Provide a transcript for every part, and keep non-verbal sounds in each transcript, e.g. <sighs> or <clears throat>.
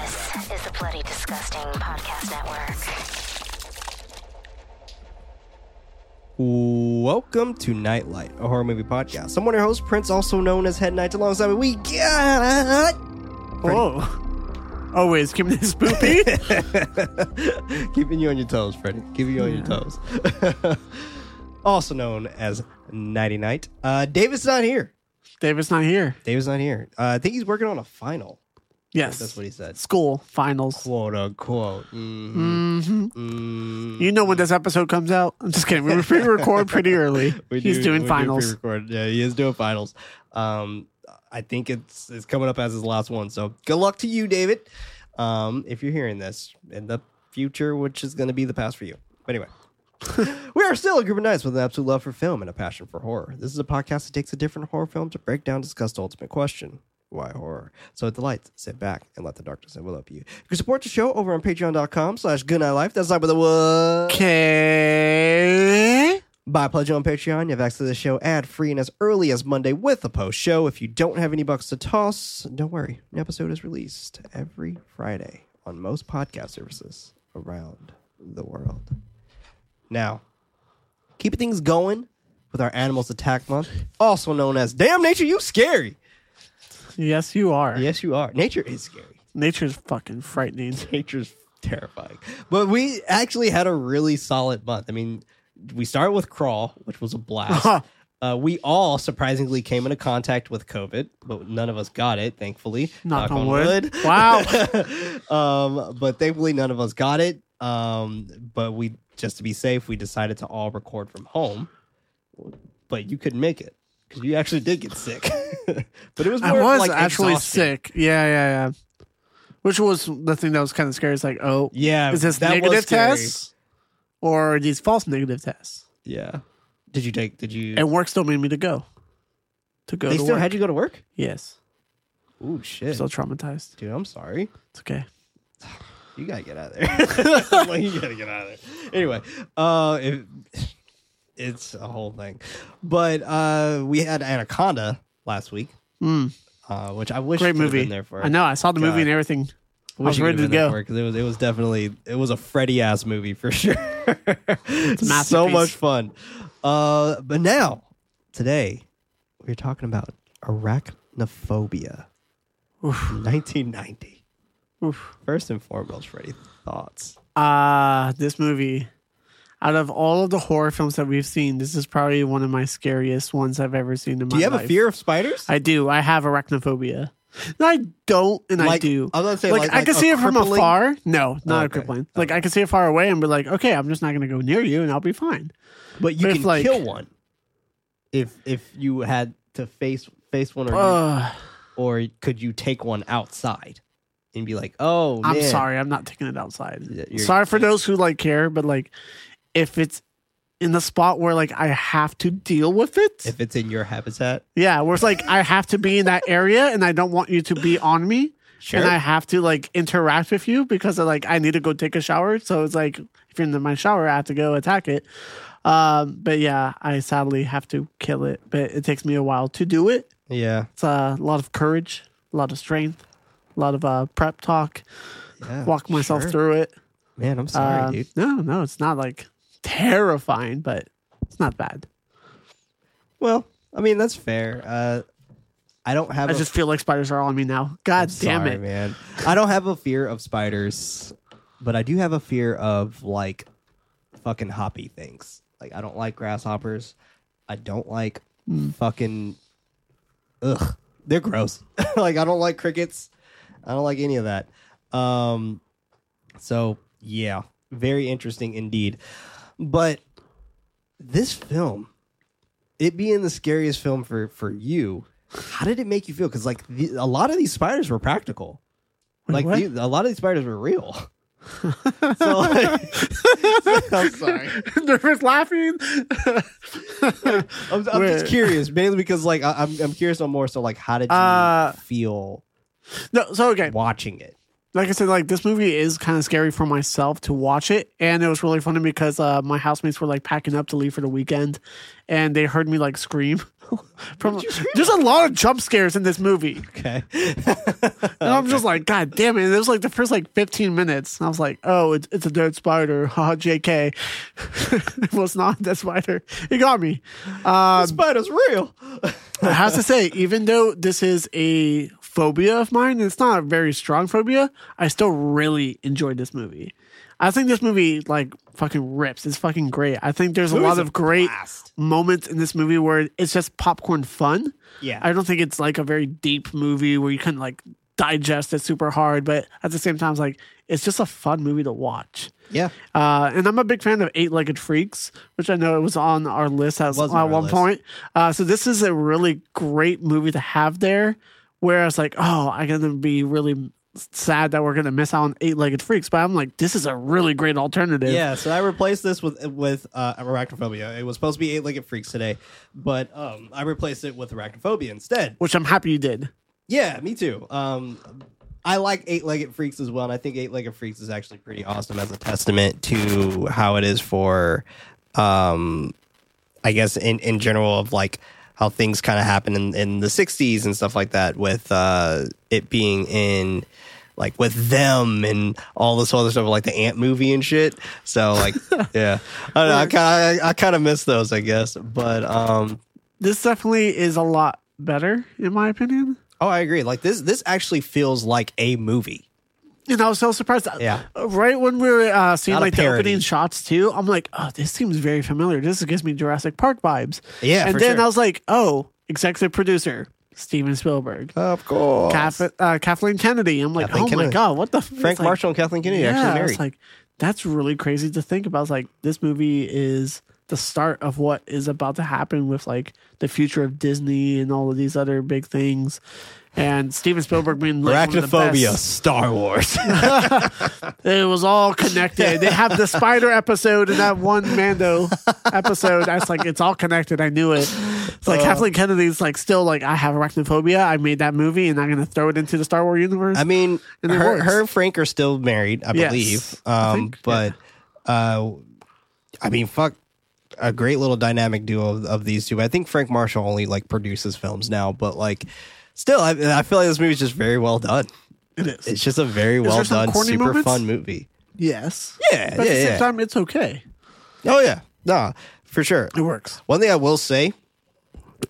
This is the Bloody Disgusting Podcast Network. Welcome to Knight Light, a horror movie podcast. I'm one of your hosts, Prince, also known as Head Knight. Alongside me, we got Whoa. Always keep me spoopy. <laughs> keeping you on your toes, Freddie. Keeping you on your toes. <laughs> also known as Nighty Night. Uh, David's not here. David's not here. David's not here. Uh, I think he's working on a final. Yes. That's what he said. School finals. Quote unquote. Mhm. hmm Mm. You know when this episode comes out? I'm just kidding. We were pre-record pretty early. <laughs> We He's do- doing do finals. pre-record. Yeah, he is doing finals. Um, I think it's it's coming up as his last one. So good luck to you, David. Um, if you're hearing this in the future, which is going to be the past for you. But anyway. <laughs> we are still a group of knights with an absolute love for film and a passion for horror. This is a podcast that takes a different horror film to break down, discuss the ultimate question. Why horror? So at the lights, sit back and let the darkness envelop you. You can support the show over on patreon.com slash goodnightlife. That's like with a what? Okay. By pledging on Patreon, you have access to the show ad free and as early as Monday with a post show. If you don't have any bucks to toss, don't worry. An episode is released every Friday on most podcast services around the world. Now, keeping things going with our Animals Attack Month, also known as Damn Nature, You Scary. Yes, you are. Yes, you are. Nature is scary. Nature's fucking frightening. <laughs> Nature's terrifying. But we actually had a really solid month. I mean, we started with Crawl, which was a blast. <laughs> uh, we all surprisingly came into contact with COVID, but none of us got it, thankfully. Knock on wood. Wow. <laughs> um, but thankfully, none of us got it. Um, but we, just to be safe, we decided to all record from home. But you couldn't make it because you actually did get sick. <laughs> but it was I more of, was like actually exhaustion. sick. Yeah, yeah, yeah. Which was the thing that was kind of scary. It's like, oh, Yeah, is this negative tests or are these false negative tests? Yeah. Did you take? Did you? And work still made me to go. To go they to still work. had you go to work. yes. Ooh, shit, Still traumatized. dude. I'm sorry. It's okay. <sighs> You gotta get out of there. like, <laughs> you gotta get out of there. Anyway, uh, it, it's a whole thing. But uh, we had Anaconda last week, Mm, uh, which I wish great movie. Been there for. I know. I saw the movie and everything. I wish was ready to have been there go. for it, was it was definitely it was a Freddy ass movie for <laughs> sure. a so much fun. Uh, but now today we're talking about arachnophobia, Oof. 1990. Oof. First and foremost, Freddy, thoughts? Uh, this movie, out of all of the horror films that we've seen, this is probably one of my scariest ones I've ever seen in my life. Do you have life. a fear of spiders? I do. I have arachnophobia. No, I don't, and I do. I was gonna say, like, like- I can a see it from crippling- afar. No, not a oh, Okay. crippling. Like I can see it far away and be like, okay, I'm just not going to go near you, and I'll be fine. But you But if, can like- kill one if if you had to face face one, or Ugh. or could you take one outside and be like, oh, I'm man. sorry, I'm not taking it outside. You're- Sorry for those who like care, but like, if it's in the spot where like I have to deal with it, if it's in your habitat. Yeah, where it's like I have to be in that area and I don't want you to be on me. Sure. And I have to like interact with you because of, like I need to go take a shower. So it's like if you're in my shower, I have to go attack it. Um, but yeah, I sadly have to kill it. But it takes me a while to do it. yeah, It's a lot of courage, a lot of strength, a lot of uh, prep talk, yeah. walk myself sure. through it. Man, I'm sorry, Um, dude. No, no, it's not like terrifying, but it's not bad. Well, I mean that's fair. Uh, I don't have. I a just feel like spiders are on me now. God damn Sorry, it. man. I don't have a fear of spiders, but I do have a fear of like fucking hoppy things. Like I don't like grasshoppers. I don't like Hmm. fucking ugh. They're gross. <laughs> like I don't like crickets. I don't like any of that. Um so yeah, very interesting indeed. But this film, it being the scariest film for for you, how did it make you feel? Because like the, a lot of these spiders were practical. Wait, like the, a lot of these spiders were real. <laughs> so like, <laughs> I'm sorry. <laughs> Nervous laughing. I'm, I'm just curious, mainly because like I, I'm I'm curious on more. So like, how did you Uh, feel no, so okay. watching it? Like I said, like this movie is kind of scary for myself to watch it, and it was really funny because uh, my housemates were like packing up to leave for the weekend, and they heard me like scream <laughs> From there's a lot of jump scares in this movie, Okay. <laughs> and I'm just like, God damn it! It was like the first like 15 minutes. I was like, Oh, it's it's a dead spider. <laughs> Ha, Jk. it was not a dead spider. It got me. the spider's real. I have to say, even though this is a phobia of mine, it's not a very strong phobia. I still really enjoyed this movie. I think this movie like fucking rips. It's fucking great. I think there's a lot of great blast. moments in this movie where it's just popcorn fun. Yeah. I don't think it's like a very deep movie where you can like digest it super hard, but at the same time, it's like it's just a fun movie to watch. Yeah. Uh, and I'm a big fan of Eight Legged Freaks, which I know it was on our list at, at one list. point. Uh, so this is a really great movie to have there. Where it's like, oh, I'm gonna be really sad that we're gonna miss out on Eight Legged Freaks, but I'm like, this is a really great alternative. Yeah, so I replaced this with with uh, arachnophobia. It was supposed to be eight legged freaks today, but um, I replaced it with arachnophobia instead. which I'm happy you did. Yeah, me too. Um, I like eight legged freaks as well, and I think eight legged freaks is actually pretty awesome as a testament to how it is for, um, I guess in in general of like how things kind of happen in in the '60s and stuff like that with uh, it being in. Like with them and all this other stuff, like the Ant movie and shit. So like, <laughs> yeah, I don't know. I kind of, I kind of miss those, I guess. But um, This definitely is a lot better, in my opinion. oh, I agree. Like this, this actually feels like a movie. And I was so surprised. Yeah. Right when we were uh, seeing Not like the opening shots too, I'm like, oh, this seems very familiar. This gives me Jurassic Park vibes. Yeah, And for then sure. I was like, oh, executive producer Steven Spielberg. Of course. Kath- uh, Kathleen Kennedy. I'm like, Kathleen oh my god, what the f- Frank like- Marshall and Kathleen Kennedy Yeah, actually I married. was like, that's really crazy to think about. It's like this movie is the start of what is about to happen with like the future of Disney and all of these other big things. And Steven Spielberg being like one of the Arachnophobia. Star Wars. <laughs> It was all connected. They have the spider episode and that one Mando episode. I was like, it's all connected. I knew it. It's Uh. like Kathleen Kennedy's like still like, I have arachnophobia. I made that movie and I'm gonna throw it into the Star Wars universe. I mean, And her, her and Frank are still married, I Yes, believe. I Um, think, but uh, I mean, fuck, a great little dynamic duo of, of these two. I think Frank Marshall only like produces films now, but like, still, I, I feel like this movie's just very well done. it is. It's just a very there well some done, corny super moments? fun movie. yes. Yeah, But yeah, at the same yeah. time, it's okay. Oh yeah, nah, for sure. It works. One thing I will say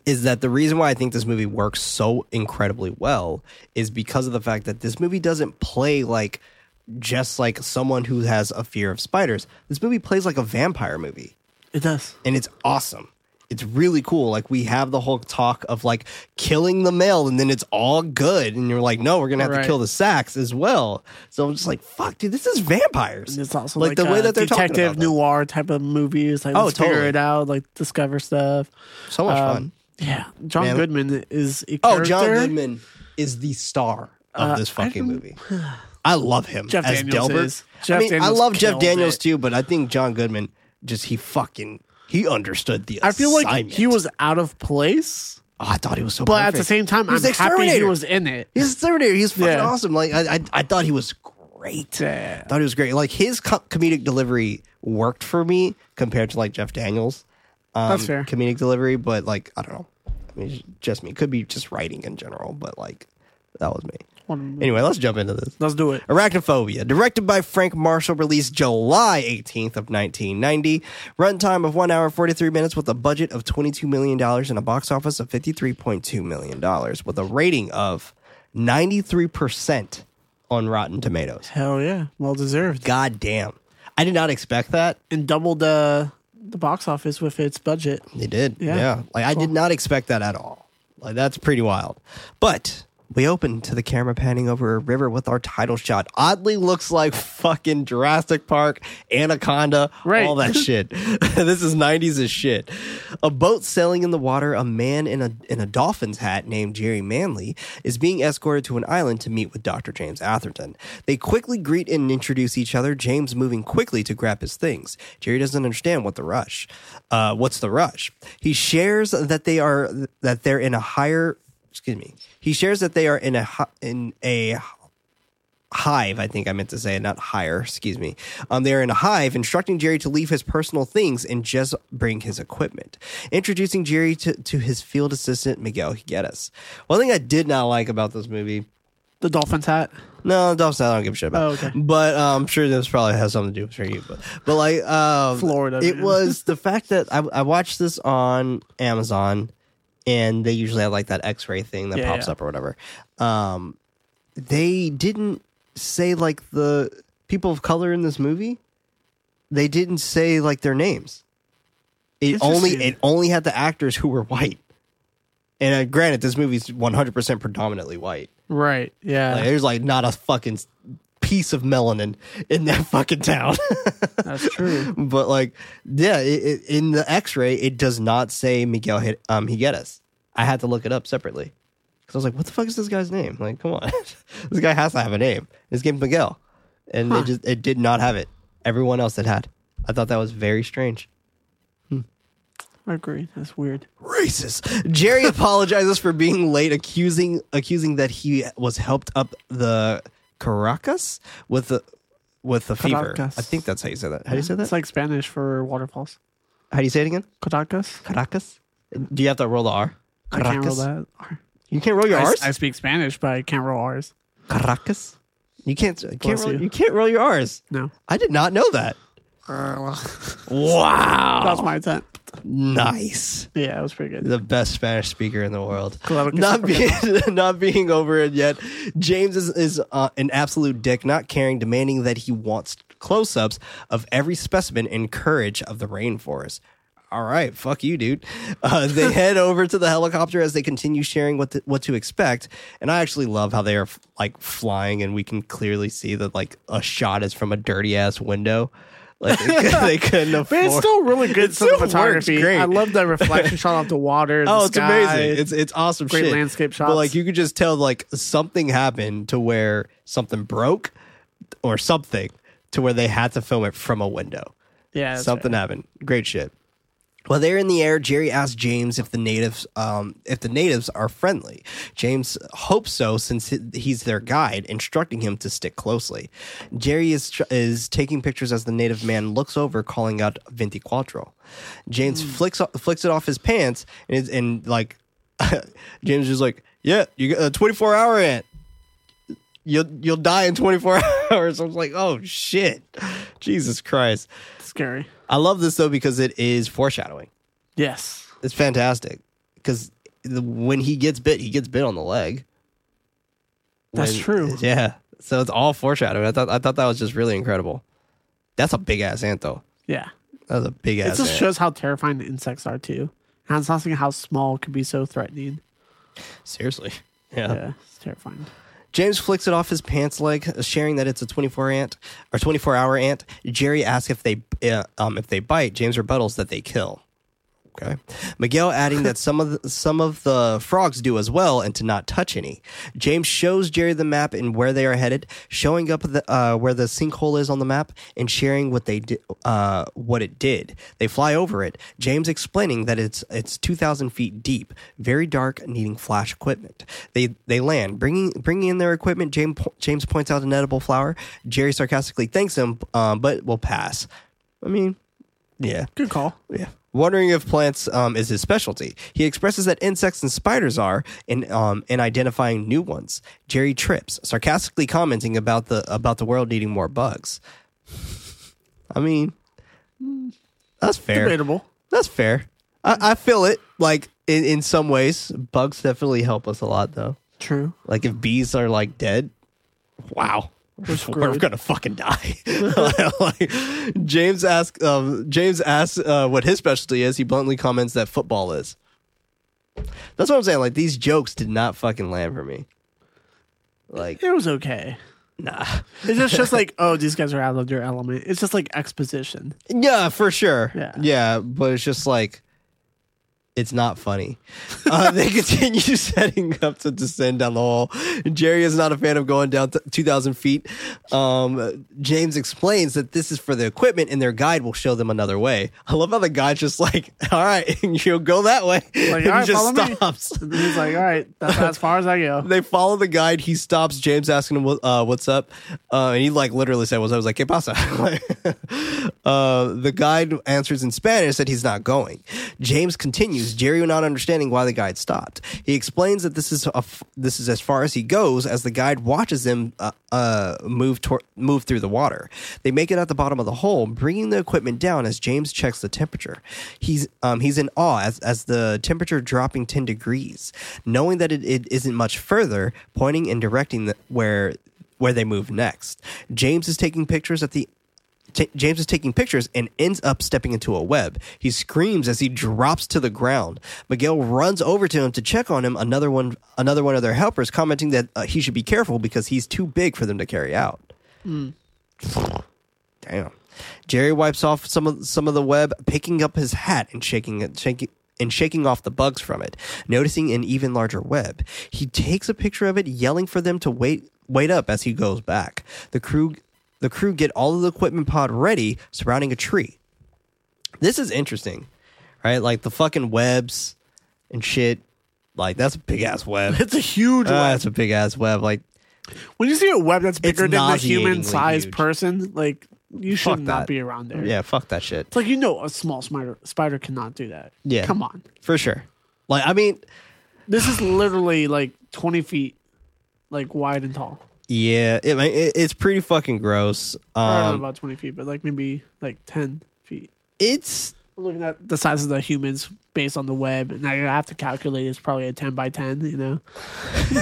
is that the reason why I think this movie works so incredibly well is because of the fact that this movie doesn't play like just like someone who has a fear of spiders. This movie plays like a vampire movie, It does. and it's awesome. It's really cool. Like we have the whole talk of like killing the male, and then it's all good, and you're like, no, we're gonna have Right. to kill the sacks as well. So I'm just like, fuck, dude, this is vampires. And it's also like, like, the way that they're talking detective them. noir type of movies. Like, Oh, let's figure it out, like discover stuff. So much Um, fun. Yeah, John Man. Goodman is a Oh. John Goodman is the star of Uh, this fucking movie. <sighs> I love him Jeff as Daniels Delbert. I mean, I love Jeff Daniels it. too, but I think John Goodman just he fucking he understood the. I feel like assignment. he was out of place, Oh, I thought he was so. but at perfect. the same time, I'm the happy he Exterminator. was in it. He's the Terminator. He's fucking Yeah. awesome. Like I, I, I thought he was great. Yeah. I thought he was great. Like his co- comedic delivery worked for me compared to like Jeff Daniels. Um, That's fair. Comedic delivery, but like I don't know. I mean, it's just me. Could be just writing in general, but like that was me. Anyway, let's jump into this. Let's do it. Arachnophobia, directed by Frank Marshall, released July 18th of 1990. Runtime of 1 hour 43 minutes with a budget of $22 million and a box office of $53.2 million with a rating of 93% on Rotten Tomatoes. Hell yeah, well deserved, God damn. I did not expect that. and doubled the the box office with its budget. They did. Yeah. Yeah. Like I did not expect that at all. Like that's pretty wild. But we open to the camera panning over a river with our title shot. Oddly looks like fucking Jurassic Park, Anaconda, Right. all that <laughs> shit. <laughs> this is 90s as shit. A boat sailing in the water, a man in a in a dolphin's hat named Jerry Manley is being escorted to an island to meet with Dr. James Atherton. They quickly greet and introduce each other, James moving quickly to grab his things. Jerry doesn't understand what the rush. Uh, what's the rush? He shares that they are that they're in a higher excuse me. He shares that they are in a in a hive. I think I meant to say, not hire. Excuse me. Um, they are in a hive, instructing Jerry to leave his personal things and just bring his equipment. Introducing Jerry to, to his field assistant Miguel Higueras. One thing I did not like about this movie. The Dolphins hat. No, the Dolphins hat I don't give a shit about. Oh, okay. But um, I'm sure this probably has something to do with for you. But but like um, Florida, it was <laughs> the fact that I, I watched this on Amazon, and they usually have like that X-ray thing that Yeah, pops yeah. up or whatever. Um, they didn't say like the people of color in this movie. They didn't say like their names. It only it only had the actors who were white. And uh, granted, this movie's 100% predominantly white. Right. Yeah. Like, there's like not a fucking piece of melanin in that fucking town. <laughs> That's true. but like, yeah, it, it, in the X-ray, it does not say Miguel um, Higueras. I had to look it up separately because I was like, "What the fuck is this guy's name?" Like, come on, <laughs> this guy has to have a name. His name's Miguel, and Huh. it just it did not have it. Everyone else it had. I thought that was very strange. I agree. That's weird. racist. Jerry apologizes for being late, accusing accusing that he was helped up the Caracas with the with the fever. Caracas. I think that's how you say that. How do you say that? It's like Spanish for waterfalls. how do you say it again? Caracas. Caracas. Do you have to roll the R? I can't roll Caracas? that. You can't roll your I, R's. I speak Spanish, but I can't roll R's. Caracas. You can't. You can't Bless roll, you. you can't roll your R's. No. I did not know that. Uh, well, Wow. <laughs> that was my attempt. Nice. Yeah, it was pretty good. the best Spanish speaker in the world. Not being <laughs> not being over it yet. James is, is uh, an absolute dick, not caring, demanding that he wants close-ups of every specimen and courage of the rainforest. All right, fuck you, dude. Uh, they <laughs> head over to the helicopter as they continue sharing what to, what to expect, and I actually love how they are like flying, and we can clearly see that like a shot is from a dirty ass window. Like they, could- they couldn't afford. <laughs> But it's still really good It still cinematography. great. I love that reflection <laughs> shot off the water. The Oh, it's sky. amazing! It's it's awesome. Great shit. landscape But like you could just tell like something happened to where something broke, or something to where they had to film it from a window. yeah, something right. happened. Great shit. While they're in the air, Jerry asks James if the natives, um, if the natives are friendly. James hopes so, since he's their guide, instructing him to stick closely. Jerry is is taking pictures as the native man looks over, calling out "Veinticuatro." James flicks flicks it off his pants, and, it's, and like <laughs> James is like, "Yeah, you got a twenty four hour ant." You'll you'll die in 24 <laughs> hours. I was like, oh shit, Jesus Christ! Scary. I love this though because it is foreshadowing. Yes. It's fantastic because when he gets bit, he gets bit on the leg. That's When- true. Yeah, so it's all foreshadowing. I thought I thought that was just really incredible. That's a big ass ant though. Yeah. That's a big ass. It just ant. shows how terrifying the insects are too. And it's also how small could be so threatening. Seriously, <laughs> yeah. Yeah, it's terrifying. James flicks it off his pants leg, sharing that it's a 24 ant or 24 hour ant. Jerry asks if they uh, um, if they bite. James rebuttals that they kill. Okay. Miguel adding that some of the, some of the frogs do as well, and to not touch any. James shows Jerry the map and where they are headed, showing up the, uh, where the sinkhole is on the map, and sharing what they did, uh, what it did. They fly over it. James explaining that it's it's two thousand feet deep, very dark, needing flash equipment. They they land, bringing bringing in their equipment. James James points out an edible flower. Jerry sarcastically thanks him, um, but will pass. I mean, yeah. Good call. Yeah. Wondering if plants um, is his specialty. He expresses that insects and spiders are in um, in identifying new ones. Jerry trips, sarcastically commenting about the about the world needing more bugs. I mean, that's fair. Debatable. That's fair. I, I feel it. Like in, in some ways, bugs definitely help us a lot, though. True. Like if bees are like dead, wow, <laughs> we're, screwed. gonna fucking die. <laughs> like, James asks, um, James asks uh, what his specialty is. He bluntly comments that football is. That's what I'm saying. Like these jokes did not fucking land for me. Like It was okay. nah, It's just, just <laughs> like, oh, these guys are out of their element. It's just like exposition. yeah, for sure. Yeah. yeah, but it's just like It's not funny. Uh, they <laughs> continue setting up to descend down the hole. Jerry is not a fan of going down t- 2,000 feet. Um, James explains that this is for the equipment and their guide will show them another way. I love how the guide's just like, <laughs> all right, <laughs> you'll go that way. Like, and right, just stops. He's like, all right, that's as far as I go. They follow the guide. He stops. James asking him, uh, what's up? Uh, and he like literally said, what's up? I was like, ¿Qué pasa? uh, the guide answers in Spanish that he's not going. James continues, Jerry not understanding why the guide stopped. He explains that this is a this is as far as he goes as the guide watches them uh, uh, move tor- move through the water. They make it at the bottom of the hole, bringing the equipment down as James checks the temperature. He's um, he's in awe as, as the temperature dropping 10 degrees, knowing that it, it isn't much further, pointing and directing the, where where they move next. James is taking pictures at the James is taking pictures and ends up stepping into a web. He screams as he drops to the ground. Miguel runs over to him to check on him. Another one, another one of their helpers, commenting that uh, he should be careful because he's too big for them to carry out. Damn. Jerry wipes off some of some of the web, picking up his hat and shaking it, shaking and shaking off the bugs from it, noticing an even larger web. He takes a picture of it, yelling for them to wait wait up as he goes back. The crew the crew get all of the equipment pod ready, surrounding a tree. This is interesting, right? Like the fucking webs and shit. Like that's a big ass web. <laughs> It's a huge Uh, web. that's a big ass web. Like When you see a web that's bigger than the human sized person, like you should Fuck not that. be around there. yeah, fuck that shit. It's like you know a small spider spider cannot do that. Yeah. Come on. For sure. Like I mean, This is literally like twenty feet like wide and tall. Yeah, it, it, it's pretty fucking gross. I don't know Um, about twenty feet, but like maybe like ten feet. it's We're looking at the size of the humans based on the web. Now you have to calculate it's probably a ten by ten, you know. <laughs>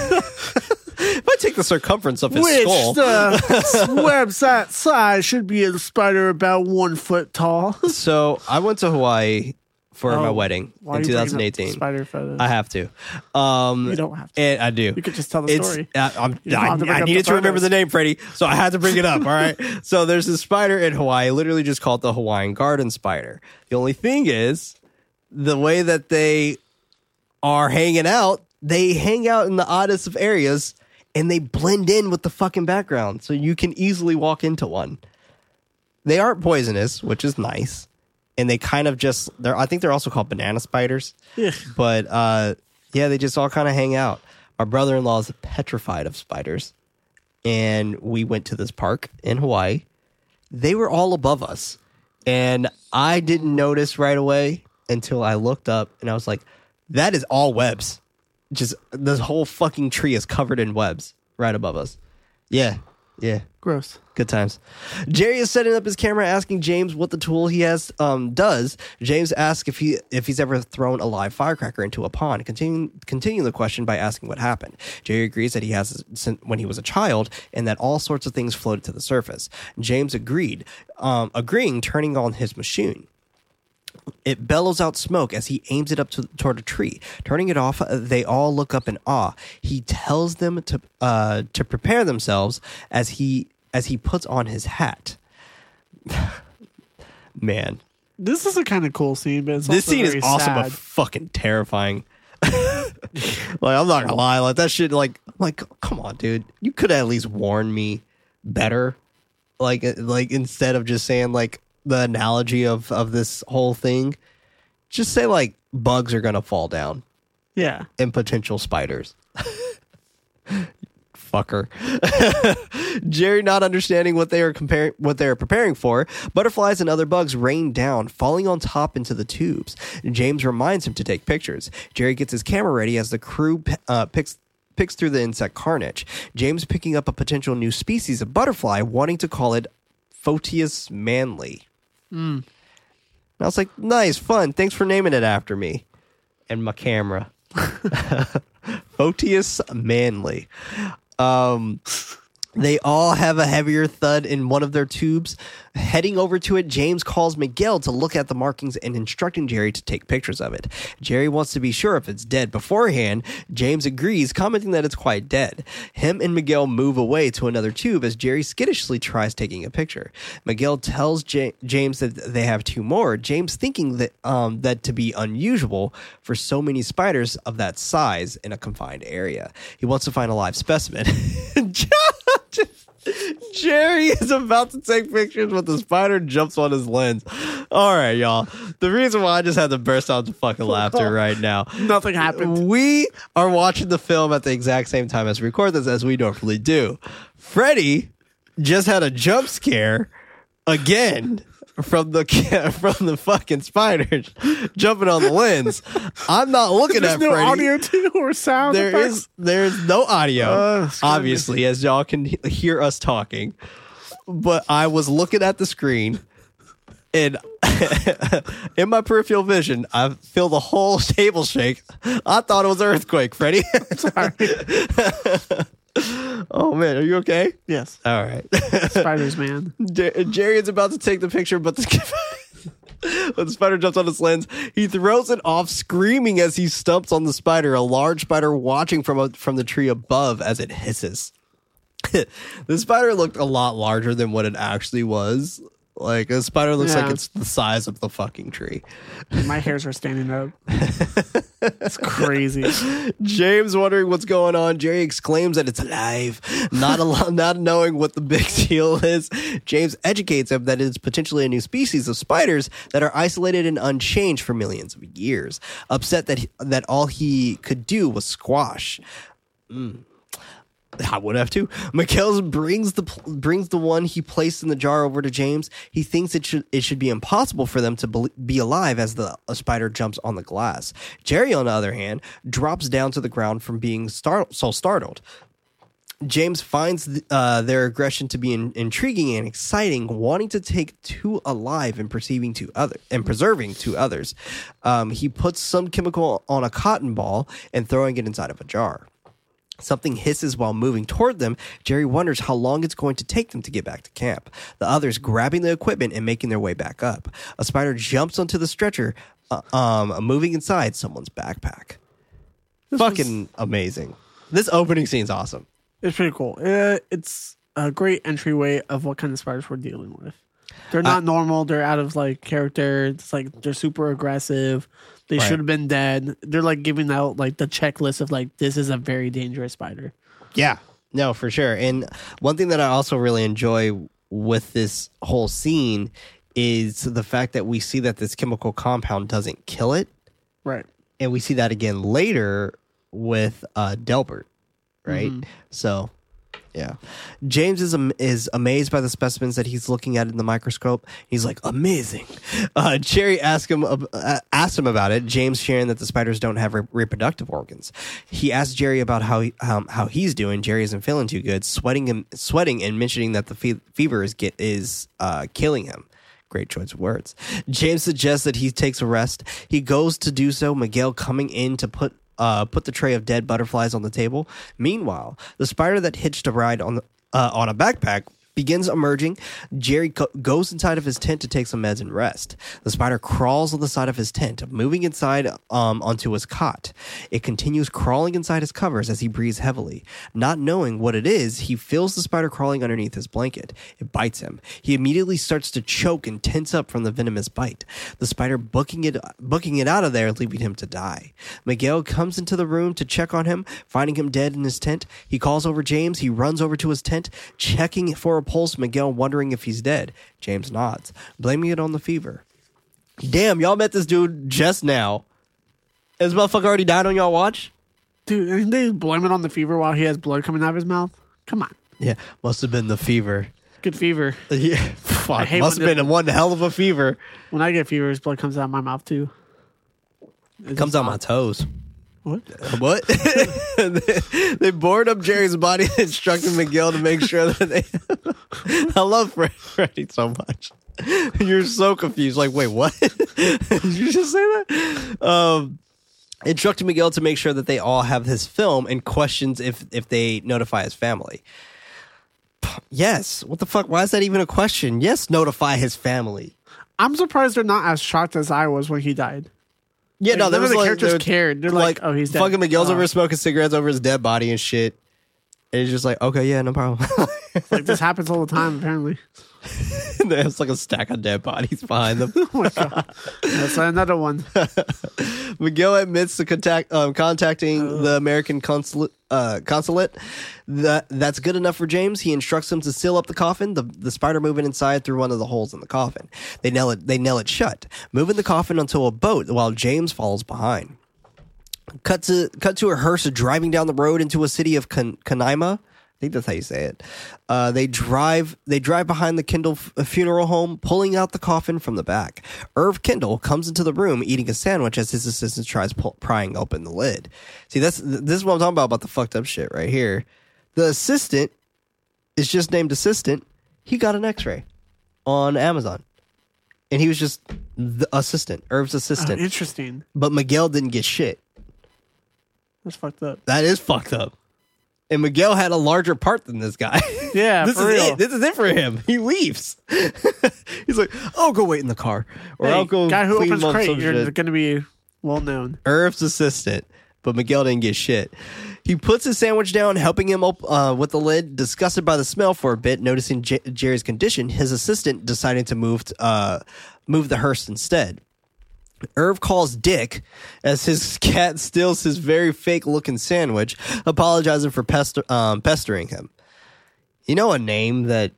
if I take the circumference of his Which skull. the <laughs> web's that size should be a spider about one foot tall. so I went to Hawaii for my Oh, wedding Why are in you bringing up 2018. Spider photos. I have to. Um, you don't have to. and I do. You could just tell the It's, story. uh, I'm, You don't I, to I needed to remember the name, Freddie, so I had to bring it up. All right. <laughs> So there's this spider in Hawaii, literally just called the Hawaiian garden spider. The only thing is, the way that they are hanging out, they hang out in the oddest of areas and they blend in with the fucking background. So you can easily walk into one. They aren't poisonous, which is nice. And they kind of just they're I think they're also called banana spiders. Yeah. But uh yeah, they just all kind of hang out. My brother in law is petrified of spiders. And we went to this park in Hawaii. They were all above us. And I didn't notice right away until I looked up and I was like, that is all webs. Just this whole fucking tree is covered in webs right above us. Yeah. Yeah. Gross. Good times. Jerry is setting up his camera, asking James what the tool he has um, does. James asks if he if he's ever thrown a live firecracker into a pond. Continuing continuing the question by asking what happened. Jerry agrees that he has when he was a child, and that all sorts of things floated to the surface. James agreed, um, agreeing, turning on his machine. It bellows out smoke as he aims it up to, toward a tree. Turning it off, they all look up in awe. He tells them to uh, to prepare themselves as he as he puts on his hat. <laughs> Man, This is a kind of cool scene, but it's this also scene is very also sad. but fucking terrifying. <laughs> like I'm not gonna lie, like that shit. Like, I'm like, come on, dude, you could at least warn me better. Like, uh, like instead of just saying like the analogy of of this whole thing, just say like bugs are gonna fall down yeah. and potential spiders. <laughs> Fucker. <laughs> Jerry not understanding what they are comparing what they are preparing for, butterflies and other bugs rain down, falling on top into the tubes. James reminds him to take pictures. Jerry gets his camera ready as the crew uh, picks picks through the insect carnage. James picking up a potential new species of butterfly, wanting to call it Photius manly. And I was like, nice, fun. Thanks for naming it after me. And my camera. <laughs> Photius Manly. Um, They all have a heavier thud in one of their tubes. Heading over to it, James calls Miguel to look at the markings and instructing Jerry to take pictures of it. Jerry wants to be sure if it's dead beforehand. James agrees, commenting that it's quite dead. Him and Miguel move away to another tube as Jerry skittishly tries taking a picture. Miguel tells J- James that they have two more. James thinking that um, that to be unusual for so many spiders of that size in a confined area. He wants to find a live specimen. <laughs> Jerry is about to take pictures, but the spider jumps on his lens. All right, y'all. The reason why I just had to burst out into fucking laughter <laughs> right now. Nothing happened. We are watching the film at the exact same time as we record this, as we normally do. Freddy just had a jump scare again from the <laughs> from the fucking spiders <laughs> jumping on the lens. I'm not looking There's at no Freddy. audio too or sound. There effects? is there's no audio, Uh, obviously, as y'all can hear us talking. But I was looking at the screen, and <laughs> in my peripheral vision, I feel the whole table shake. I thought it was an earthquake, Freddie. Oh man, are you okay? Yes, All right. spiders, man. <laughs> Jer- Jerry is about to take the picture, but the, <laughs> when the spider jumps on his lens, he throws it off, screaming as he stumps on the spider. A large spider watching from a, from the tree above as it hisses. <laughs> the spider looked a lot larger than what it actually was. Like a spider looks Yeah. like it's the size of the fucking tree. <laughs> My hairs are standing up. It's <laughs> crazy. James wondering what's going on. Jerry exclaims that it's alive, not al- not knowing what the big <laughs> deal is. James educates him that it's potentially a new species of spiders that are isolated and unchanged for millions of years. Upset that he, that all he could do was squash. Mm. I would have too. Miguel's brings the brings the one he placed in the jar over to James. He thinks it should it should be impossible for them to be alive as the spider jumps on the glass. Jerry, on the other hand, drops down to the ground from being star- so startled. James finds uh, their aggression to be in- intriguing and exciting, wanting to take two alive and perceiving to other and preserving to others. Um, he puts some chemical on a cotton ball and throwing it inside of a jar. Something hisses while moving toward them. Jerry wonders how long it's going to take them to get back to camp. The others grabbing the equipment and making their way back up. A spider jumps onto the stretcher, uh, um, moving inside someone's backpack. Fucking amazing. This opening scene's awesome. It's pretty cool. It's a great entryway of what kind of spiders we're dealing with. They're not normal. They're out of like character. It's like they're super aggressive. They Right. should have been dead. They're like giving out like the checklist of like this is a very dangerous spider. Yeah. No, for sure. And one thing that I also really enjoy with this whole scene is the fact that we see that this chemical compound doesn't kill it. Right. And we see that again later with uh, Delbert, right? So, yeah. James is am- is amazed by the specimens that he's looking at in the microscope. He's like, amazing. Uh, Jerry asks him uh, asks him about it. James sharing that the spiders don't have re- reproductive organs. He asks Jerry about how he, um, how he's doing. Jerry isn't feeling too good, sweating and sweating and mentioning that the fe- fever is get is uh, killing him. Great choice of words. James suggests that he takes a rest. He goes to do so. Miguel coming in to put uh, put the tray of dead butterflies on the table. Meanwhile, the spider that hitched a ride on the, uh, on a backpack begins emerging. Jerry co- goes inside of his tent to take some meds and rest. The spider crawls on the side of his tent, moving inside um, onto his cot. It continues crawling inside his covers as he breathes heavily. Not knowing what it is, he feels the spider crawling underneath his blanket. It bites him. He immediately starts to choke and tense up from the venomous bite. The spider booking it, booking it out of there, leaving him to die. Miguel comes into the room to check on him, finding him dead in his tent. He calls over James. He runs over to his tent, checking for pulse. Miguel wondering if he's dead. James nods, blaming it on the fever. Damn, y'all met this dude just now. This motherfucker already died on y'all watch? Dude, and they blame it on the fever while he has blood coming out of his mouth. Come on. Yeah, must have been the fever. Good fever. Yeah, fuck, must have been one hell of a fever. When I get fevers, blood comes out of my mouth too. It Comes out my toes. What? <laughs> What? <laughs> they, they bored up Jerry's body and instructed Miguel to make sure that they. <laughs> I love Fred, Freddy so much. You're so confused. Like, wait, what? Did you just say that? Um, instructed Miguel to make sure that they all have his film and questions if if they notify his family. <sighs> Yes. What the fuck? Why is that even a question? Yes, notify his family. I'm surprised they're not as shocked as I was when he died. Yeah, Like, no, there was the like, characters there- cared. They're like, "Oh, he's dead." Fucking Miguel's Oh. over smoking cigarettes over his dead body and shit. And he's just like, okay, yeah, no problem. <laughs> Like this happens all the time. Apparently, <laughs> There's like a stack of dead bodies behind them. <laughs> oh my god, that's another one. <laughs> Miguel admits to contact, um, contacting the American consulate. Uh, consulate. That that's good enough for James. He instructs him to seal up the coffin. The the spider moving inside through one of the holes in the coffin. They nail it. They nail it shut, moving the coffin onto a boat while James falls behind. Cut to cut to a hearse driving down the road into a city of Kan- Canaima. I think that's how you say it. Uh, they drive they drive behind the Kendall f- uh, funeral home, pulling out the coffin from the back. Irv Kendall comes into the room eating a sandwich as his assistant tries pull, prying open the lid. See, that's this is what I'm talking about about the fucked up shit right here. The assistant is just named assistant. He got an X-ray on Amazon, and he was just the assistant, Irv's Oh, assistant. interesting. but Miguel didn't get shit. That's fucked up. That is fucked up. And Miguel had a larger part than this guy. <laughs> Yeah, this is real. it. This is it for him. He leaves. <laughs> He's like, "I'll go wait in the car, or Hey, I'll go." guy who clean opens up crate, some you're shit." going to be well known. Irv's assistant, but Miguel didn't get shit. He puts his sandwich down, helping him up uh, with the lid. Disgusted by the smell for a bit, noticing J- Jerry's condition, his assistant deciding to move t- uh, move the hearse instead. Irv calls Dick as his <laughs> cat steals his very fake looking sandwich, apologizing for pester- um, pestering him. You know a name that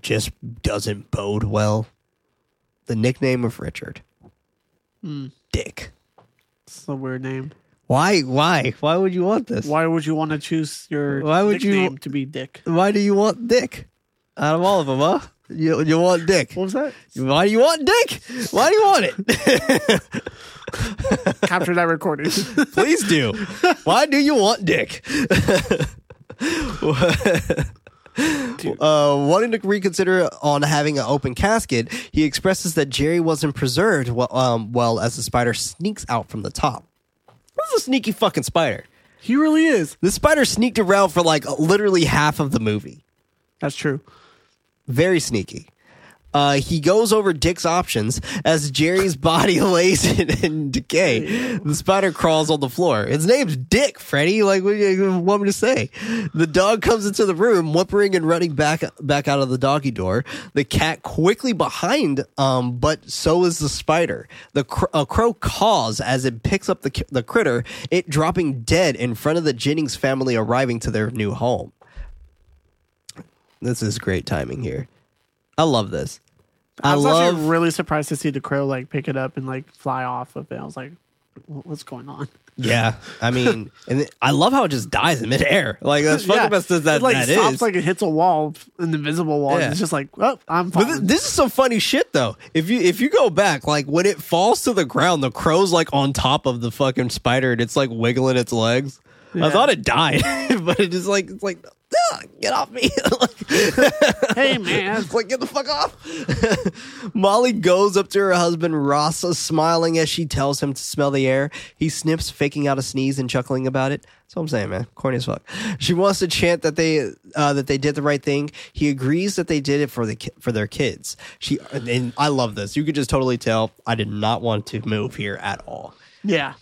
just doesn't bode well? The nickname of Richard. Dick. It's a weird name. Why? Why? Why would you want this? Why would you want to choose your Why would you- to be Dick? Why do you want Dick? Out of all of them, huh? You, you want Dick. What was that? Why do you want Dick? Why do you want it? <laughs> Capture that recording. <laughs> Please do. Why do you want Dick? <laughs> uh, wanting to reconsider on having an open casket, he expresses that Jerry wasn't preserved well, um, well as the spider sneaks out from the top. This is a sneaky fucking spider. he really is. The spider sneaked around for like literally half of the movie. That's true. Very sneaky. Uh, he goes over Dick's options as Jerry's <laughs> body lays in, in decay. The spider crawls on the floor. His name's Dick, Freddy. Like, what do you want me to say? The dog comes into the room, whimpering and running back back out of the doggy door. The cat quickly behind, um, but so is the spider. The cr- a crow caws as it picks up the the critter, it dropping dead in front of the Jennings family arriving to their new home. This is great timing here. I love this. I, I was love. actually really surprised to see the crow like pick it up and like fly off of it. I was like, "What's going on?" <laughs> yeah, I mean, and I love how it just dies in midair. Like that's fucking best as that it like that stops is. like it hits a wall, an invisible wall. Yeah. It's just like, oh, I'm But th- this is some funny shit though. If you if you go back, like when it falls to the ground, the crow's like on top of the fucking spider and it's like wiggling its legs. I thought it died, <laughs> but it is just like it's like "Ah, <laughs> get off me. like, <laughs> <laughs> hey man, like, get the fuck off. Molly goes up to her husband, Ross, smiling as she tells him to smell the air. He sniffs, faking out a sneeze and chuckling about it. That's what I'm saying, man. Corny as fuck. She wants to chant that they uh, that they did the right thing. He agrees that they did it for the ki- for their kids. She and I love this. You could just totally tell I did not want to move here at all. yeah,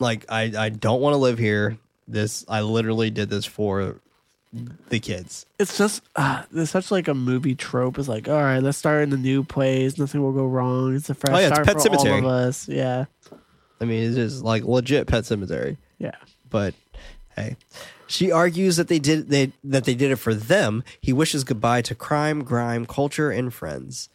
Like I I don't want to live here. This I literally did this for the kids. it's just uh, there's such like a movie trope. It's like, all right, let's start in the new place. Nothing will go wrong. It's a fresh Oh, yeah, it's start Pet for Sematary. all of us. Yeah, I mean, it's just like legit pet cemetery. yeah. but hey she argues that they did they that they did it for them he wishes goodbye to crime grime culture and friends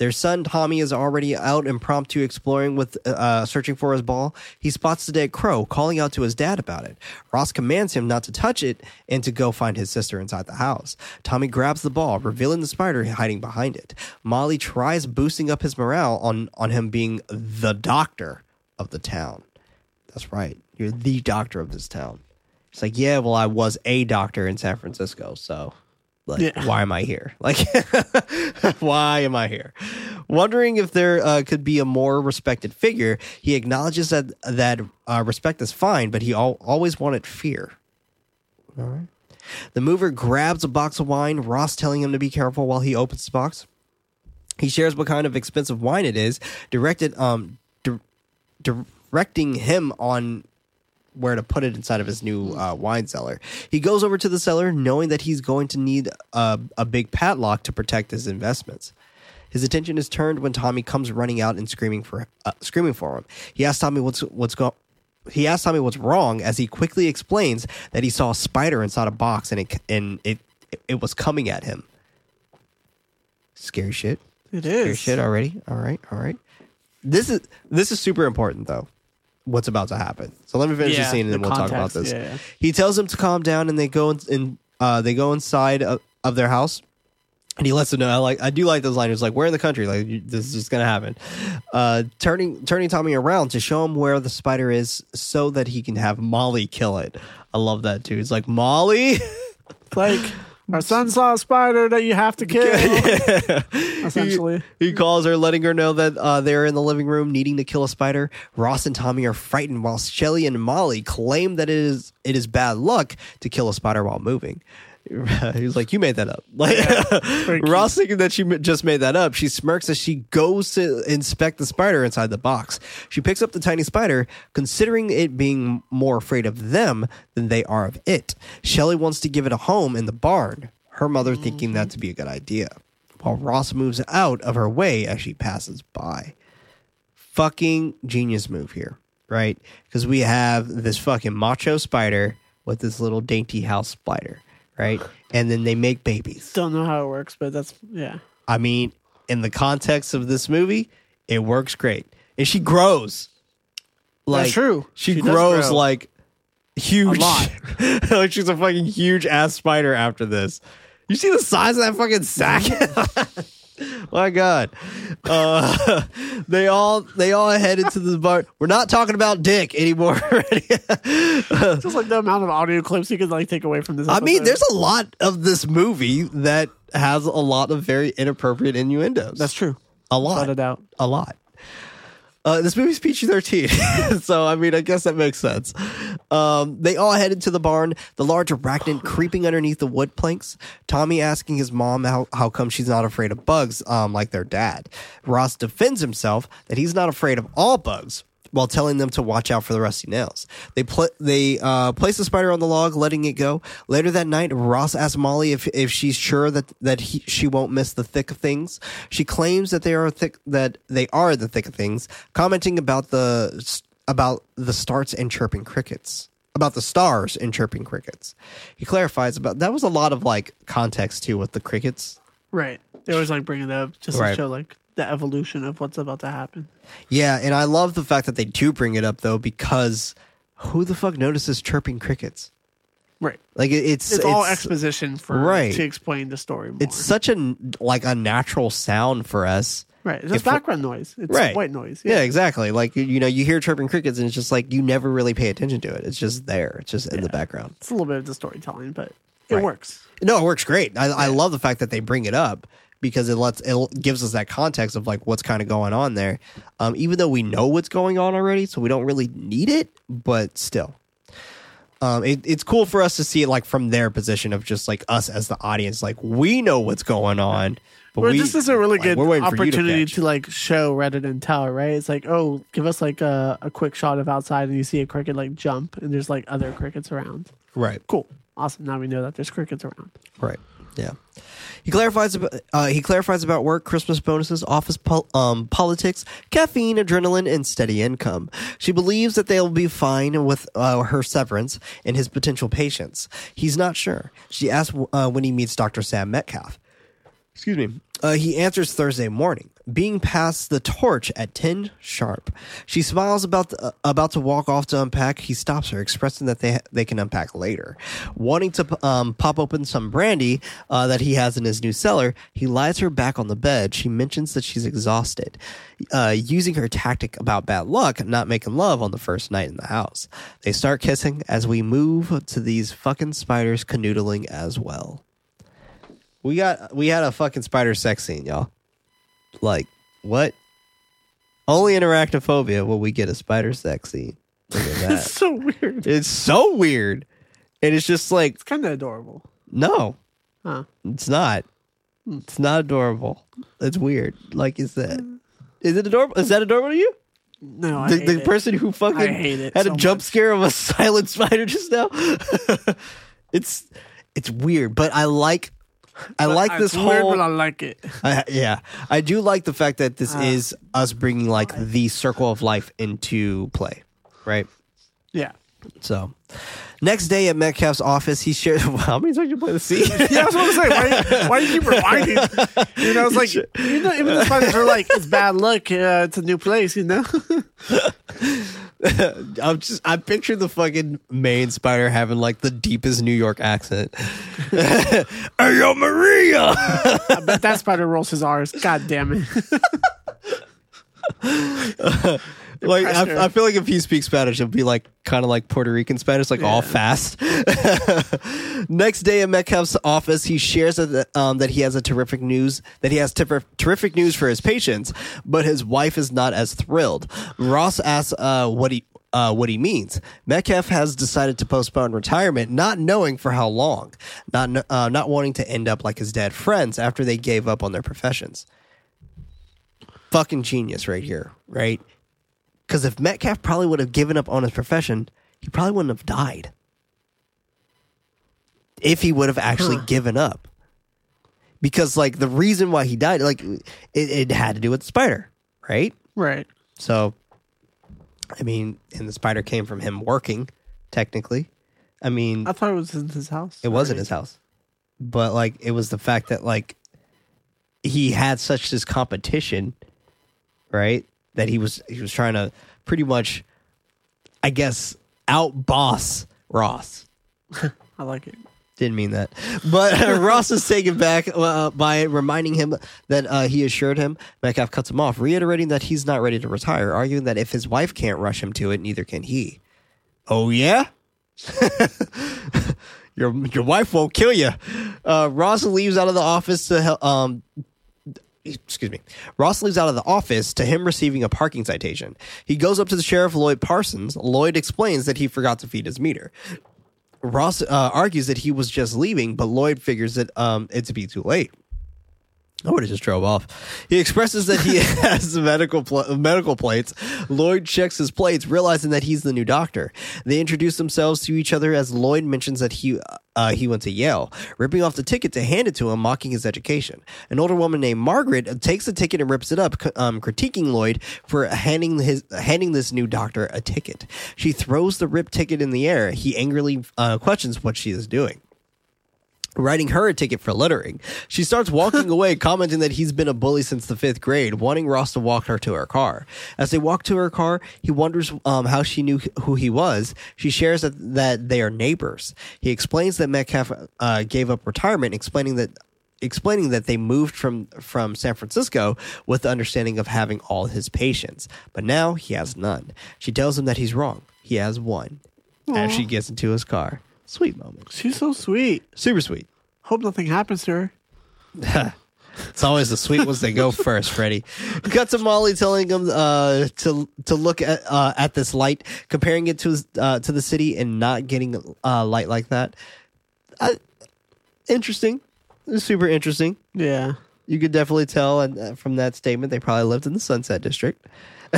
their son tommy is already out impromptu exploring with uh, searching for his ball. He spots the dead crow calling out to his dad about it. Ross commands him not to touch it and to go find his sister inside the house. Tommy grabs the ball revealing the spider hiding behind it. Molly tries boosting up his morale on on him being the doctor of the town. That's right. You're the doctor of this town. It's like, yeah, well, I was a doctor in San Francisco, so like, Yeah. why am I here? <laughs> Like, why am I here? Wondering if there uh, could be a more respected figure, he acknowledges that that uh, respect is fine, but he al- always wanted fear. All right. The mover grabs a box of wine, Ross telling him to be careful while he opens the box. He shares what kind of expensive wine it is, directed um di- directing him on where to put it inside of his new uh, wine cellar. He goes over to the cellar knowing that he's going to need a, a big padlock to protect his investments. His attention is turned when Tommy comes running out and screaming for uh, screaming for him. He asks Tommy what's what's going he asks Tommy what's wrong as he quickly explains that he saw a spider inside a box and it and it it was coming at him. Scary shit. It Scary shit already. All right, all right. This is this is super important though. What's about to happen? So let me finish the scene and the then we'll talk about this. yeah, yeah. He tells him to calm down, and they go in. in uh, they go inside of, of their house, and he lets them know. I like. I do like those lines. Like we're in the country. Like you, this is just gonna happen. Uh, turning turning Tommy around to show him where the spider is, so that he can have Molly kill it. I love that too. It's like Molly. <laughs> Like our son saw a spider that you have to kill. <laughs> <laughs> Essentially. He, he calls her, letting her know that uh, they're in the living room needing to kill a spider. Ross and Tommy are frightened, while Shelly and Molly claim that it is it is bad luck to kill a spider while moving. <laughs> He's like, "You made that up." <laughs> Like cute. <laughs> Ross thinking that she just made that up. She smirks as she goes to inspect the spider inside the box. She picks up the tiny spider, considering it being more afraid of them than they are of it. Shelley wants to give it a home in the barn. Her mother thinking that to be a good idea, while Ross moves out of her way as she passes by fucking genius move here, right? Because we have this fucking macho spider with this little dainty house spider, right? And then they make babies. Don't know how it works, but that's yeah. I mean, in the context of this movie, it works great. And she grows. Like true. She, She grows grow. like huge. A lot. <laughs> like she's a fucking huge ass spider after this. You see the size of that fucking sack? <laughs> <laughs> My God. Uh, <laughs> they all they all head into the bar. We're not talking about dick anymore. <laughs> Just like the amount of audio clips you could like take away from this. I mean, there's a lot of this movie that has a lot of very inappropriate innuendos. that's true. a lot. Without a doubt. A lot. Uh, this movie's PG 13. <laughs> so, I mean, I guess that makes sense. Um, they all head into the barn, the large arachnid <sighs> creeping underneath the wood planks. Tommy asking his mom how, how come she's not afraid of bugs um, like their dad. Ross defends himself that he's not afraid of all bugs while telling them to watch out for the rusty nails. They pl- they uh, place the spider on the log, letting it go. Later that night, Ross asks Molly if, if she's sure that that he, she won't miss the thick of things. She claims that they are thick that they are the thick of things, commenting about the about the starts and chirping crickets. About the stars and chirping crickets. He clarifies about that was a lot of like context too with the crickets. Right. They always like bring it up just Right. to show like the evolution of what's about to happen. Yeah, and I love the fact that they do bring it up though because who the fuck notices chirping crickets? Right. Like it- it's It's, all exposition for right. to explain the story more. It's such a like a natural sound for us. right. It's just background noise. It's Right. white noise. Yeah, exactly. Like you- know, you hear chirping crickets, and it's just like you never really pay attention to it. It's just there. It's just in the background. It's a little bit of the storytelling, but it Right. works. No, it works great. I, I love the fact that they bring it up because it lets it gives us that context of like what's kind of going on there. Um, even though we know what's going on already, so we don't really need it, but still. Um, it, it's cool for us to see it like from their position of just like us as the audience, like we know what's going on. But Well, we, this is a really like, good we're waiting for you to opportunity to, like show rather than tell, right? It's like, oh, give us like a, a quick shot of outside and you see a cricket like jump and there's like other crickets around. right. Cool. Awesome. Now we know that there's crickets around. Right. Yeah. He clarifies about uh, he clarifies about work, Christmas bonuses, office pol- um, politics, caffeine, adrenaline, and steady income. She believes that they'll be fine with uh, her severance and his potential patients. He's not sure. She asks uh, when he meets Dr. Sam Metcalf. Excuse me. Uh, he answers Thursday morning, being passed the torch at 10 sharp. She smiles about the, uh, about to walk off to unpack. He stops her, expressing that they they can unpack later. Wanting to um, pop open some brandy uh, that he has in his new cellar, he lies her back on the bed. She mentions that she's exhausted, uh, using her tactic about bad luck, not making love on the first night in the house. They start kissing as we move to these fucking spiders canoodling as well. We got we had a fucking spider sex scene, y'all. Like what? Only in arachnophobia will we get a spider sex scene. Look at <laughs> It's so weird. it's so weird. and it's just like It's kind of adorable. no, Huh. it's not. Hmm. It's not adorable. It's weird. Like, you said, hmm. is it adorable? Is that adorable to you? No, I The, the person who fucking I hate it had a jump much. scare of a <laughs> silent spider just now. <laughs> it's it's weird, but I like I like It's this whole I like it. <laughs> I, yeah, I do like the fact that Uh, this is us bringing like the circle of life into play, right? Yeah. So, next day at Metcalf's office, he shared. <laughs> How many times you play the scene? <laughs> Yeah, I was going to say, why, why do you keep rewinding? You <laughs> know, it's like, you know, even the spiders are like, it's bad luck. Uh, it's a new place, you know? I'm just. I picture the fucking main spider having like the deepest New York accent. hey, yo, Maria. I bet that spider rolls his R's. God damn it. Like I, I feel like if he speaks Spanish, it'll be like kind of like Puerto Rican Spanish, like all fast. <laughs> Next day at Metcalf's office, he shares that, um, that he has a terrific news that he has ter- terrific news for his patients, but his wife is not as thrilled. Ross asks uh, what he. Uh, what he means. Metcalf has decided to postpone retirement, not knowing for how long, not uh, not wanting to end up like his dead friends after they gave up on their professions. Fucking genius, right here, right? Because if Metcalf probably would have given up on his profession, he probably wouldn't have died. If he would have actually Huh. given up. Because, like, the reason why he died, like, it, it had to do with the spider, right? right. So, I mean, and the spider came from him working, technically. I mean, I thought it was in his house. it wasn't already. his house. But, like, it was the fact that, like, he had such this competition, right? That he was he was trying to pretty much, I guess, outboss Ross. <laughs> I like it. Didn't mean that. But <laughs> Ross is taken back uh, by reminding him that uh, he assured him. Metcalf cuts him off, reiterating that he's not ready to retire, arguing that if his wife can't rush him to it, neither can he. Oh, yeah? <laughs> your, your wife won't kill you. Uh, Ross leaves out of the office to help. Um, excuse me. Ross leaves out of the office to him receiving a parking citation. He goes up to the sheriff, Lloyd Parsons. Lloyd explains that he forgot to feed his meter. Ross uh, argues that he was just leaving, but Lloyd figures that um, it to be too late. Have just drove off. He expresses that he <laughs> has medical pl- medical plates. Lloyd checks his plates, realizing that he's the new doctor. They introduce themselves to each other as Lloyd mentions that he uh, he went to Yale, ripping off the ticket to hand it to him, mocking his education. An older woman named Margaret takes the ticket and rips it up, um, critiquing Lloyd for handing his handing this new doctor a ticket. She throws the ripped ticket in the air. He angrily uh, questions what she is doing writing her a ticket for littering. She starts walking <laughs> away, commenting that he's been a bully since the fifth grade, wanting Ross to walk her to her car. As they walk to her car, he wonders um, how she knew who he was. She shares that, that they are neighbors. He explains that Metcalf uh, gave up retirement, explaining that explaining that they moved from from San Francisco with the understanding of having all his patients, but now he has none. She tells him that he's wrong. He has one. As she gets into his car. Sweet moment. She's so sweet. Super sweet. Hope nothing happens to her. <laughs> It's always the sweet ones that go <laughs> first, Freddie. Cut to Molly telling him uh, to to look at uh, at this light, comparing it to uh, to the city, and not getting uh, light like that. Uh, interesting, super interesting. Yeah. You could definitely tell, and uh, from that statement, they probably lived in the Sunset District. <laughs>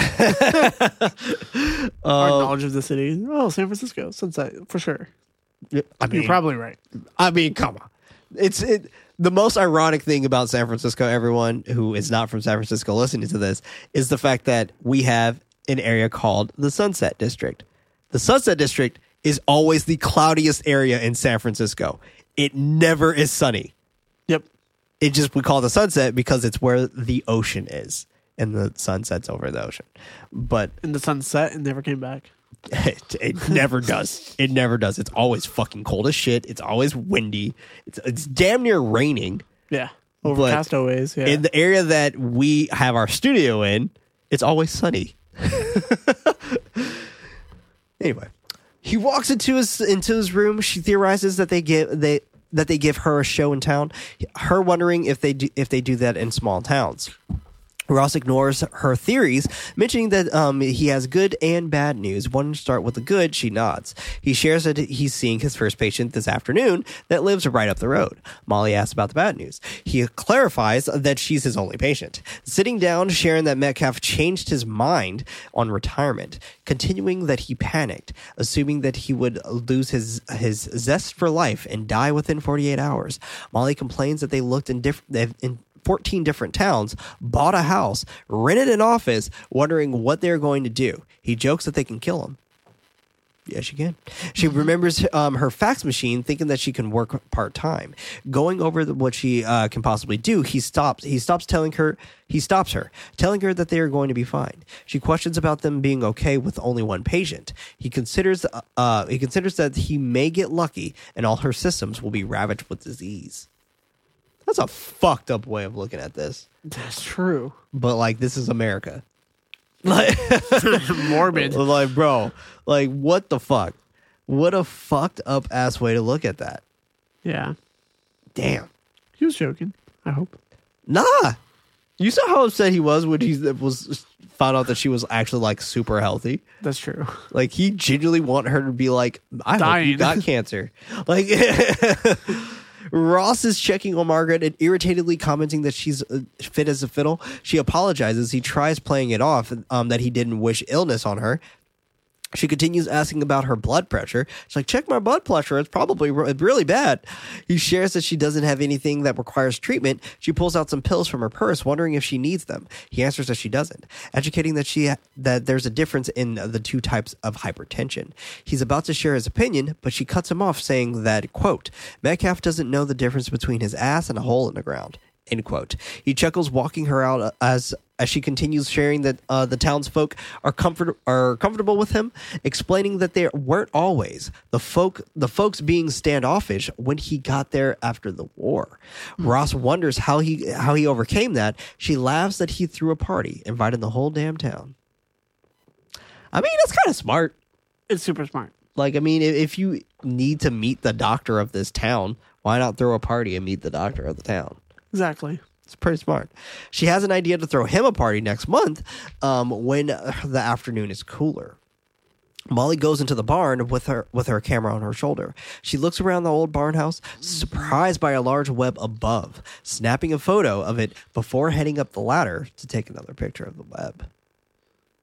Our knowledge of the city. Oh, San Francisco. Sunset, for sure. I mean, You're probably right. I mean, come on. It's it. The most ironic thing about San Francisco, everyone who is not from San Francisco listening to this, is the fact that we have an area called the Sunset District. The Sunset District is always the cloudiest area in San Francisco. It never is sunny. Yep. It just we call it the sunset because it's where the ocean is, and the sun sets over the ocean. But And the sun set and never came back. It, <laughs> it never does. It never does. It's always fucking cold as shit. It's always windy. It's it's damn near raining. Yeah. Overcast always. Yeah. In the area that we have our studio in, it's always sunny. <laughs> anyway, he walks into his into his room. She theorizes that they give they that they give her a show in town. Her wondering if they do if they do that in small towns. Ross ignores her theories, mentioning that um, he has good and bad news. One start with the good, she nods. He shares that he's seeing his first patient this afternoon that lives right up the road. Molly asks about the bad news. He clarifies that she's his only patient. Sitting down, sharing that Metcalf changed his mind on retirement, continuing that he panicked, assuming that he would lose his his zest for life and die within 48 hours. Molly complains that they looked in different in 14 different towns, bought a house, rented an office, wondering what they're going to do. He jokes that they can kill him. Yes, she can. She remembers um, her fax machine, thinking that she can work part time. Going over the, what she uh, can possibly do, he stops. He stops telling her. He stops her, telling her that they are going to be fine. She questions about them being okay with only one patient. He considers. Uh, he considers that he may get lucky, and all her systems will be ravaged with disease. That's a fucked up way of looking at this. That's true. But like, this is America. Like, <laughs> Morbid. <laughs> like, bro, like, what the fuck? What a fucked up ass way to look at that. Yeah. Damn. He was joking. I hope. Nah. You saw how upset he was when he was found out that she was actually like super healthy. That's true. Like he genuinely want her to be like, I hope you got cancer. Like <laughs> Ross is checking on Margaret and irritatedly commenting that she's uh, fit as a fiddle. She apologizes. He tries playing it off um, that he didn't wish illness on her. She continues asking about her blood pressure. She's like, check my blood pressure. It's probably re- really bad. He shares that she doesn't have anything that requires treatment. She pulls out some pills from her purse, wondering if she needs them. He answers that she doesn't, educating that she that there's a difference in the two types of hypertension. He's about to share his opinion, but she cuts him off, saying that, quote, Metcalf doesn't know the difference between his ass and a hole in the ground. End quote. He chuckles, walking her out uh, as as she continues sharing that uh, the townsfolk are comfort are comfortable with him, explaining that they weren't always the folk the folks being standoffish when he got there after the war. Ross wonders how he how he overcame that. She laughs that he threw a party, inviting the whole damn town. I mean, that's kind of smart. It's super smart. Like, I mean, if you need to meet the doctor of this town, why not throw a party and meet the doctor of the town? Exactly. It's pretty smart. She has an idea to throw him a party next month um, when the afternoon is cooler. Molly goes into the barn with her with her camera on her shoulder. She looks around the old barn house, surprised by a large web above, snapping a photo of it before heading up the ladder to take another picture of the web.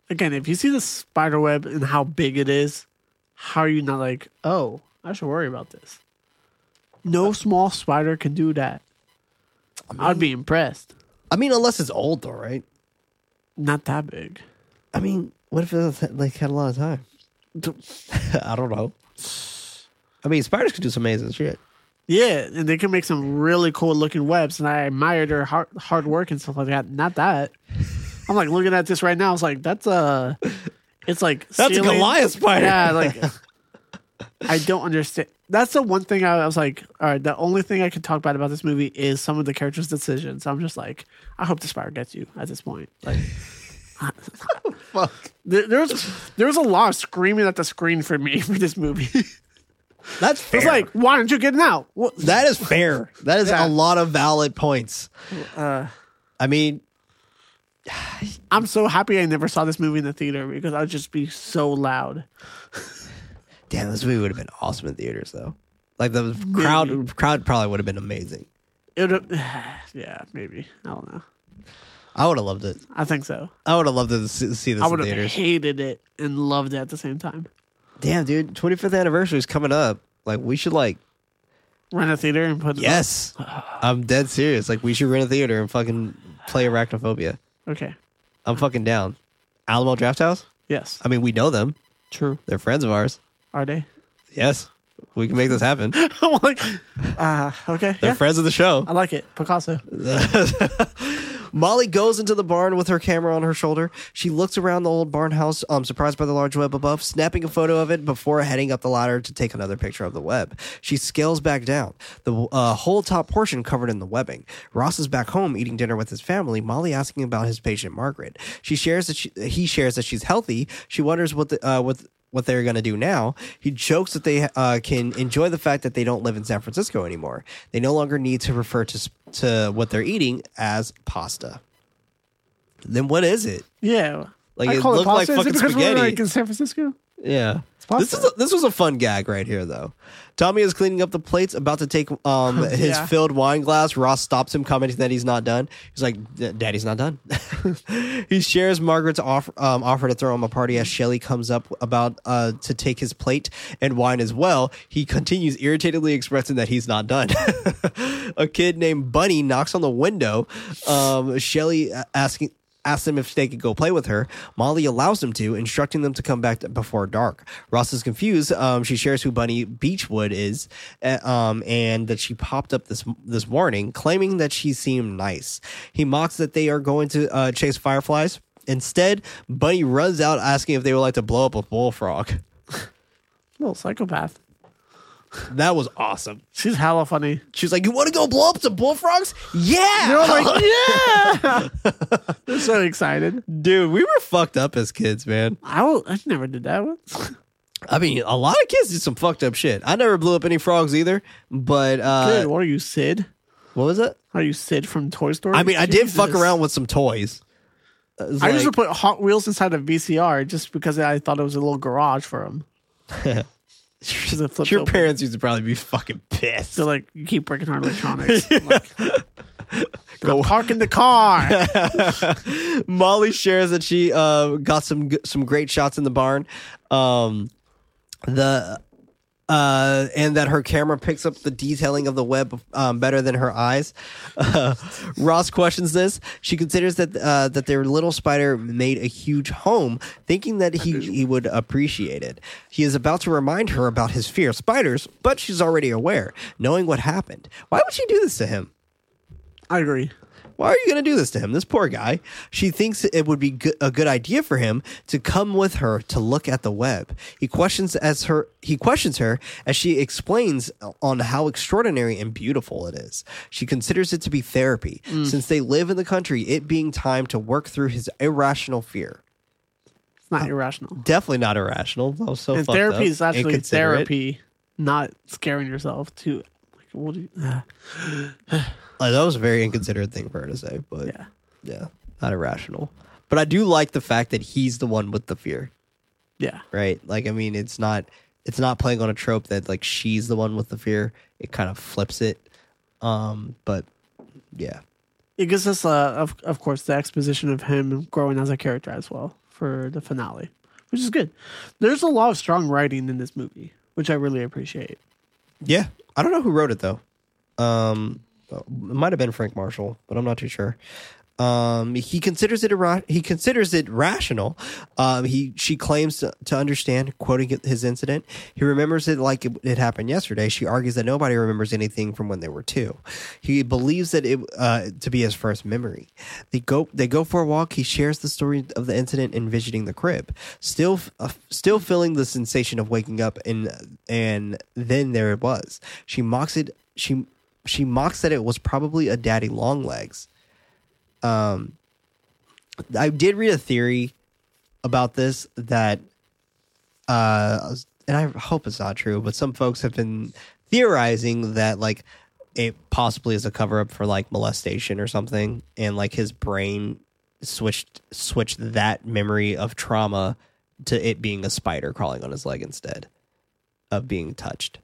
Again, if you see the spider web and how big it is, how are you not like, oh, I should worry about this? No small spider can do that. I'd be impressed. I mean, unless it's old though, right? Not that big. I mean, what if it like had a lot of time? <laughs> I don't know. I mean, spiders can do some amazing shit. Yeah, and they can make some really cool looking webs, and I admire their hard hard work and stuff like that. Not that. I'm like looking at this right now. It's like that's a, it's like That's a Goliath spider. Yeah, like I don't understand. That's the one thing I, was like, all right. The only thing I can talk about about this movie is some of the characters' decisions. I'm just like, I hope the spider gets you at this point. Like, <laughs> Fuck. there, there's there's a lot of screaming at the screen for me <laughs> for this movie. That's fair. it's like, why aren't you getting out? What? that is fair. That is Yeah. a lot of valid points. Uh, I mean, I'm so happy I never saw this movie in the theater because I'd just be so loud. Damn, this movie would have been awesome in theaters though. Like the crowd, crowd probably would have been amazing. It would, <sighs> yeah, maybe. I don't know. I would have loved it. I think so. I would have loved to see see this I in would have theaters. hated it and loved it at the same time. Damn, dude, 25th anniversary is coming up. Like, we should like, Rent a theater and put it yes, I'm dead serious. Like, we should rent a theater and fucking play Arachnophobia. Okay. I'm fucking down. Alamo Drafthouse. Yes. I mean, we know them. True. They're friends of ours. Are they? Yes, we can make this happen. <laughs> I'm like, uh, okay. They're Yeah. friends of the show. I like it. Picasso. <laughs> Molly goes into the barn with her camera on her shoulder. She looks around the old barn house, um, surprised by the large web above, snapping a photo of it before heading up the ladder to take another picture of the web. She scales back down, the uh, whole top portion covered in the webbing. Ross is back home eating dinner with his family. Molly asking about his patient Margaret. She shares that she, he shares that she's healthy. She wonders what the uh, what what they're going to do now. He jokes that they uh, can enjoy the fact that they don't live in San Francisco anymore. They no longer need to refer to to what they're eating as pasta. Then what is it? Yeah. Like, I it looked like it fucking because we're spaghetti. like in San Francisco? Yeah. This is a, this was a fun gag right here, though. Tommy is cleaning up the plates, about to take um, his Yeah. filled wine glass. Ross stops him, commenting that he's not done. He's like, "Daddy's not done." <laughs> he shares Margaret's offer, um, offer to throw him a party as Shelley comes up about uh, to take his plate and wine as well. He continues irritatedly expressing that he's not done. <laughs> a kid named Bunny knocks on the window. Um, Shelley uh, asking asks them if they could go play with her. Molly allows them to, instructing them to come back before dark. Ross is confused. Um, she shares who Bunny Beechwood is, uh, um, and that she popped up this this morning, claiming that she seemed nice. He mocks that they are going to uh, chase fireflies. Instead, Bunny runs out asking if they would like to blow up a bullfrog. <laughs> Little psychopath. That was awesome. She's hella funny. She's like, "You want to go blow up some bullfrogs? Yeah!" They're all like, <laughs> yeah. They're so excited. Dude, we were fucked up as kids, man. I will, I never did that once. I mean, a lot of kids did some fucked up shit. I never blew up any frogs either, but uh, Dude, what are you, Sid? what was it? Are you Sid from Toy Story? I mean, I did fuck Jesus. around with some toys. It was I used to put Hot Wheels inside a VCR just because I thought it was a little garage for them. <laughs> A flip your open. parents used to probably be fucking pissed. So like, you keep breaking our <laughs> electronics. Like, <laughs> Go park in the car. <laughs> Molly shares that she uh, got some some great shots in the barn. Um, the uh, and that her camera picks up the detailing of the web um, better than her eyes. <laughs> Uh, Ross questions this. She considers that uh, that their little spider made a huge home, thinking that he he would appreciate it. He is about to remind her about his fear of spiders, but she's already aware, knowing what happened. Why would she do this to him? I agree. Why are you going to do this to him? This poor guy. She thinks it would be good, a good idea for him to come with her to look at the web. He questions as her he questions her as she explains on how extraordinary and beautiful it is. She considers it to be therapy since they live in the country, it being time to work through his irrational fear. It's not irrational. Definitely not irrational. That was so and therapy up. is actually therapy, not scaring yourself to. Like, what do you, <sighs> <sighs> <sighs> ah, Uh, that was a very inconsiderate thing for her to say, but yeah. yeah, not irrational. But I do like the fact that he's the one with the fear. Yeah. right? Like, I mean, it's not it's not playing on a trope that like she's the one with the fear. It kind of flips it. Um, but yeah, It gives us, uh, of, of course, the exposition of him growing as a character as well for the finale, which is good. There's a lot of strong writing in this movie, which I really appreciate. yeah. I don't know who wrote it though. Um, it might have been Frank Marshall, but I'm not too sure. Um, he considers it ira- he considers it rational. Um, he she claims to, to understand, quoting his incident. He remembers it like it, it happened yesterday. She argues that nobody remembers anything from when they were two. He believes that it uh, to be his first memory. They go they go for a walk. He shares the story of the incident and visiting the crib. Still uh, still feeling the sensation of waking up and and then there it was. She mocks it. She she mocks that it was probably a daddy long legs. Um, I did read a theory about this that, uh, and I hope it's not true, but some folks have been theorizing that like it possibly is a cover up for like molestation or something, and like his brain switched switched that memory of trauma to it being a spider crawling on his leg instead of being touched.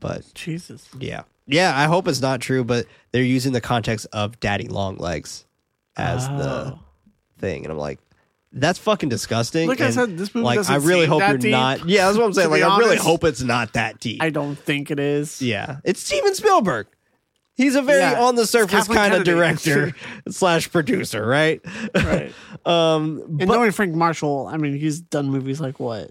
But Jesus. yeah. Yeah, I hope it's not true, but they're using the context of daddy long legs as the Oh. thing. And I'm like, that's fucking disgusting. Like I said, this movie like I really hope you're deep, not. Yeah, that's what I'm saying. Like be I really hope it's not that deep. I don't think it is. yeah. It's Steven Spielberg. He's a very Yeah, on the surface kind of director <laughs> <laughs> slash producer, right? Right. <laughs> um And but- knowing Frank Marshall, I mean, he's done movies like what?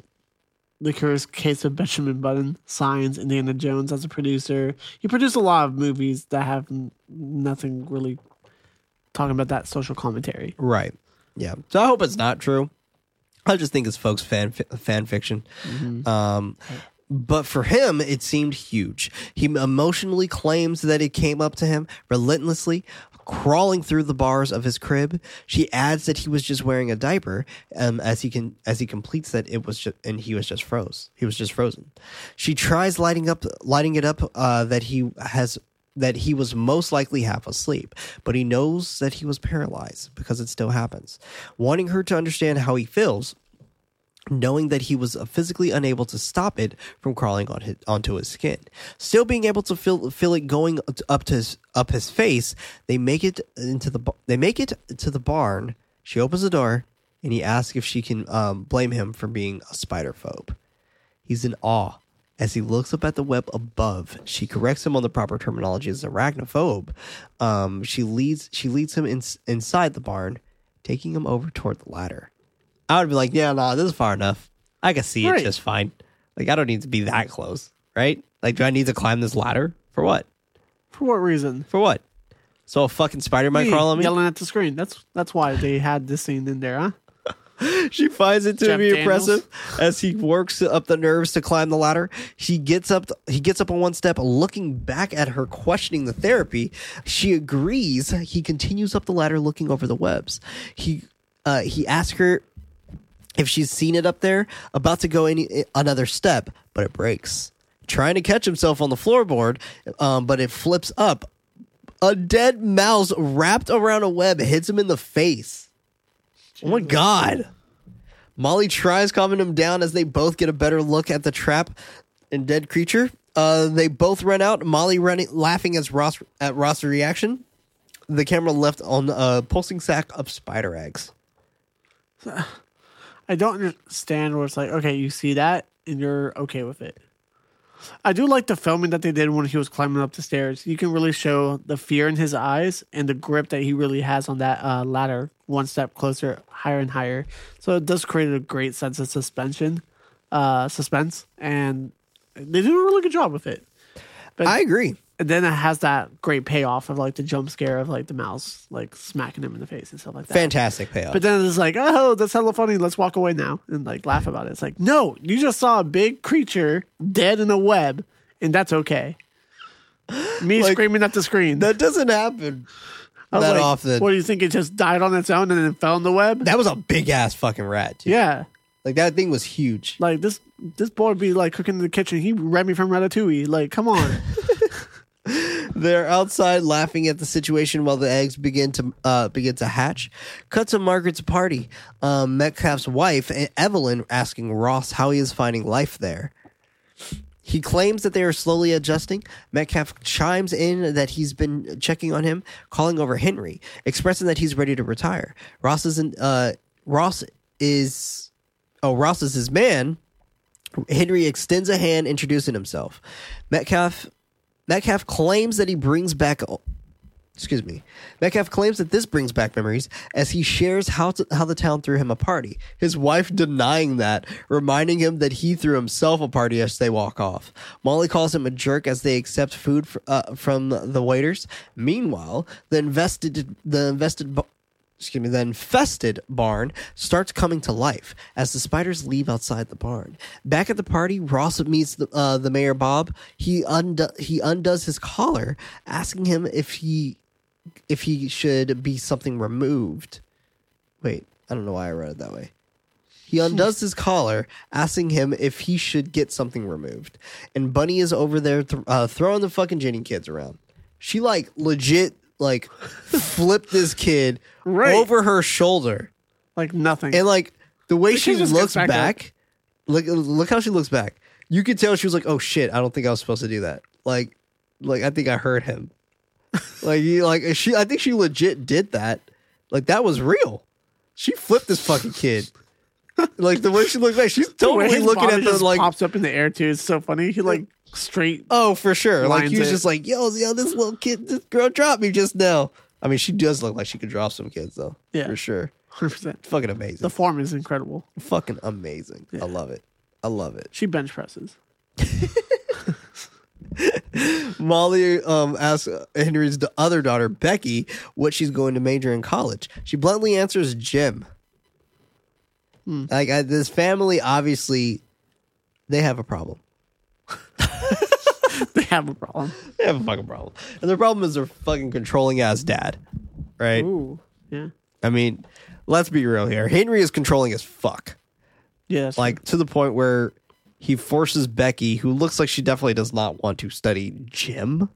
The Curious Case of Benjamin Button, Signs, Indiana Jones as a producer. He produced a lot of movies that have nothing really talking about that social commentary. Right. Yeah. So I hope it's not true. I just think it's folks fan fan fiction. Um, but for him, it seemed huge. He emotionally claims that it came up to him relentlessly, crawling through the bars of his crib. She adds that he was just wearing a diaper, um, as he can as he completes that it was just and he was just froze. He was just frozen. She tries lighting up lighting it up uh, that he has that he was most likely half asleep, but he knows that he was paralyzed because it still happens. Wanting her to understand how he feels, knowing that he was physically unable to stop it from crawling on his, onto his skin. Still being able to feel feel it going up to his up his face, they make it into the they make it to the barn. She opens the door and he asks if she can um, blame him for being a spider phobe. He's in awe as he looks up at the web above. She corrects him on the proper terminology as arachnophobe. Um, she leads she leads him in, inside the barn, taking him over toward the ladder. I would be like, yeah, nah, this is far enough. I can see Right. it just fine. Like, I don't need to be that close, right? Like, do I need to climb this ladder for what? For what reason? For what? So a fucking spider might crawl on me. Yelling at the screen. That's that's why they had this scene in there, huh? <laughs> she finds it to Jeff be Daniels. impressive as he works up the nerves to climb the ladder. He gets up. He gets up on one step, looking back at her, questioning the therapy. She agrees. He continues up the ladder, looking over the webs. He uh, he asks her if she's seen it up there, about to go any another step, but it breaks. Trying to catch himself on the floorboard, um, but it flips up. A dead mouse wrapped around a web hits him in the face. Oh my god. Molly tries calming him down as they both get a better look at the trap and dead creature. Uh, they both run out. Molly running, laughing as Ross at Ross's reaction. The camera left on a pulsing sack of spider eggs. <sighs> <sighs> I don't understand where it's like, okay, you see that and you're okay with it. I do like the filming that they did when he was climbing up the stairs. You can really show the fear in his eyes and the grip that he really has on that uh, ladder, one step closer, higher and higher. So it does create a great sense of suspension, uh, suspense, and they do a really good job with it. But I agree. And then it has that great payoff of like the jump scare of like the mouse like smacking him in the face and stuff like that. Fantastic payoff. But then it's like, oh, that's hella funny. Let's walk away now and like laugh about it. It's like, no, you just saw a big creature dead in a web, and that's okay. Me Like, screaming at the screen. that doesn't happen I was that like, often. What do you think? It just died on its own and then fell in the web? that was a big ass fucking rat. Dude. yeah. Like that thing was huge. Like this, this boy would be like cooking in the kitchen. He Remy from Ratatouille. Like, come on. <laughs> They're outside laughing at the situation while the eggs begin to uh, begin to hatch. Cut to Margaret's party. Um, Metcalf's wife, Evelyn, asking Ross how he is finding life there. He claims that they are slowly adjusting. Metcalf chimes in that he's been checking on him, calling over Henry, expressing that he's ready to retire. Ross isn't. Uh, Ross is. Oh, Ross is his man. Henry extends a hand, introducing himself. Metcalf Metcalf claims that he brings back. Excuse me. Metcalf claims that this brings back memories as he shares how to, how the town threw him a party. His wife denying that, reminding him that he threw himself a party as they walk off. Molly calls him a jerk as they accept food fr- uh, from the waiters. Meanwhile, the invested the invested excuse me, the infested barn starts coming to life as the spiders leave outside the barn. Back at the party, Ross meets the, uh, the mayor Bob. He undo- he undoes his collar, asking him if he if he should be something removed. Wait, I don't know why I wrote it that way. He undoes his collar, asking him if he should get something removed. And Bunny is over there th- uh, throwing the fucking Jenny kids around. She like legit like flipped this kid <laughs> Right. over her shoulder, like nothing. and like the way she kid just looks gets back back, look look how she looks back. You could tell she was like, "Oh shit, I don't think I was supposed to do that." Like, like I think I hurt him. <laughs> like you, like she, I think she legit did that. Like that was real. She flipped this fucking kid. <laughs> like the way she looked back, she's The way totally his looking body at the just like. pops up in the air too. It's so funny. He like straight. Oh, for sure. Like he was it. just like, yo, yo, this little kid, this girl dropped me just now. I mean, she does look like she could drop some kids though. Yeah. for sure. 100%. Fucking amazing. The form is incredible. Fucking amazing. I love it. I love it. She bench presses. <laughs> Molly um, asks Henry's other daughter, Becky, what she's going to major in college. She bluntly answers gym. Like, I, this family, obviously, they have a problem. They have a problem. They have a fucking problem. And their problem is their fucking controlling ass dad. Right? Ooh, yeah, I mean, let's be real here. Henry is controlling as fuck. yeah. Like, to the point where he forces Becky, who looks like she definitely does not want to study gym,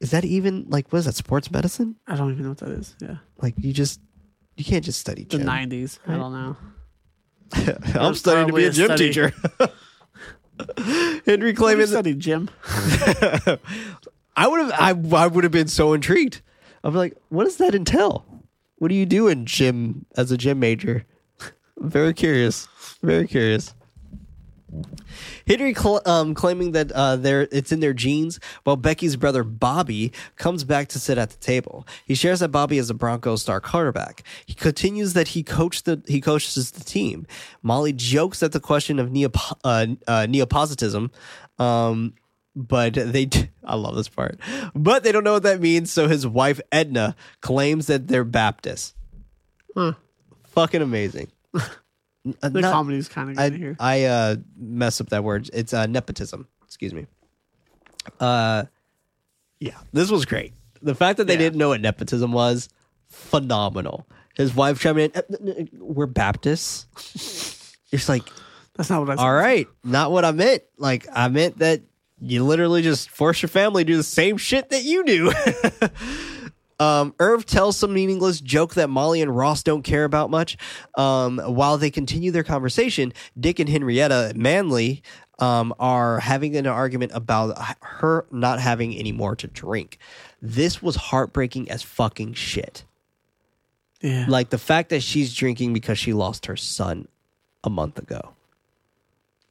is that even like what is that sports medicine? I don't even know what that is. Yeah. Like you just you can't just study gym. The gym. 90s. I don't know. <laughs> I'm studying to be a a gym study. teacher. <laughs> Henry that studied gym. <laughs> I would have I, I would have been so intrigued. I'm like, what does that entail? What do you do in gym as a gym major? I'm very curious. Very curious. Henry cl- um, claiming that uh, they're, it's in their genes, while Becky's brother Bobby comes back to sit at the table. He shares that Bobby is a Broncos star quarterback. He continues that he coached the he coaches the team. Molly jokes at the question of neop- uh, uh, neopositism, um, but they d- I love this part, but they don't know what that means. So his wife Edna claims that they're Baptist. Huh. Fucking amazing. <laughs> Uh, The not- comedy's kind of good I here. I uh mess up that word. It's uh nepotism. Excuse me. Uh yeah, this was great. The fact that they Yeah. didn't know what nepotism was, phenomenal. His wife chiming in, "Uh, uh, uh, we're Baptists. It's like, That's not what I said. all right, not what I meant. Like I meant that you literally just force your family to do the same shit that you do. <laughs> Um, Irv tells some meaningless joke that Molly and Ross don't care about much. Um, while they continue their conversation, Dick and Henrietta Manley um, are having an argument about her not having any more to drink. This was heartbreaking as fucking shit. Yeah. Like the fact that she's drinking because she lost her son a month ago.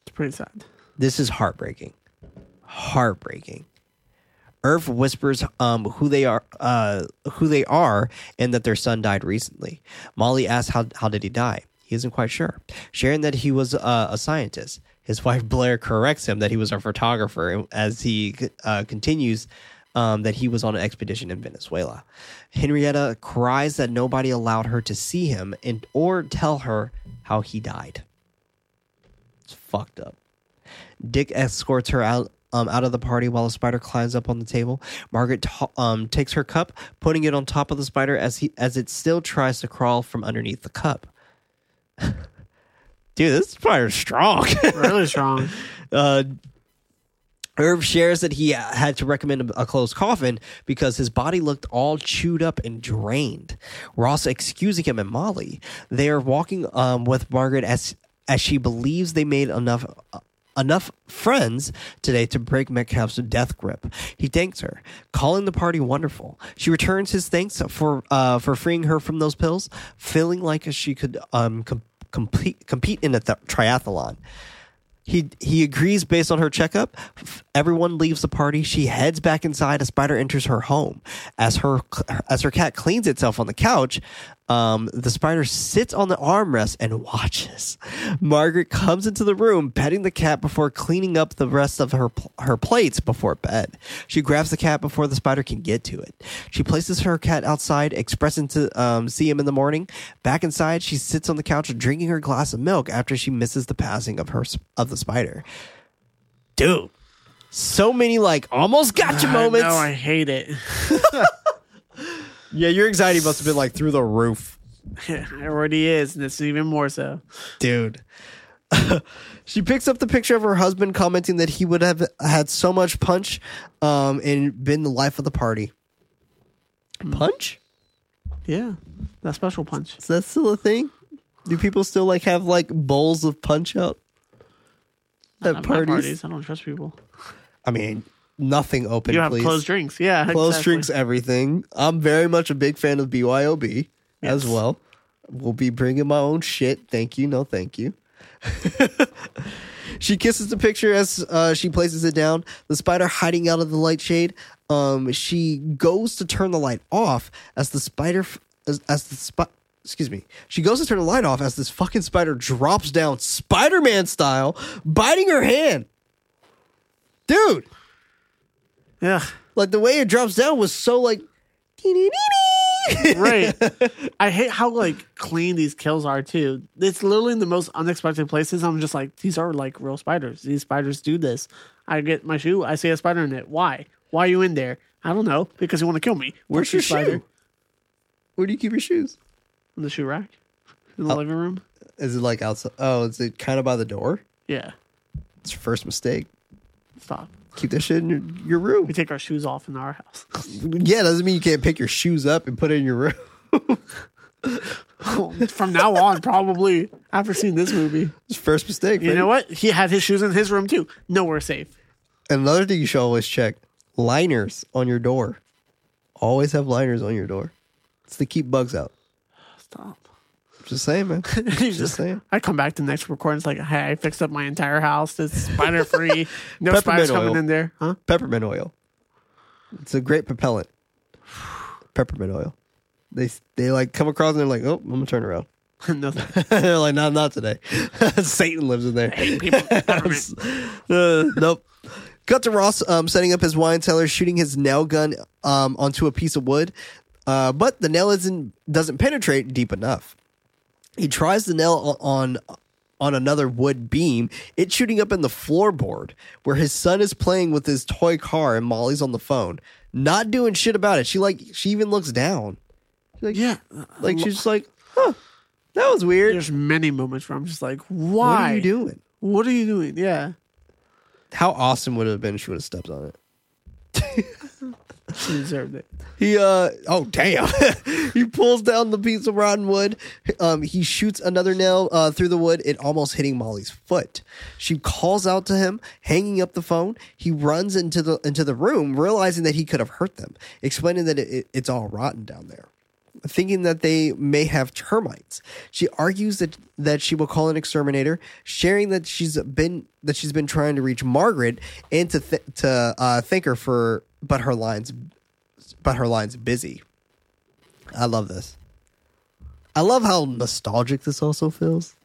it's pretty sad. This is heartbreaking. Heartbreaking. Irv whispers um, who they are, uh, who they are, and that their son died recently. Molly asks how how did he die. He isn't quite sure, sharing that he was uh, a scientist. His <laughs> wife Blair corrects him that he was a photographer, as he uh, continues um, that he was on an expedition in Venezuela. Henrietta cries that nobody allowed her to see him and or tell her how he died. It's fucked up. Dick escorts her out um, out of the party while a spider climbs up on the table. Margaret to- um, takes her cup, putting it on top of the spider as he as it still tries to crawl from underneath the cup. <laughs> Dude, this spider's strong. <laughs> Really strong. uh, Irv shares that he had to recommend a closed coffin because his body looked all chewed up and drained. Ross excusing him and Molly. They are walking um, with Margaret as as she believes they made enough uh, enough friends today to break Metcalf's death grip. He thanks her, calling the party wonderful. She returns his thanks for uh, for freeing her from those pills, feeling like she could um, com- complete compete in a th- triathlon. He he agrees based on her checkup. Everyone leaves the party. She heads back inside. A spider enters her home. As her as her cat cleans itself on the couch, um, the spider sits on the armrest and watches. Margaret comes into the room, petting the cat before cleaning up the rest of her her plates before bed. She grabs the cat before the spider can get to it. She places her cat outside, expressing to um, see him in the morning. Back inside, she sits on the couch drinking her glass of milk after she misses the passing of her of the spider. Dude, so many like almost gotcha <sighs> moments. No, I hate it. <laughs> <laughs> yeah, your anxiety must have been like through the roof, <laughs> it already is, and it's even more so. dude. <laughs> she picks up the picture of her husband, commenting that he would have had so much punch, um, and been the life of the party. Punch? Yeah, that special punch. Is that still a thing? Do people still like have like bowls of punch out at At my parties? parties, I don't trust people. I mean, nothing open. You have please. closed drinks, yeah. closed exactly. drinks, everything. I'm very much a big fan of BYOB as well. We'll be bringing my own shit. Thank you. No, thank you. <laughs> she kisses the picture as uh, she places it down. The spider hiding out of the light shade. Um, she goes to turn the light off as the spider, f- as, as the spider. Excuse me. She goes to turn the light off as this fucking spider drops down Spider Man style, biting her hand. Dude, Yeah, like the way it drops down was so like right. <laughs> I hate how like clean these kills are too. It's literally in the most unexpected places. I'm just like, these are like real spiders. These spiders do this. I get my shoe. I see a spider in it. Why? Why are you in there? I don't know. Because you want to kill me. Where's your spider. shoe? Where do you keep your shoes? In the shoe rack. In the oh. living room. Is it like outside? Oh, is it kind of by the door? Yeah. It's your first mistake. Stop. Keep that shit in your, your room. We take our shoes off in our house. Yeah, doesn't mean you can't pick your shoes up and put it in your room. <laughs> From now on, probably after seeing this movie. It's first mistake. You Freddie. know what? He had his shoes in his room too. Nowhere safe. Another thing you should always check: liners on your door. Always have liners on your door. It's to keep bugs out. Stop. Just saying, man. <laughs> Just saying. I come back to the next recording. It's like, hey, I fixed up my entire house. It's spider free. <laughs> No spiders coming oil. in there. Huh? Peppermint oil. It's a great propellant. <sighs> Peppermint oil. They they like come across and they're like, oh, I'm gonna turn around. <laughs> no, they're like, not not today. Satan lives in there. Uh, nope. Cut to Ross um, setting up his wine cellar, shooting his nail gun um, onto a piece of wood, uh, but the nail isn't doesn't penetrate deep enough. He tries the nail on on another wood beam. It's shooting up in the floorboard where his son is playing with his toy car and Molly's on the phone, not doing shit about it. She like she even looks down. She's like, Yeah. like she's just like, huh, that was weird. There's many moments where I'm just like, why? What are you doing? What are you doing? Yeah. How awesome would it have been if she would have stepped on it? <laughs> She deserved it. He uh oh damn. <laughs> he pulls down the piece of rotten wood. Um he shoots another nail uh through the wood, it almost hitting Molly's foot. She calls out to him, hanging up the phone. He runs into the into the room, realizing that he could have hurt them, explaining that it, it- it's all rotten down there. Thinking that they may have termites, she argues that that she will call an exterminator, sharing that she's been that she's been trying to reach Margaret and to th- to uh, thank her for, but her lines but her line's busy. I love this. I love how nostalgic this also feels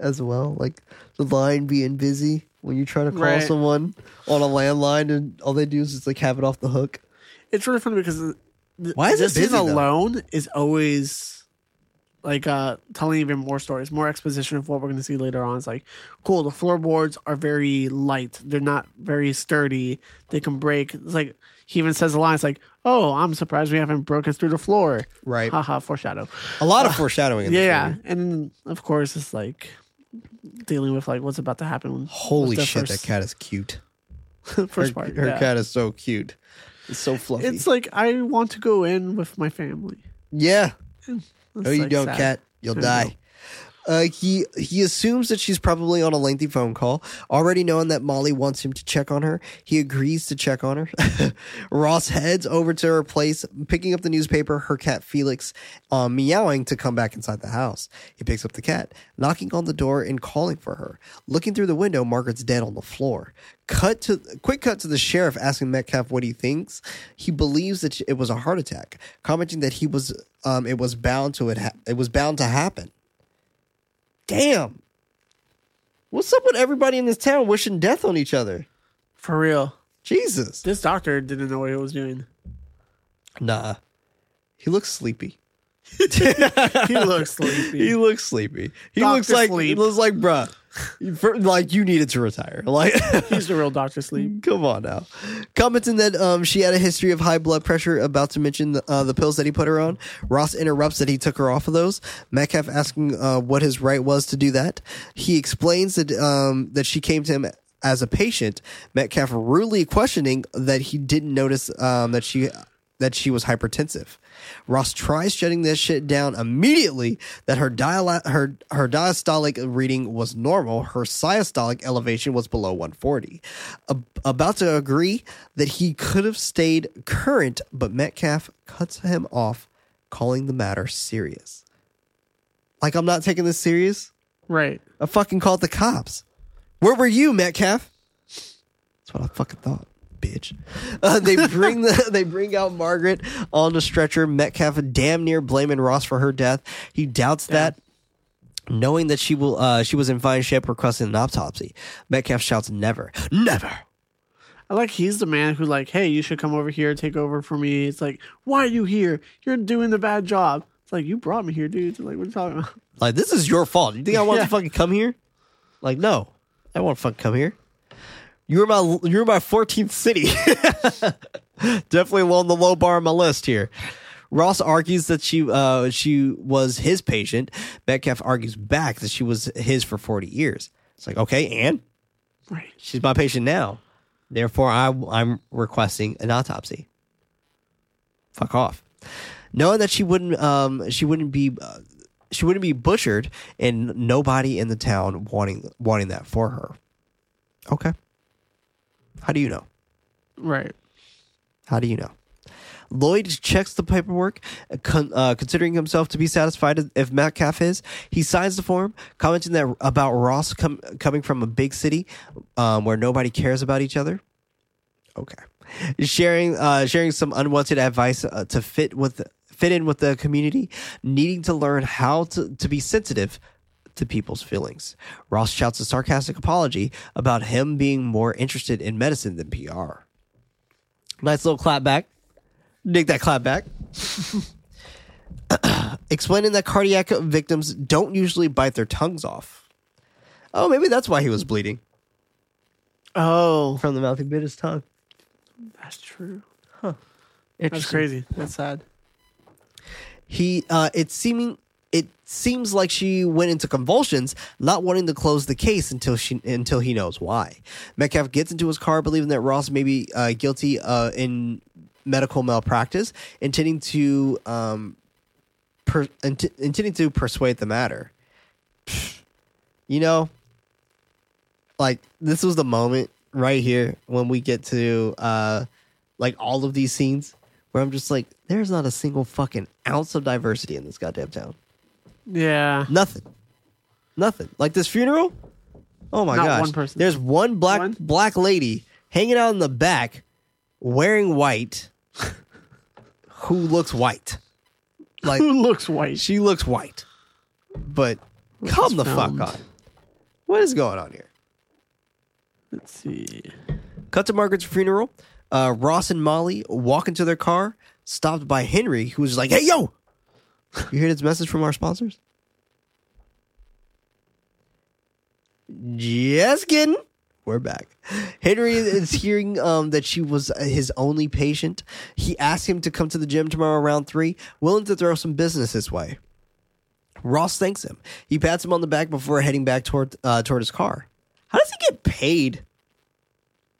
as well. Like the line being busy when you try to call Right. someone on a landline and all they do is just like have it off the hook. It's really funny because Why is it this scene busy, though? alone is always like uh telling even more stories, more exposition of what we're going to see later on. It's like, cool. The floorboards are very light; they're not very sturdy. They can break. It's like he even says a line. It's like, "Oh, I'm surprised we haven't broken through the floor." Right. Haha. Foreshadow. A lot of foreshadowing in Yeah, movie. and of course it's like dealing with like what's about to happen. Holy shit, First, that cat is cute. <laughs> first her part. her yeah. cat is so cute. It's so fluffy. It's like I want to go in with my family. yeah. No, you don't, sad. cat. You'll I die. Uh, he he assumes that she's probably on a lengthy phone call. Already knowing that Molly wants him to check on her, he agrees to check on her. <laughs> Ross heads over to her place, picking up the newspaper. Her cat Felix, um, meowing to come back inside the house. He picks up the cat, knocking on the door and calling for her. Looking through the window, Margaret's dead on the floor. Cut to quick cut to the sheriff asking Metcalf what he thinks. He believes that it was a heart attack, commenting that he was um, it was bound to it ha- it was bound to happen. Damn. What's up with everybody in this town wishing death on each other? For real. Jesus. This doctor didn't know what he was doing. Nah. He looks sleepy. <laughs> He looks <laughs> sleepy. He looks sleepy. He Dr. looks like he looks like bruh. For- like you needed to retire. Like <laughs> He's the real Doctor Sleep. Come on now. Commenting that um, she had a history of high blood pressure, about to mention the, uh, the pills that he put her on. Ross interrupts that he took her off of those. Metcalf asking uh, what his right was to do that. He explains that um, that she came to him as a patient. Metcalf rudely questioning that he didn't notice um, that she that she was hypertensive. Ross tries shutting this shit down immediately that her diala- her her diastolic reading was normal, her systolic elevation was below 140. Ab- about to agree that he could have stayed current, but Metcalf cuts him off, calling the matter serious. Like I'm not taking this serious. Right. I fucking called the cops. Where were you, Metcalf? That's what I fucking thought, bitch. Uh, they <laughs> bring the they bring out Margaret on the stretcher. Metcalf damn near blaming Ross for her death. He doubts that. Knowing that she will, uh, she was in fine shape, requesting an autopsy. Metcalf shouts, "Never, never." I like he's the man who like, hey, you should come over here, take over for me. It's like, why are you here? You're doing the bad job. It's like you brought me here, dude. It's like, what are you talking about? Like this is your fault. You think I want <laughs> Yeah. to fucking come here? Like no, I want to fucking come here. You were my you were my 14th city. <laughs> Definitely low on the low bar on my list here. Ross argues that she uh, she was his patient. Metcalf argues back that she was his for 40 years. It's like okay, and Right. she's my patient now. Therefore, I, I'm requesting an autopsy. Fuck off. Knowing that she wouldn't, um, she wouldn't be, uh, she wouldn't be butchered, and nobody in the town wanting wanting that for her. Okay. How do you know? Right. How do you know? Lloyd checks the paperwork, uh, con- uh, considering himself to be satisfied if Metcalf is. He signs the form, commenting that about Ross com- coming from a big city um, where nobody cares about each other. Okay, sharing uh, sharing some unwanted advice uh, to fit with fit in with the community, needing to learn how to, to be sensitive to people's feelings. Ross shouts a sarcastic apology about him being more interested in medicine than PR. Nice little clap back. Dig that clap back. <coughs> Explaining that cardiac victims don't usually bite their tongues off. Oh, maybe that's why he was bleeding Oh, from the mouth. He bit his tongue. that's true. Huh. That's crazy. That's sad. He, uh, it's seeming, it seems like she went into convulsions, not wanting to close the case until she, until he knows why. Metcalf gets into his car, believing that Ross may be uh, guilty uh, in medical malpractice, intending to, um, per, int- intending to persuade the matter. <sighs> You know, like this was the moment right here when we get to uh like all of these scenes where I'm just like, there's not a single fucking ounce of diversity in this goddamn town. Yeah. Nothing. Nothing. Like this funeral? Oh my Not gosh. one person. There's one black One? black lady hanging out in the back wearing white who looks white. Like Who looks white? she looks white. But come the filmed. fuck on. What is going on here? Let's see. Cut to Margaret's funeral. Uh, Ross and Molly walk into their car, stopped by Henry, who's like, "Hey, yo, you hear this message from our sponsors?" Just kidding. We're back. Henry is <laughs> hearing um, that she was his only patient. He asked him to come to the gym tomorrow around three, willing to throw some business his way. Ross thanks him. He pats him on the back before heading back toward uh, toward his car. How does he get paid?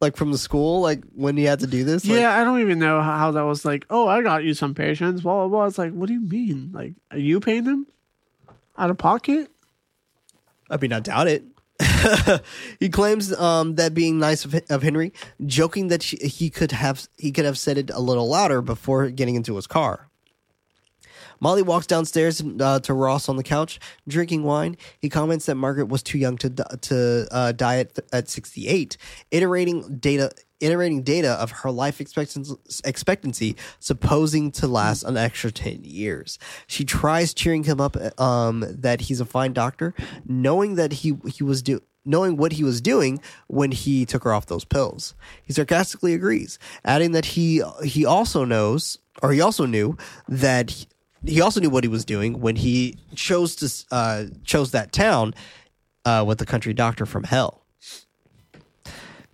Like from the school, like when he had to do this? Like, yeah, I don't even know how, how that was like, oh, I got you some patients, Well, blah, blah. It's like, what do you mean? Like, are you paying them out of pocket? I mean, I doubt it. <laughs> he claims um, that being nice of, of Henry, joking that she, he could have he could have said it a little louder before getting into his car. Molly walks downstairs uh, to Ross on the couch, drinking wine. He comments that Margaret was too young to to uh, die at, at 68, iterating data iterating data of her life expectancy, supposing to last an extra 10 years. She tries cheering him up um, that he's a fine doctor, knowing that he he was do knowing what he was doing when he took her off those pills. He sarcastically agrees, adding that he he also knows or he also knew that he, also knew what he was doing when he chose to uh, chose that town uh, with the country doctor from hell.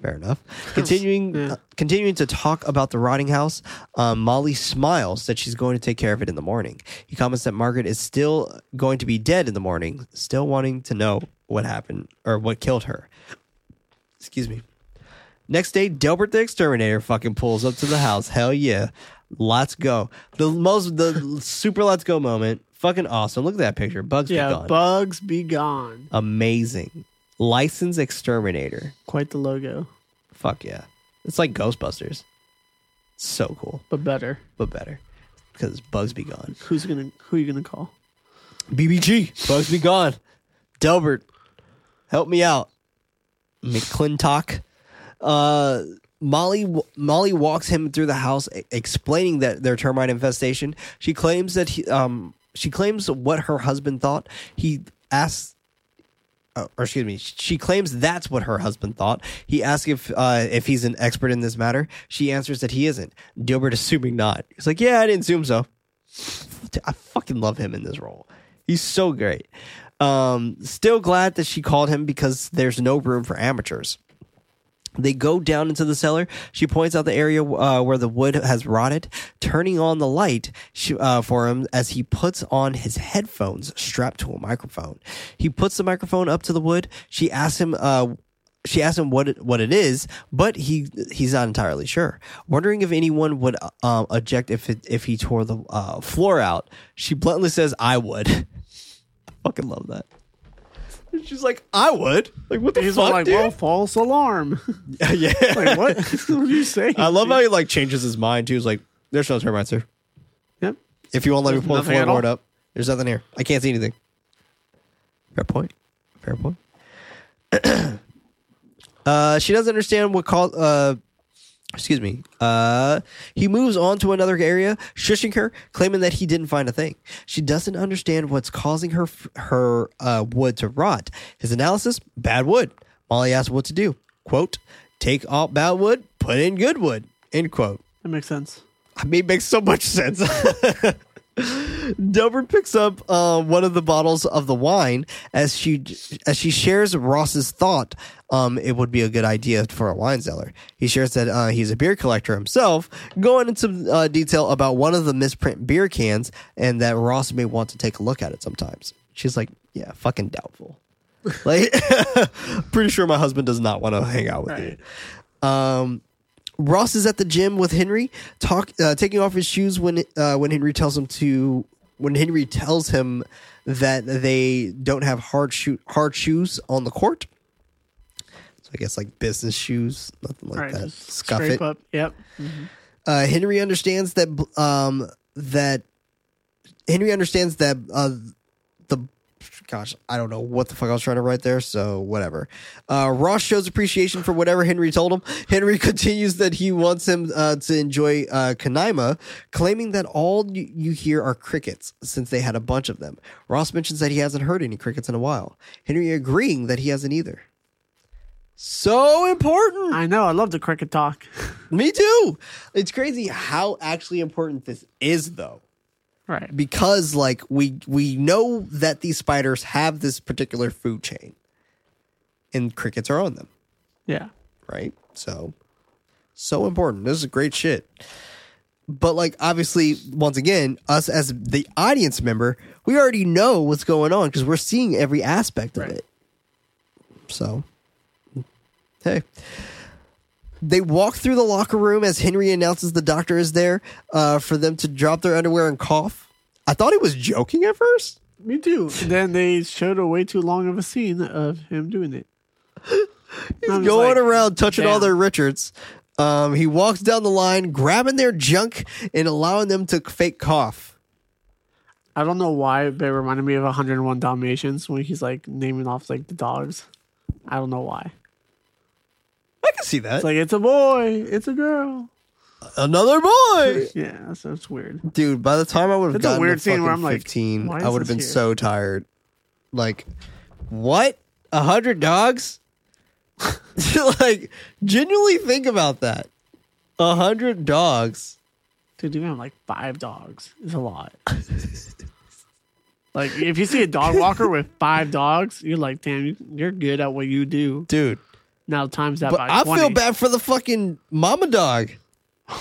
Fair enough. <laughs> Continuing, Yeah. uh, continuing to talk about the rotting house, um, Molly smiles that she's going to take care of it in the morning. He comments that Margaret is still going to be dead in the morning, still wanting to know what happened or what killed her. Excuse me. Next day, Delbert the Exterminator fucking pulls up to the house. Hell yeah. Let's go. The most, the super let's go moment. Fucking awesome. Look at that picture. Bugs be Yeah, gone. bugs be gone. Amazing. License Exterminator. Quite the logo, Fuck yeah. It's like Ghostbusters. So cool, but better. but better. Because Bugs be gone. Who's gonna? Who are you gonna call? BBG. Bugs be gone. Delbert. Help me out. McClintock. Uh, Molly Molly walks him through the house, explaining that their termite infestation. She claims that he, um, she claims what her husband thought. He asks, uh, or excuse me, she claims that's what her husband thought. He asks if uh, if he's an expert in this matter. She answers that he isn't. Delbert assuming not. He's like, yeah, I didn't assume so. I fucking love him in this role. He's so great. Um, still glad that she called him because there's no room for amateurs. They go down into the cellar. She points out the area uh, where the wood has rotted, turning on the light uh, for him as he puts on his headphones strapped to a microphone. He puts the microphone up to the wood. She asks him uh, she asks him what it, what it is, but he he's not entirely sure. Wondering if anyone would um, object if it, if he tore the uh, floor out, she bluntly says, "I would." I <laughs> fucking love that. And <laughs> She's like, "I would." Like, what the He's fuck, like, dude? well, false alarm. <laughs> <laughs> yeah. like, what? what are you saying? I love how he like changes his mind too. He's like, "There's no termites here. Yep. If you won't let me There's pull the nothing at floorboard all. up, there's nothing here. I can't see anything." Fair point. Fair point. <clears throat> uh, she doesn't understand what call. Uh, excuse me. Uh, he moves on to another area, shushing her, claiming that he didn't find a thing. She doesn't understand what's causing her her uh, wood to rot. His analysis: bad wood. Molly asks what to do. Quote: Take out bad wood, put in good wood. End quote. That makes sense. I mean, it makes so much sense. <laughs> Delbert picks up uh, one of the bottles of the wine as she as she shares Ross's thought. Um, it would be a good idea for a wine cellar. He shares that uh, he's a beer collector himself, going into uh, detail about one of the misprint beer cans and that Ross may want to take a look at it sometimes. She's like, "Yeah, fucking doubtful." like, <laughs> pretty sure my husband does not want to hang out with Right. you. Um, Ross is at the gym with Henry, talk uh, taking off his shoes when uh, when Henry tells him to when Henry tells him that they don't have hard shoe hard shoes on the court. So I guess like business shoes, nothing like Right. that. Scuff scrape it. up. Yep. Uh, Henry understands that um that Henry understands that uh gosh I don't know what the fuck I was trying to write there so whatever. Uh, Ross shows appreciation for whatever Henry told him. Henry <laughs> continues that he wants him uh, to enjoy uh, Canaima, claiming that all you, you hear are crickets since they had a bunch of them. Ross mentions that he hasn't heard any crickets in a while. Henry agreeing that he hasn't either. So important. I know. I love the cricket talk. <laughs> Me too. It's crazy how actually important this is though. Right. Because like we we know that these spiders have this particular food chain. And crickets are on them, Yeah. right? So so important. This is great shit. But like obviously once again, us as the audience member, we already know what's going on because we're seeing every aspect of Right. it. So hey. They walk through the locker room as Henry announces the doctor is there uh, for them to drop their underwear and cough. I thought he was joking at first. Me too. And then they showed a way too long of a scene of him doing it. <laughs> He's going like, around touching all their Richards. Um, he walks down the line, grabbing their junk and allowing them to fake cough. I don't know why, but it reminded me of 101 Dalmatians when he's like naming off like the dogs. I don't know why. I can see that. It's like it's a boy, it's a girl. Another boy. Yeah, so it's weird. Dude, by the time I would have It's a gotten weird to scene fucking where I'm like, 15, why I would have this been here? so tired. Like, what? A hundred dogs? <laughs> like, genuinely think about that. A hundred dogs. Dude, even like five dogs is a lot. like if you see a dog walker with five dogs, you're like, damn, you- you're good at what you do. Dude. Now times that But by I 20. feel bad for the fucking mama dog. <laughs>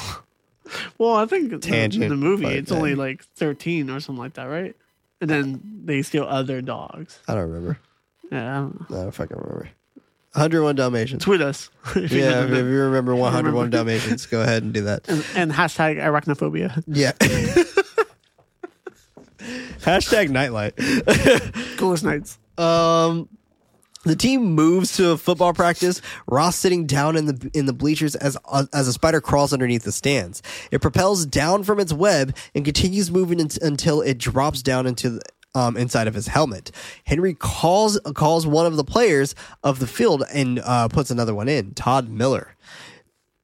Well, I think Tangent, in the movie but it's only like 13 or something like that, right? And then they steal other dogs. I don't remember. Yeah, I don't know. I don't fucking remember. 101 Dalmatians. tweet us. <laughs> if you Yeah, if, if you remember 101 remember. Dalmatians, go ahead and do that. and, and hashtag arachnophobia. Yeah. <laughs> Hashtag nightlight. Coolest nights. Um, the team moves to a football practice. Ross sitting down in the in the bleachers as as a spider crawls underneath the stands. It propels down from its web and continues moving in, until it drops down into the, um, inside of his helmet. Henry calls calls one of the players of the field and uh, puts another one in. Todd Miller.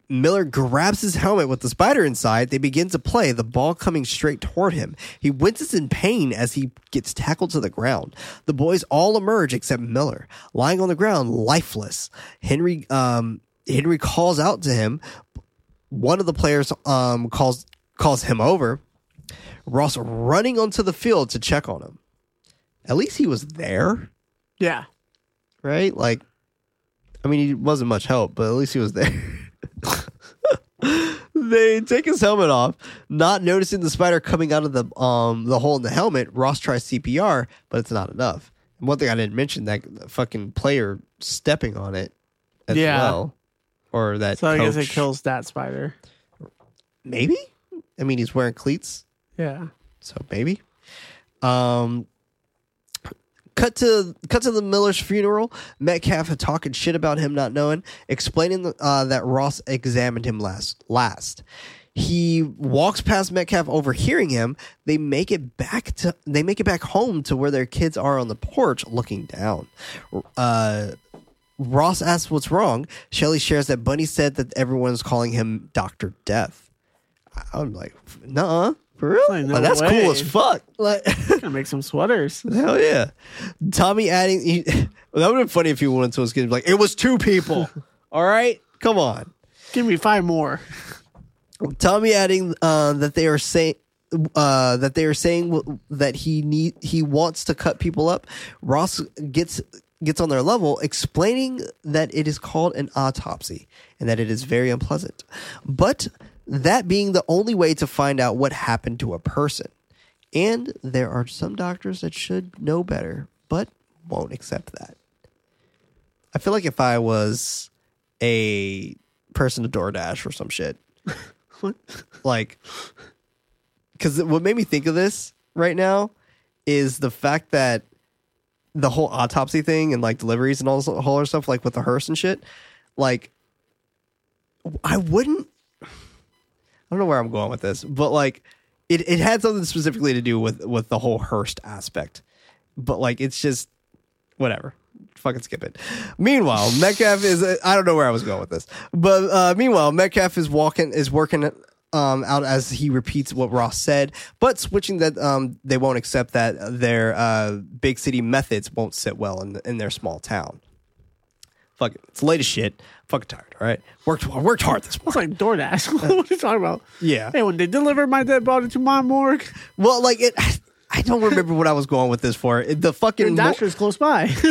Miller grabs his helmet with the spider inside. They begin to play, the ball coming straight toward him. He winces in pain as he gets tackled to the ground. The boys all emerge except Miller, lying on the ground, lifeless. Henry um, Henry calls out to him. One of the players um, calls calls him over. Ross running onto the field to check on him. At least he was there, Yeah. right? Like, I mean, he wasn't much help, but at least he was there. <laughs> <laughs> they take his helmet off, not noticing the spider coming out of the um the hole in the helmet. Ross tries CPR, but it's not enough. And one thing I didn't mention that fucking player stepping on it as Yeah. well, or that. So I guess it kills that spider. Maybe. I mean, he's wearing cleats, Yeah. so maybe. Um. Cut to cut to the Miller's funeral. Metcalf talking shit about him not knowing, explaining uh, that Ross examined him last. Last, he walks past Metcalf, overhearing him. They make it back to they make it back home to where their kids are on the porch, looking down. Uh, Ross asks what's wrong. Shelley shares that Bunny said that everyone's calling him Doctor Death. I'm like, nah, for real? Like, no Like, that's way. cool as fuck. Like, <laughs> Gonna make some sweaters. hell yeah. Tommy adding, he, <laughs> that would have been funny if he went to his kids like, it was two people. <laughs> All right, come on. Give me five more. Tommy adding uh, that they are saying. Uh, that they are saying w- that he need he wants to cut people up. Ross gets gets on their level, explaining that it is called an autopsy and that it is very unpleasant. But that being the only way to find out what happened to a person, and there are some doctors that should know better, but won't accept that. I feel like if I was a person to DoorDash or some shit, <laughs> like because what made me think of this right now is the fact that the whole autopsy thing and like deliveries and all this whole other stuff, like with the hearse and shit, like I wouldn't. I don't know where I'm going with this, but like it, it had something specifically to do with with the whole hearse aspect, but like it's just whatever. Fucking skip it. Meanwhile, Metcalf is I don't know where I was going with this, but uh, meanwhile, Metcalf is walking is working um, out as he repeats what Ross said, but switching that um, they won't accept that their uh, big city methods won't sit well in in their small town. Fuck it, it's late as shit. Fucking tired. All right, worked worked hard this It's morning. like DoorDash. <laughs> what are you talking about? Yeah. Hey, when they delivered my dead body to my morgue, Well, like it. I don't remember what I was going with this for. The your fucking mo- dasher's close by. <laughs> <laughs>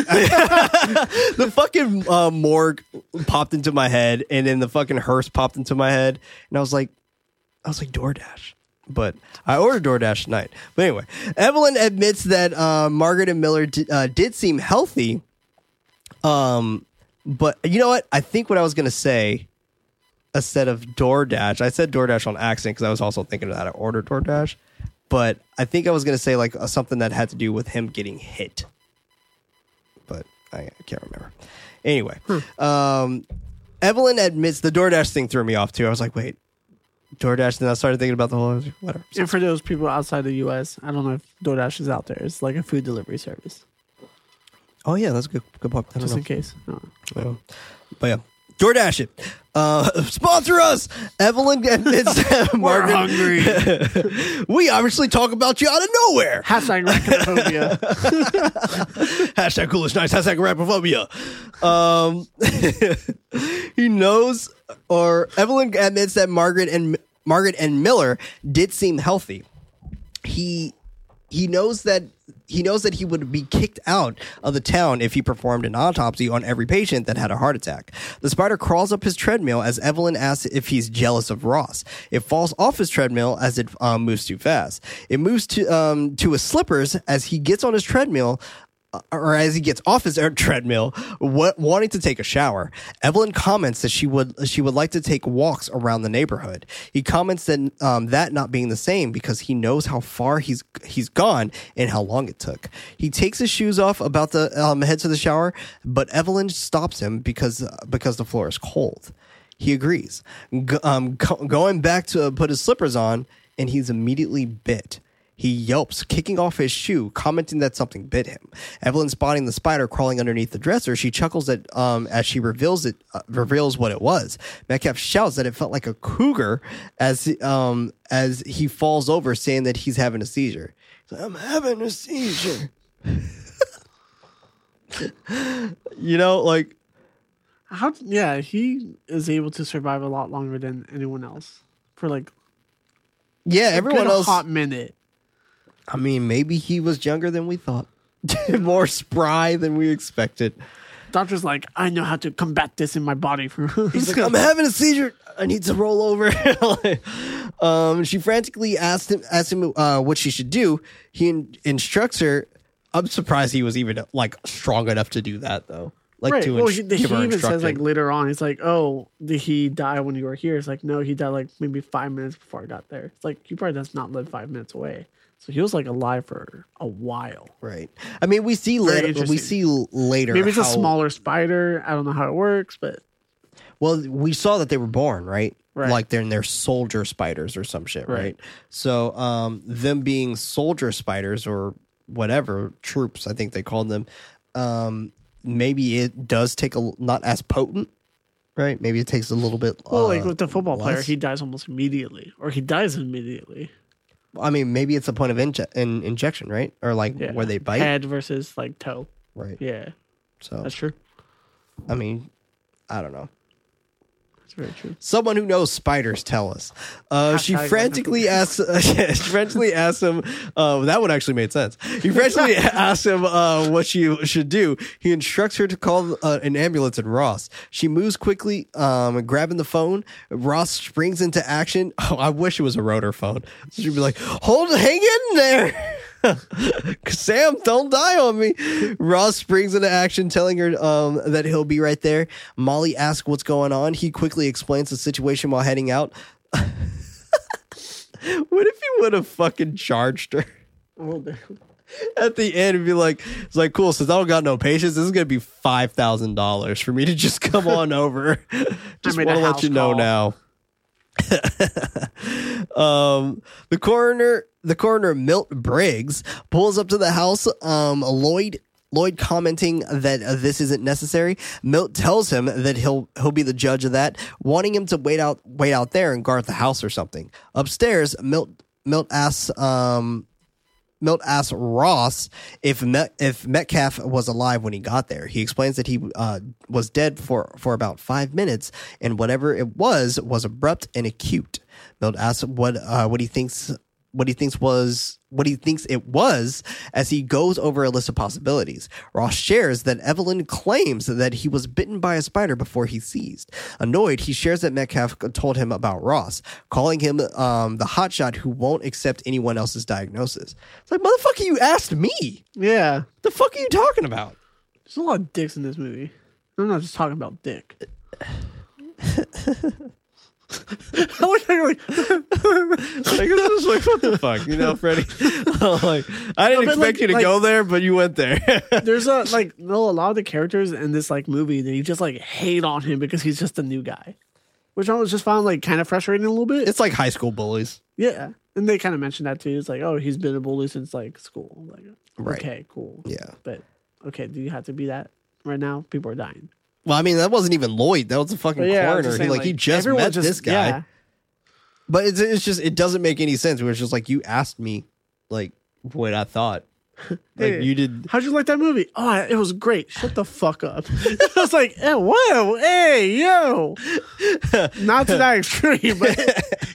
the fucking uh, morgue popped into my head, and then the fucking hearse popped into my head, and I was like, I was like DoorDash, but I ordered DoorDash tonight. But anyway, Evelyn admits that uh, Margaret and Miller di- uh, did seem healthy. Um, but you know what? I think what I was gonna say instead of DoorDash, I said DoorDash on accident because I was also thinking of that I ordered DoorDash. But I think I was gonna say like uh, something that had to do with him getting hit but I, I can't remember. Anyway, um, Evelyn admits the DoorDash thing threw me off too. I was like, wait, DoorDash. Then I started thinking about the whole whatever. and for those people outside the U.S., I don't know if DoorDash is out there. It's like a food delivery service, Oh yeah, that's a good good point. I don't just know. in case. Oh. Yeah. But yeah, DoorDash it. Uh, <laughs> sponsor us. Evelyn admits that <laughs> Margaret. hungry. <laughs> we obviously talk about you out of nowhere. Hashtag racophobia. hashtag coolest nights, hashtag rapophobia. Um, he knows, or Evelyn admits that Margaret and Margaret and Miller did seem healthy. He he knows that he knows that he would be kicked out of the town if he performed an autopsy on every patient that had a heart attack. The spider crawls up his treadmill as Evelyn asks if he's jealous of Ross. It falls off his treadmill as it um, moves too fast. It moves to um, to his slippers as he gets on his treadmill or as he gets off his <laughs> treadmill, wanting to take a shower. Evelyn comments that she would she would like to take walks around the neighborhood. He comments that um, that not being the same because he knows how far he's he's gone and how long it took. He takes his shoes off about the um, head to the shower, but Evelyn stops him because because the floor is cold. He agrees, G- um, go- going back to put his slippers on, and he's immediately bit. He yelps, kicking off his shoe, commenting that something bit him. Evelyn spotting the spider crawling underneath the dresser, she chuckles at um, as she reveals it uh, reveals what it was. Metcalf shouts that it felt like a cougar as um, as he falls over, saying that he's having a seizure. Like, I'm having a seizure. <laughs> you know, like How? Yeah, he is able to survive a lot longer than anyone else for like yeah, everyone else. hot minute. I mean, maybe he was younger than we thought, <laughs> more spry than we expected. Doctor's like, I know how to combat this in my body. <laughs> He's like, I'm having a seizure. I need to roll over. <laughs> um, she frantically asked him, asked him uh, what she should do. He in- instructs her. I'm surprised he was even like strong enough to do that, though. like right. to well, ins- he, he even says like later on, he's like, "Oh, did he die when you were here?" It's like, no, he died like maybe five minutes before I got there. It's like he probably does not live five minutes away, so he was like alive for a while. right. I mean, we see Very later. We see later. Maybe it's a smaller spider. I don't know how it works, but Well, we saw that they were born, right? Right. Like they're in their soldier spiders or some shit, right? Right. So, um, them being soldier spiders or whatever troops, I think they called them. Um, maybe it does take a not as potent, right? Maybe it takes a little bit. well, uh, like with the football player, he dies almost immediately, or he dies immediately. I mean, maybe it's a point of inje- in, injection, right? Or like Yeah, where they bite, head versus like toe. right? Yeah, So, that's true. I mean, I don't know. Very true. Someone who knows spiders tell us. Uh, she frantically asks. Uh, <laughs> she frantically asks him. Uh, that one actually made sense. He frantically <laughs> asks him uh, what she should do. He instructs her to call uh, an ambulance and Ross. She moves quickly, um, grabbing the phone. Ross springs into action. <laughs> Oh, I wish it was a rotor phone. She'd be like, "Hold, hang in there." <laughs> Sam, don't die on me. Ross springs into action, telling her um, that he'll be right there. Molly asks what's going on. He quickly explains the situation while heading out. <laughs> what if he would have fucking charged her Well, at the end and be like, it's like, cool, since I don't got no patience, this is going to be $5,000 for me to just come <laughs> on over. just want to let you know now. <laughs> um, the coroner, the coroner Milt Briggs pulls up to the house. Um, Lloyd, Lloyd commenting that uh, this isn't necessary. Milt tells him that he'll he'll be the judge of that, wanting him to wait out wait out there and guard the house or something. Upstairs, Milt Milt asks um Milt asks Ross if Met, if Metcalf was alive when he got there. He explains that he uh, was dead for, for about five minutes, and whatever it was was abrupt and acute. Milt asks what uh, what he thinks what he thinks was what he thinks it was as he goes over a list of possibilities. Ross shares that Evelyn claims that he was bitten by a spider before he seized. Annoyed, he shares that Metcalf told him about Ross, calling him um, the hotshot who won't accept anyone else's diagnosis. It's like, motherfucker, you asked me. yeah, What The fuck are you talking about? there's a lot of dicks in this movie. I'm not just talking about dick. <laughs> <laughs> I was <laughs> like, Like, it's just like, what the fuck, you know, Freddie? <laughs> like, I didn't No, expect like- you to like- go there, but you went there. there's a like no a lot of the characters in this like movie they just like hate on him because he's just a new guy, which I was just found like kind of frustrating a little bit. it's like high school bullies. yeah, and they kind of mentioned that too. It's like oh he's been a bully since like school. Like Right. okay cool Yeah. but okay do you have to be that right now? People are dying. Well, I mean, that wasn't even Lloyd. That was a fucking But yeah, I was coroner. just He saying, like, he just everyone met this guy. yeah. But it's, it's just it doesn't make any sense. It was just like you asked me like what I thought. <laughs> Like you did. How'd you like that movie? Oh, it was great. Shut the fuck up. <laughs> I was like, hey, whoa, hey, yo. <laughs> Not to that extreme, but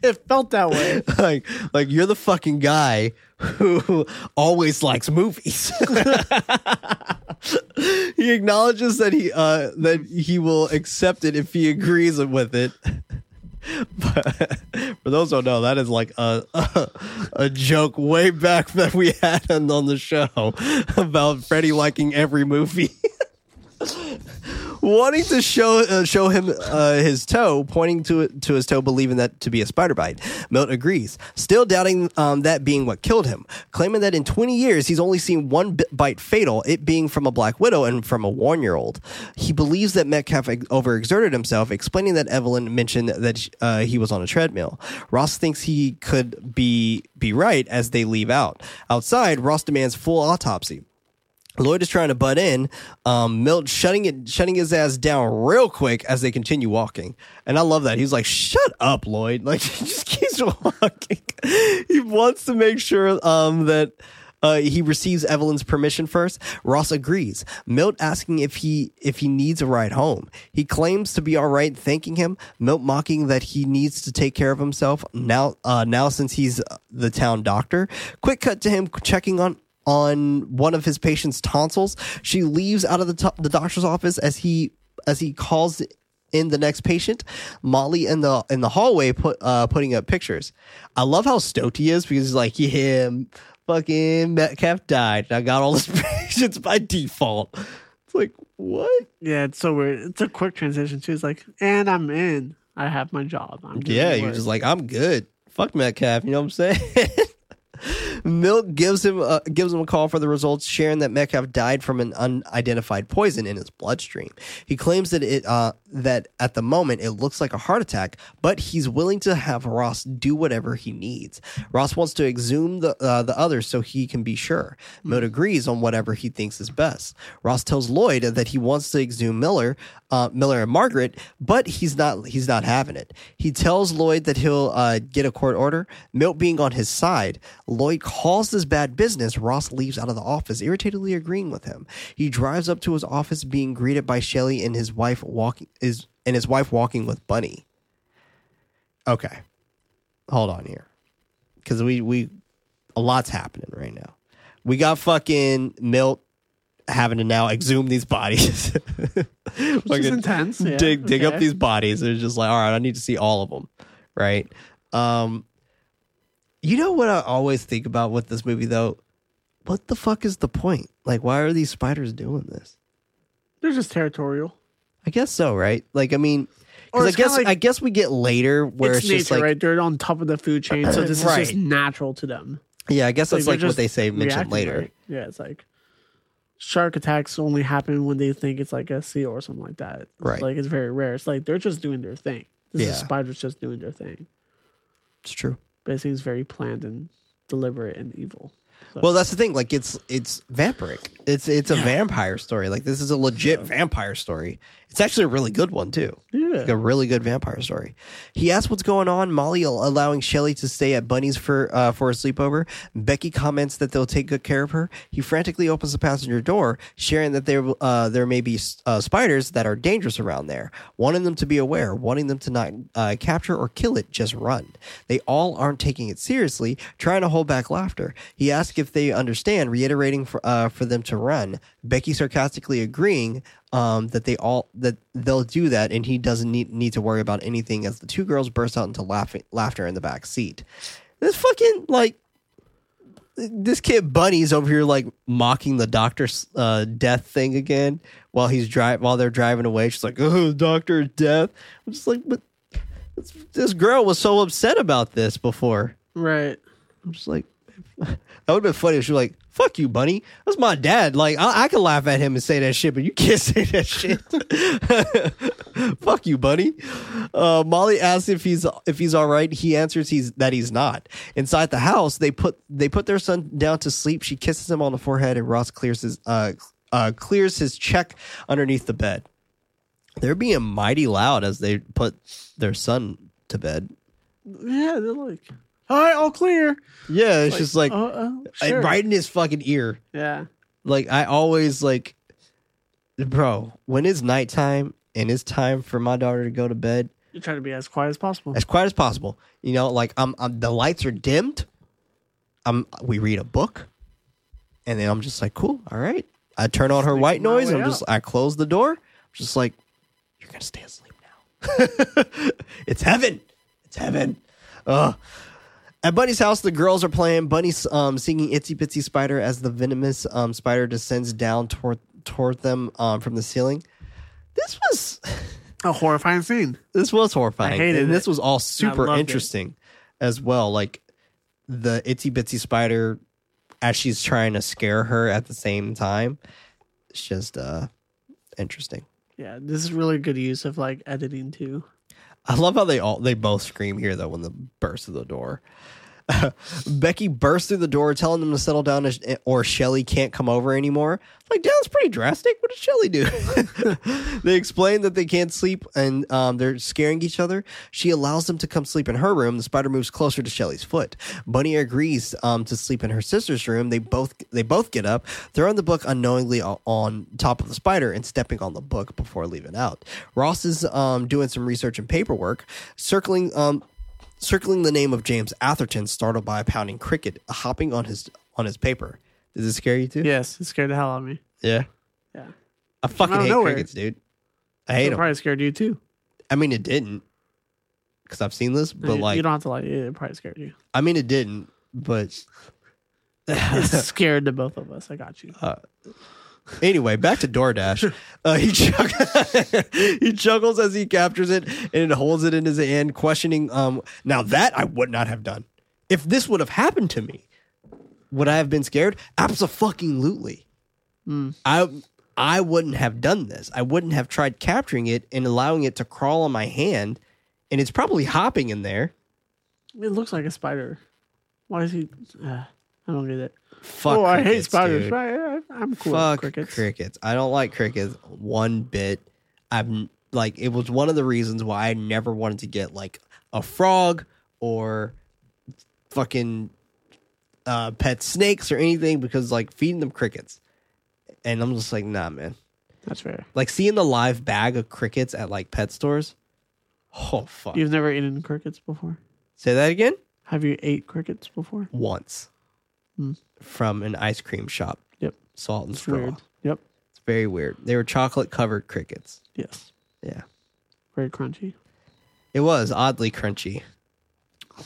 it felt that way. Like like you're the fucking guy who always likes movies. <laughs> he acknowledges that he uh that he will accept it if he agrees with it. <laughs> But for those who don't know, that is like a, a <laughs> a joke way back that we had on, on the show about Freddie liking every movie. Wanting to show uh, show him uh, his toe, pointing to to his toe, believing that to be a spider bite. Milt agrees, still doubting um, that being what killed him, claiming that in 20 years he's only seen one bit bite fatal, it being from a black widow and from a one year old. He believes that Metcalf ex- overexerted himself, explaining that Evelyn mentioned that uh, he was on a treadmill. Ross thinks he could be be right as they leave out. Outside, Ross demands full autopsy. Lloyd is trying to butt in. Um, Milt shutting it, shutting his ass down real quick as they continue walking. And I love that. He's like, "Shut up, Lloyd!" <laughs> Like he just keeps walking. he wants to make sure um, that uh, he receives Evelyn's permission first. Ross agrees. Milt asking if he if he needs a ride home. He claims to be all right, thanking him. Milt mocking that he needs to take care of himself now. Uh, now since he's the town doctor. Quick cut to him checking on on one of his patient's tonsils. She leaves out of the, to- the doctor's office as he as he calls in the next patient. Molly in the in the hallway put uh, putting up pictures. I love how stoked he is because he's like, yeah, fucking Metcalf died. I got all his <laughs> patients by default. It's like what? Yeah, it's so weird. It's a quick transition too. It's like, and I'm in. I have my job. I'm Yeah, you're work. just like I'm good. Fuck Metcalf. You know what I'm saying? <laughs> Milt gives him uh, gives him a call for the results, sharing that Metcalf died from an unidentified poison in his bloodstream. He claims that it uh, that at the moment it looks like a heart attack, but he's willing to have Ross do whatever he needs. Ross wants to exhume the uh, the others so he can be sure. Milt agrees on whatever he thinks is best. Ross tells Lloyd that he wants to exhume Miller, uh, Miller and Margaret, but he's not he's not having it. He tells Lloyd that he'll uh, get a court order. Milt being on his side, Lloyd calls this bad business. Ross leaves out of the office, irritatedly agreeing with him. He drives up to his office, being greeted by Shelley and his wife walking is and his wife walking with Bunny. Okay, hold on here, because we we a lot's happening right now. We got fucking Milt having to now exhume these bodies. <laughs> Which is intense. Yeah, dig dig up these bodies. It's just like, all right, I need to see all of them, right? Um, you know what I always think about with this movie though? What the fuck is the point? Like, why are these spiders doing this? They're just territorial. I guess so, right? Like, I mean, because I guess like- I guess we get later where it's it's, nature, just like, right? They're on top of the food chain, so this is just natural to them. yeah, I guess that's like what they say mentioned later. right? Yeah, it's like shark attacks only happen when they think it's like a seal or something like that. Right. Like it's very rare. It's like they're just doing their thing. This Yeah. is spiders just doing their thing. It's true. But it seems very planned and deliberate and evil. So, Well, that's the thing. Like, it's it's vampiric. It's it's a vampire story. Like, this is a legit vampire story. It's actually a really good one too. yeah. Like a really good vampire story. He asks what's going on. Molly allowing Shelley to stay at Bunny's for uh, for a sleepover. Becky comments that they'll take good care of her. He frantically opens the passenger door, sharing that there uh, there may be uh, spiders that are dangerous around there. Wanting them to be aware, wanting them to not uh, capture or kill it, just run. They all aren't taking it seriously, trying to hold back laughter. He asks if they understand, reiterating for uh, for them to run. Becky sarcastically agreeing um, that they all that they'll do that, and he doesn't need need to worry about anything. As the two girls burst out into laughing laughter in the back seat. This fucking like this kid Bunny's over here like mocking the doctor's uh, death thing again while he's drive while they're driving away. She's like, "Oh, doctor's death." I'm just like, but this, this girl was so upset about this before. Right. I'm just like, <laughs> that would have been funny if she was like, fuck you, Bunny. That's my dad. Like, I, I can laugh at him and say that shit, but you can't <laughs> say that shit. <laughs> fuck you, Bunny. Uh, Molly asks if he's if he's all right. He answers he's that he's not. Inside the house, they put they put their son down to sleep. She kisses him on the forehead, and Ross clears his uh, uh, clears his check underneath the bed. They're being mighty loud as they put their son to bed. Yeah, they're like, all right, all clear. Yeah, it's just like Uh, uh, sure. right in his fucking ear. Yeah. Like I always like, bro. When it's nighttime and it's time for my daughter to go to bed, You try to be as quiet as possible. as quiet as possible. You know, like I'm, I'm the lights are dimmed. I'm we read a book, and then I'm just like, cool, all right. I turn on her white noise. And I'm just out. I close the door. I'm just like, you're gonna stay asleep now. <laughs> it's heaven. It's heaven. Ugh. At Bunny's house, the girls are playing. Bunny's um, singing "Itsy Bitsy Spider" as the venomous um, spider descends down toward toward them um, from the ceiling. This was <laughs> A horrifying scene. this was horrifying. I hated and this was all super loved it. interesting as well. Like the itsy bitsy spider as she's trying to scare her at the same time. It's just uh interesting. Yeah, this is really good use of like editing too. I love how they all they both scream here though when the burst of the door. <laughs> Becky bursts through the door, telling them to settle down, or Shelley can't come over anymore. Like, that's pretty drastic. What does Shelley do? <laughs> they explain that they can't sleep and um, they're scaring each other. She allows them to come sleep in her room. The spider moves closer to Shelley's foot. Bunny agrees um, to sleep in her sister's room. They both they both get up, throwing the book unknowingly on top of the spider and stepping on the book before leaving out. Ross is um, doing some research and paperwork, circling um, circling the name of James Atherton, startled by a pounding cricket hopping on his on his paper. Did it scare you too? Yes, it scared the hell out of me. Yeah. Yeah. I fucking hate nowhere. crickets, dude. I hate It them. probably scared you too. I mean, it didn't, because I've seen this, but you, like, you don't have to lie. It probably scared you. I mean, it didn't, but <laughs> It scared the both of us. I got you. Uh, Anyway, back to DoorDash. <laughs> Uh, he, chuck- <laughs> he chuckles as he captures it and holds it in his hand, questioning. Um, now that I would not have done. If this would have happened to me, would I have been scared? Absolutely. I I wouldn't have done this. I wouldn't have tried capturing it and allowing it to crawl on my hand, and it's probably hopping in there. It looks like a spider. Why is he? Uh, I don't get it. Fuck. oh, I hate spiders. dude. I- I'm cool. with Fuck crickets. crickets. I don't like crickets one bit. I'm like it was one of the reasons why I never wanted to get like a frog or fucking uh, pet snakes or anything because like feeding them crickets. And I'm just like, nah, man. That's fair. Like seeing the live bag of crickets at like pet stores. Oh fuck. You've never eaten crickets before? Say that again? Have you ate crickets before? Once. From an ice cream shop. Yep. Salt and It's straw. weird. Yep. It's very weird. They were chocolate covered crickets. Yes. Yeah. Very crunchy. It was oddly crunchy.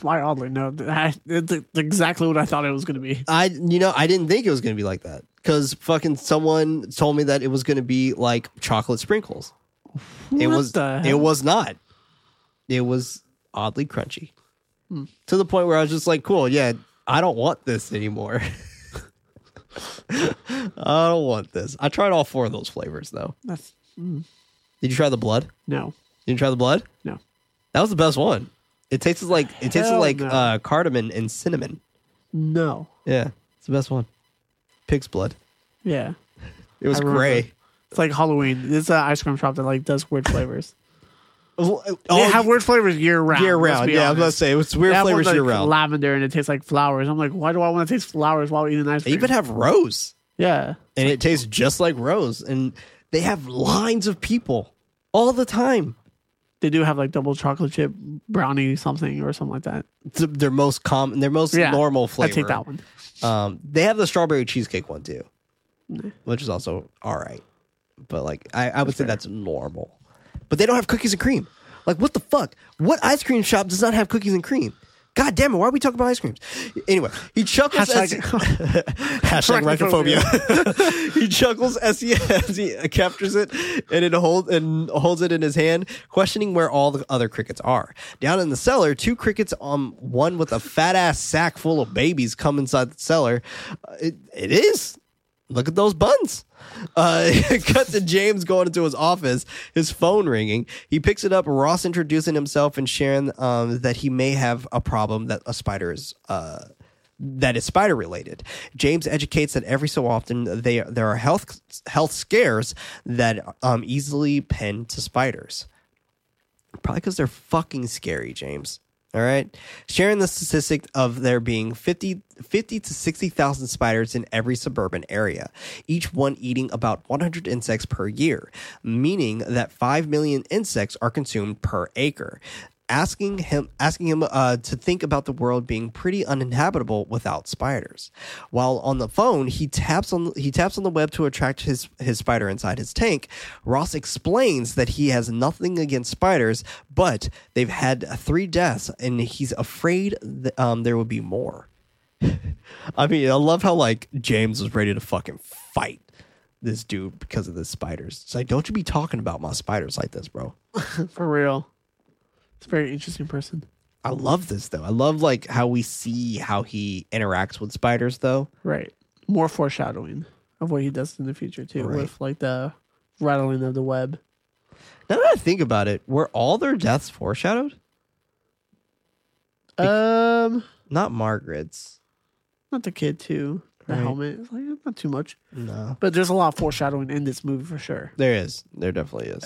Why oddly? No, I, it's exactly what I thought it was going to be. I, you know, I didn't think it was going to be like that because fucking someone told me that it was going to be like chocolate sprinkles. it What was. the It hell? was not. It was oddly crunchy Hmm. to the point where I was just like, "Cool, yeah, I don't want this anymore." <laughs> I don't want this. I tried all four of those flavors though. That's mm, Did you try the blood? no, Did you try the blood? no. That was the best one. It tasted like it tasted Hell like no. uh, cardamom and cinnamon. No. Yeah, it's the best one. Pig's blood. Yeah. It was I remember. gray. It's like Halloween. It's an ice cream shop that like does weird flavors. Oh, they have weird flavors year round. Year round, Yeah, I was gonna say it's They weird have flavors year round. Lavender and it tastes like flowers. I'm like, why do I want to taste flowers while eating ice They cream? even have rose, yeah. and it tastes just like rose. And they have lines of people all the time. They do have like double chocolate chip brownie something or something like that. It's their most common, their most Yeah, normal flavor. I take that one. Um, they have the strawberry cheesecake one too, which is also all right. But like, I, I would say that's normal. But they don't have cookies and cream. Like, what the fuck? What ice cream shop does not have cookies and cream? God damn it! Why are we talking about ice creams? Anyway, he chuckles as Hashtag- <laughs> hashtag arachnophobia. <laughs> he chuckles as he as he captures it and it hold and holds it in his hand, questioning where all the other crickets are. Down in the cellar, two crickets, um, one with a fat ass sack full of babies, come inside the cellar. Uh, it, it is. Look at those buns. Uh, <laughs> cut to James going into his office, his phone ringing. He picks it up, Ross introducing himself and sharing um, that he may have a problem that a spider is uh, that is spider related. James educates that every so often they there are health health scares that um, easily pin to spiders. Probably because they're fucking scary, James. All right. Sharing the statistic of there being 50, 50 to 60,000 spiders in every suburban area, each one eating about 100 insects per year, meaning that 5 million insects are consumed per acre. Asking him, asking him uh, to think about the world being pretty uninhabitable without spiders. While on the phone, he taps on he taps on the web to attract his his spider inside his tank. Ross explains that he has nothing against spiders, but they've had three deaths, and he's afraid that, um, there will be more. <laughs> I mean, I love how like James was ready to fucking fight this dude because of the spiders. It's like, don't you be talking about my spiders like this, bro. <laughs> For real. It's a very interesting person. I love this though. I love like how we see how he interacts with spiders though. Right. More foreshadowing of what he does in the future too, Right. with like the rattling of the web. Now that I think about it, were all their deaths foreshadowed? Um, Not Margaret's. not the kid too. The Right. helmet, it's like not too much, No. but there's a lot of foreshadowing in this movie for sure. There is. There definitely is.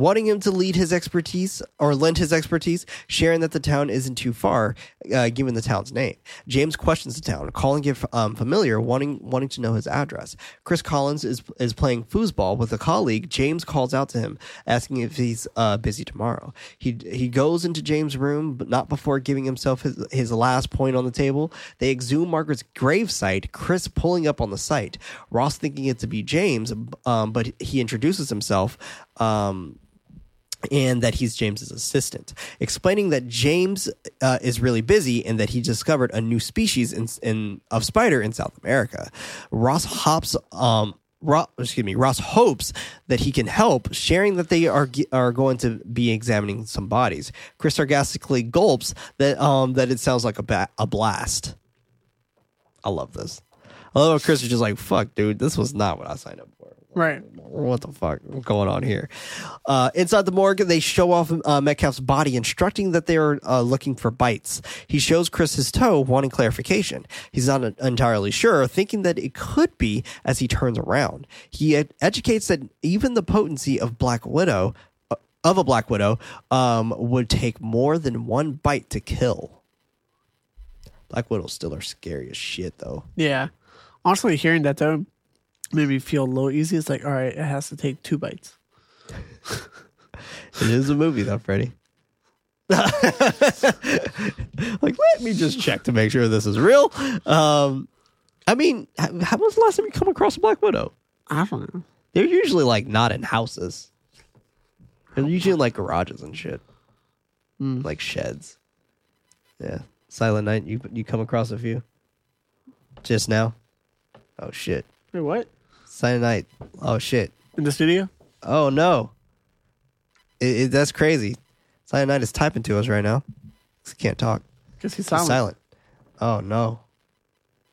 Wanting him to lead his expertise or lend his expertise, sharing that the town isn't too far, uh, given the town's name. James questions the town, calling it um, familiar, wanting wanting to know his address. Chris Collins is is playing foosball with a colleague. James calls out to him, asking if he's uh, busy tomorrow. He he goes into James' room, but not before giving himself his his last point on the table. They exhume Margaret's grave site. Chris pulling up on the site. Ross thinking it to be James, um, but he introduces himself. Um, and that he's James's assistant, explaining that James uh, is really busy and that he discovered a new species in, in of spider in South America. Ross hops. Um, Ross, excuse me. Ross hopes that he can help, sharing that they are are going to be examining some bodies. Chris sarcastically gulps that um that it sounds like a ba- a blast. I love this. I love Chris is just like, "Fuck, dude, this was not what I signed up for." Right. what the fuck going on here? Uh, inside the morgue, they show off uh, Metcalf's body, instructing that they are uh, looking for bites. He shows Chris his toe, wanting clarification. He's not entirely sure, thinking that it could be as he turns around. He ed- educates that even the potency of Black Widow, uh, of a Black Widow, um, would take more than one bite to kill. Black Widows still are scary as shit, though. Yeah. Honestly, hearing that though made me feel a little easy. It's like, all right, it has to take two bites. It is a movie, though, Freddie. <laughs> like, let me just check to make sure this is real. Um, I mean, how, how was the last time you come across a Black Widow? I don't know. They're usually like not in houses. They're usually in like garages and shit, like sheds. Yeah, Silent Night. You you come across a few just now? Oh shit, Wait, what? Silent Night. Oh shit. In the studio? Oh no. It, it, that's crazy. Silent Night is typing to us right now. He can't talk. Because he's He's silent. silent. Oh no.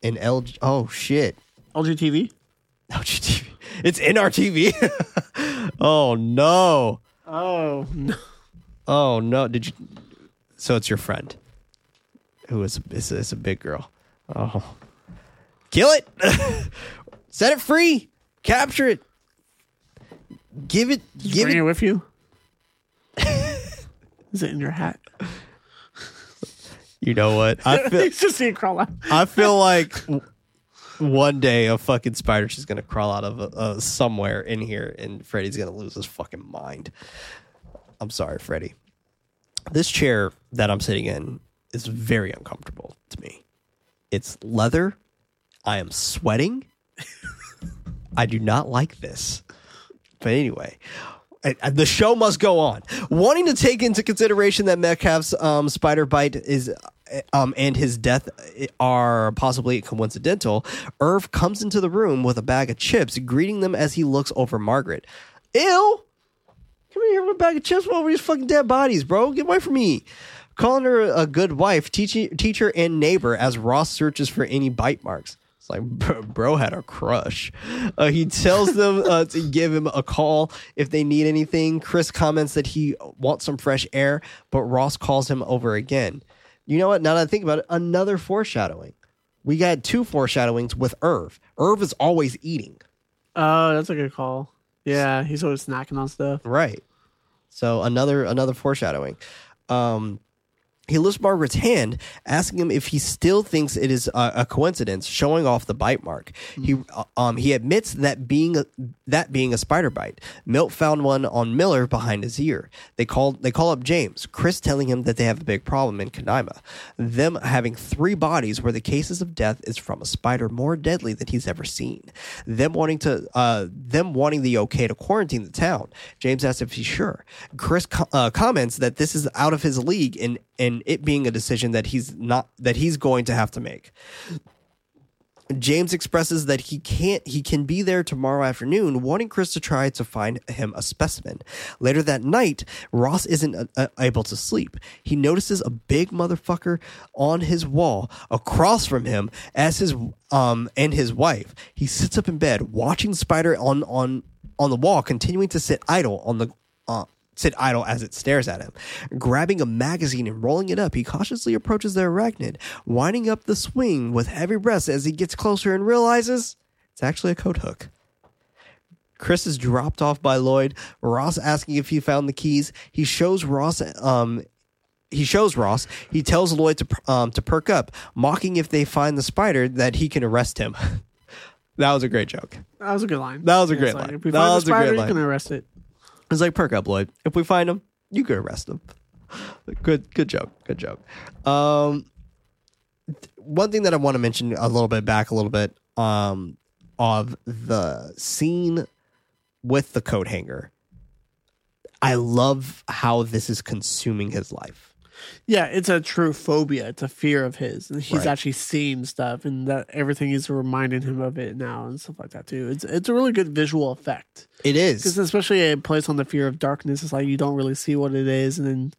In LG. Oh shit. LG TV. LG TV. It's in our TV. <laughs> oh no. Oh, no. Oh no. Did you? So it's your friend, who is is, is a big girl. Oh, kill it. <laughs> Set it free. Capture it. Give it. Give Bring it it with you? <laughs> Is it in your hat? You know what? I <laughs> feel He's just seeing crawl out. I feel like one day a fucking spider's just gonna crawl out of uh, somewhere in here, and Freddy's gonna lose his fucking mind. I'm sorry, Freddy. This chair that I'm sitting in is very uncomfortable to me. It's leather. I am sweating. I do not like this. But anyway, uh, uh, the show must go on. Wanting to take into consideration that Metcalf's um, spider bite is uh, um, and his death are possibly coincidental, Irv comes into the room with a bag of chips, greeting them as he looks over Margaret. Ew! Come here with a bag of chips over these fucking dead bodies, bro. Get away from me. Calling her a good wife, teacher, teacher, and neighbor as Ross searches for any bite marks. It's like bro, bro had a crush. Uh, he tells them uh, <laughs> to give him a call if they need anything. Chris comments that he wants some fresh air, but Ross calls him over again. You know what? Now that I think about it, another foreshadowing. We got two foreshadowings with Irv. Irv is always eating. Oh, that's a good call. Yeah, he's always snacking on stuff. Right. So another another foreshadowing. Um, he lifts Margaret's hand, asking him if he still thinks it is a, a coincidence, showing off the bite mark. He uh, um he admits that being a, that being a spider bite. Milt found one on Miller behind his ear. They call they call up James. Chris telling him that they have a big problem in Canaima. Them having three bodies where the cases of death is from a spider more deadly than he's ever seen. Them wanting to uh them wanting the okay to quarantine the town. James asks if he's sure. Chris co- uh, comments that this is out of his league and and it being a decision that he's not that he's going to have to make. James expresses that he can't he can be there tomorrow afternoon, wanting Chris to try to find him a specimen. Later that night, Ross isn't uh, uh, able to sleep. He notices a big motherfucker on his wall across from him as his um and his wife. He sits up in bed watching Spider on on on the wall continuing to sit idle on the sit idle as it stares at him. Grabbing a magazine and rolling it up, he cautiously approaches the arachnid, winding up the swing with heavy breaths as he gets closer and realizes it's actually a coat hook. Chris is dropped off by Lloyd. Ross asking if he found the keys. He shows Ross um he shows Ross. He tells Lloyd to um to perk up, mocking if they find the spider that he can arrest him. <laughs> that was a great joke. That was a good line. That was a Yeah, great like, line. If we That find was a the great spider, you can arrest it. It's like perk up, Lloyd. If we find him, you could arrest him. <laughs> Good, good joke. Good joke. Um, one thing that I want to mention a little bit back, a little bit, um, of the scene with the coat hanger. I love how this is consuming his life. Yeah, it's a true phobia. It's a fear of his, and he's Right. actually seeing stuff, and that everything is reminding him of it now, and stuff like that too. It's it's a really good visual effect It is. because especially it plays on the fear of darkness. It's like you don't really see what it is, and then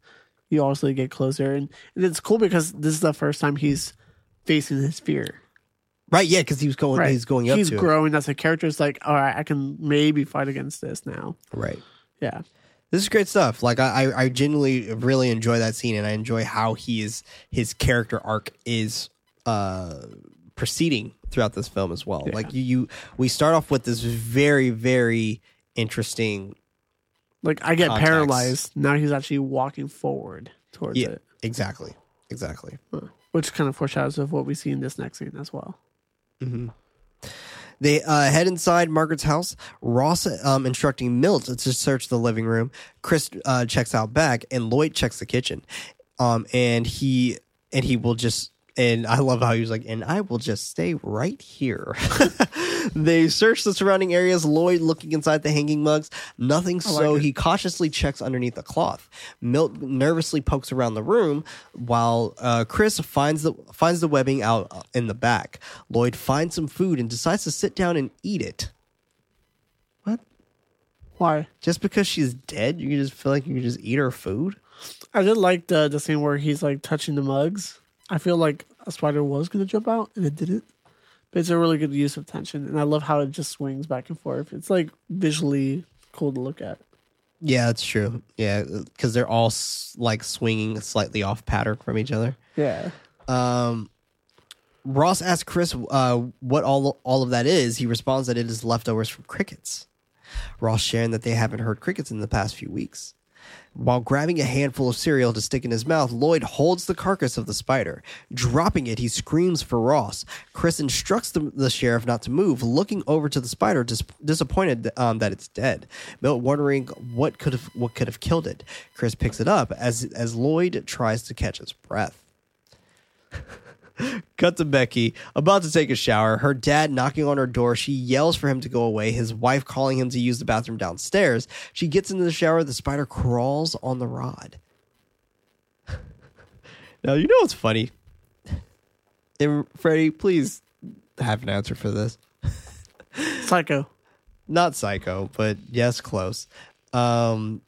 you also get closer, and, and it's cool because this is the first time he's facing his fear. Right, yeah, because he was going Right, he's going up he's to it. growing as a character. It's like, all right, I can maybe fight against this now. Right. Yeah, This is great stuff. Like I, I genuinely really enjoy that scene, and I enjoy how he is his character arc is uh proceeding throughout this film as well. Yeah. Like you, you, we start off with this very very interesting. like I get Context. paralyzed. Now he's actually walking forward towards Yeah, it. exactly, exactly. which kind of foreshadows of what we see in this next scene as well. They uh, head inside Margaret's house. Ross um, instructing Milt to search the living room. Chris uh, checks out back, and Lloyd checks the kitchen. Um, and he and he will just. And I love how he was like, and I will just stay right here. <laughs> <laughs> they search the surrounding areas. Lloyd looking inside the hanging mugs, nothing. so it. he cautiously checks underneath the cloth. Milt nervously pokes around the room while uh, Chris finds the finds the webbing out uh, in the back. Lloyd finds some food and decides to sit down and eat it. What? Why? Just because she's dead, you just feel like you can just eat her food? I did like the the scene where he's like touching the mugs. I feel like a spider was gonna jump out and it didn't. But it's a really good use of tension, and I love how it just swings back and forth. It's like visually cool to look at. Yeah, that's true. Yeah, because they're all s- like swinging slightly off pattern from each other. Yeah, Um, Ross asks Chris uh, what all all of that is. He responds that it is leftovers from crickets. Ross sharing that they haven't heard crickets in the past few weeks. While grabbing a handful of cereal to stick in his mouth, Lloyd holds the carcass of the spider. Dropping it, he screams for Ross. Chris instructs the, the sheriff not to move, looking over to the spider, dis- disappointed um, that it's dead. Milt wondering what could have what could have killed it. Chris picks it up as as Lloyd tries to catch his breath. <laughs> <laughs> Cut to Becky, about to take a shower. Her dad knocking on her door. She yells for him to go away. His wife calling him to use the bathroom downstairs. She gets into the shower. The spider crawls on the rod. <laughs> now, you know what's funny? And Freddie, please have an answer for this. <laughs> Psycho. Not psycho, but yes, close. Um,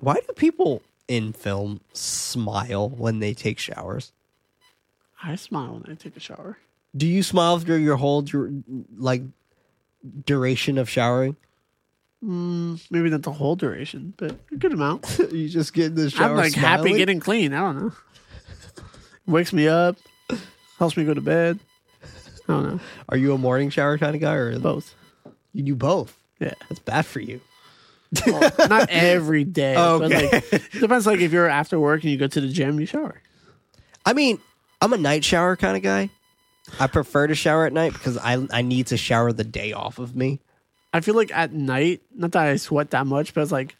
why do people in film smile when they take showers? I smile when I take a shower. Do you smile through your whole dur- like duration of showering? Mm, maybe not the whole duration, but a good amount. <laughs> you just get in the shower. I'm like happy getting clean. I don't know. Wakes me up, helps me go to bed. I don't know. Are you a morning shower kind of guy, or Both. you do both? Yeah. That's bad for you. Well, not <laughs> every day. But Okay. like depends like if you're after work and you go to the gym, you shower. I mean, I'm a night shower kind of guy. I prefer to shower at night because I I need to shower the day off of me. I feel like at night, not that I sweat that much, but it's like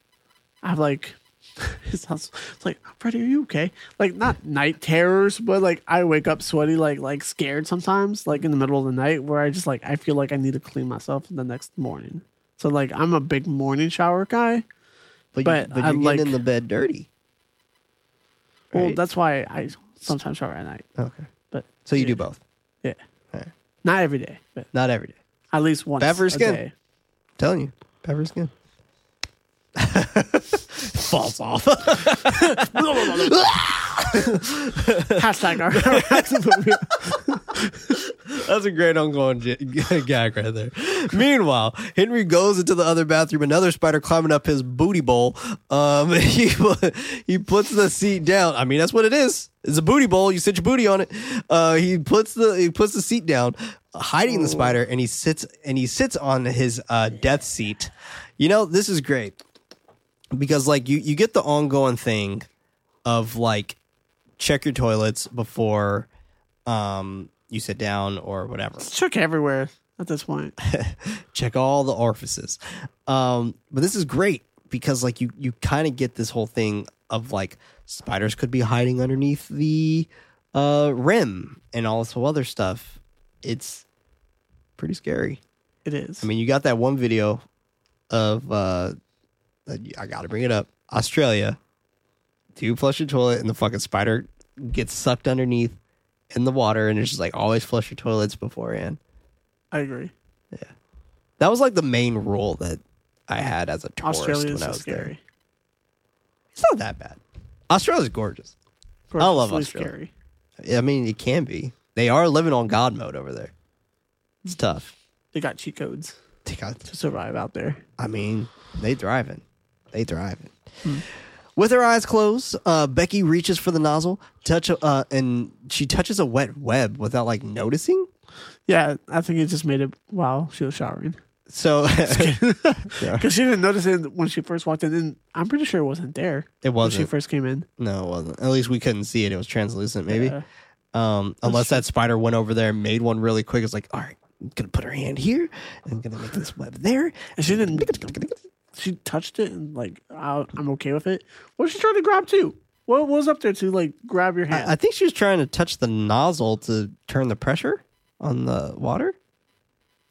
I have like <laughs> it sounds it's like Freddie, are you okay? Like not night terrors, but like I wake up sweaty, like like scared sometimes, like in the middle of the night, where I just like I feel like I need to clean myself the next morning. So like I'm a big morning shower guy. But But you, but I you're getting like- in the bed dirty. Well, that's why I sometimes shower at night. Okay. But So you do both. Yeah, Alright. not every day, but Not every day. at least once Bever's a day. telling you, pepper's <laughs> good. Falls off. <laughs> Hashtag our That's a great ongoing j- gag right there. Meanwhile, Henry goes into the other bathroom. Another spider climbing up his booty bowl. Um, <laughs> he he puts the seat down. I mean, that's what it is. It's a booty bowl. You sit your booty on it. Uh, he puts the he puts the seat down, hiding the spider, and he sits and he sits on his uh, death seat. You know, this is great because like you you get the ongoing thing of like check your toilets before um you sit down or whatever Check everywhere at this point. <laughs> check all the orifices um but this is great because like you you kind of get this whole thing of like spiders could be hiding underneath the uh rim and all this whole other stuff it's pretty scary It is. i mean you got that one video of uh uh, I got to bring it up. Australia, do flush your toilet, and the fucking spider gets sucked underneath in the water, and it's just like always flush your toilets beforehand. I agree. Yeah, that was like the main rule that I had as a tourist Australia is when I so was there. It's not that bad. Australia's gorgeous. I love Australia. Scary. I mean, it can be. They are living on God mode over there. It's mm. tough. They got cheat codes They got- to survive out there. I mean, they thriving. They thriving. With her eyes closed, uh, Becky reaches for the nozzle, touch, uh, and she touches a wet web without like noticing. Yeah, I think it just made it while she was showering So <laughs> because <laughs> she didn't notice it when she first walked in. And I'm pretty sure it wasn't there it wasn't when she first came in. No, it wasn't. At least we couldn't see it. It was translucent, maybe. Yeah. Um, unless that spider went over there and made one really quick. It's like, all right, I'm gonna put her hand here. and I'm gonna make this web there. And she didn't. <laughs> She touched it and like I'm okay with it. What was she trying to grab too? What was up there to like grab your hand? I, I think she was trying to touch the nozzle to turn the pressure on the water.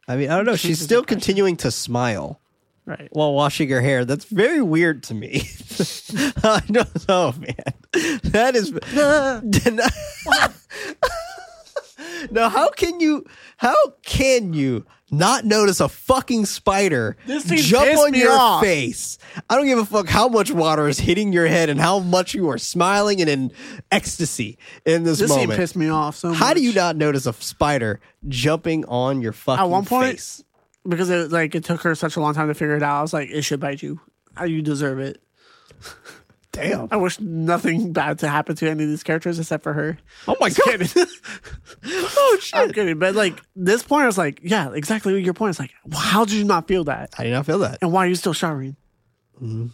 I mean, I don't know. She's still continuing to smile right. while washing her hair. That's very weird to me. <laughs> I don't know, man. That is. <laughs> <laughs> now, how can you? How can you not notice a fucking spider This jump on your off. face? I don't give a fuck how much water is hitting your head and how much you are smiling and in ecstasy in this, This moment. pissed me off so much. How do you not notice a spider jumping on your fucking At one point- face? Because it like it took her such a long time to figure it out. I was like, it should bite you. You deserve it. <laughs> Damn. I wish nothing bad to happen to any of these characters except for her. Oh my Just god. <laughs> oh <laughs> shit. I'm kidding. But like this point, I was like, yeah, exactly your point. It's like, how did you not feel that? I did not feel that. And why are you still showering? Mm-hmm.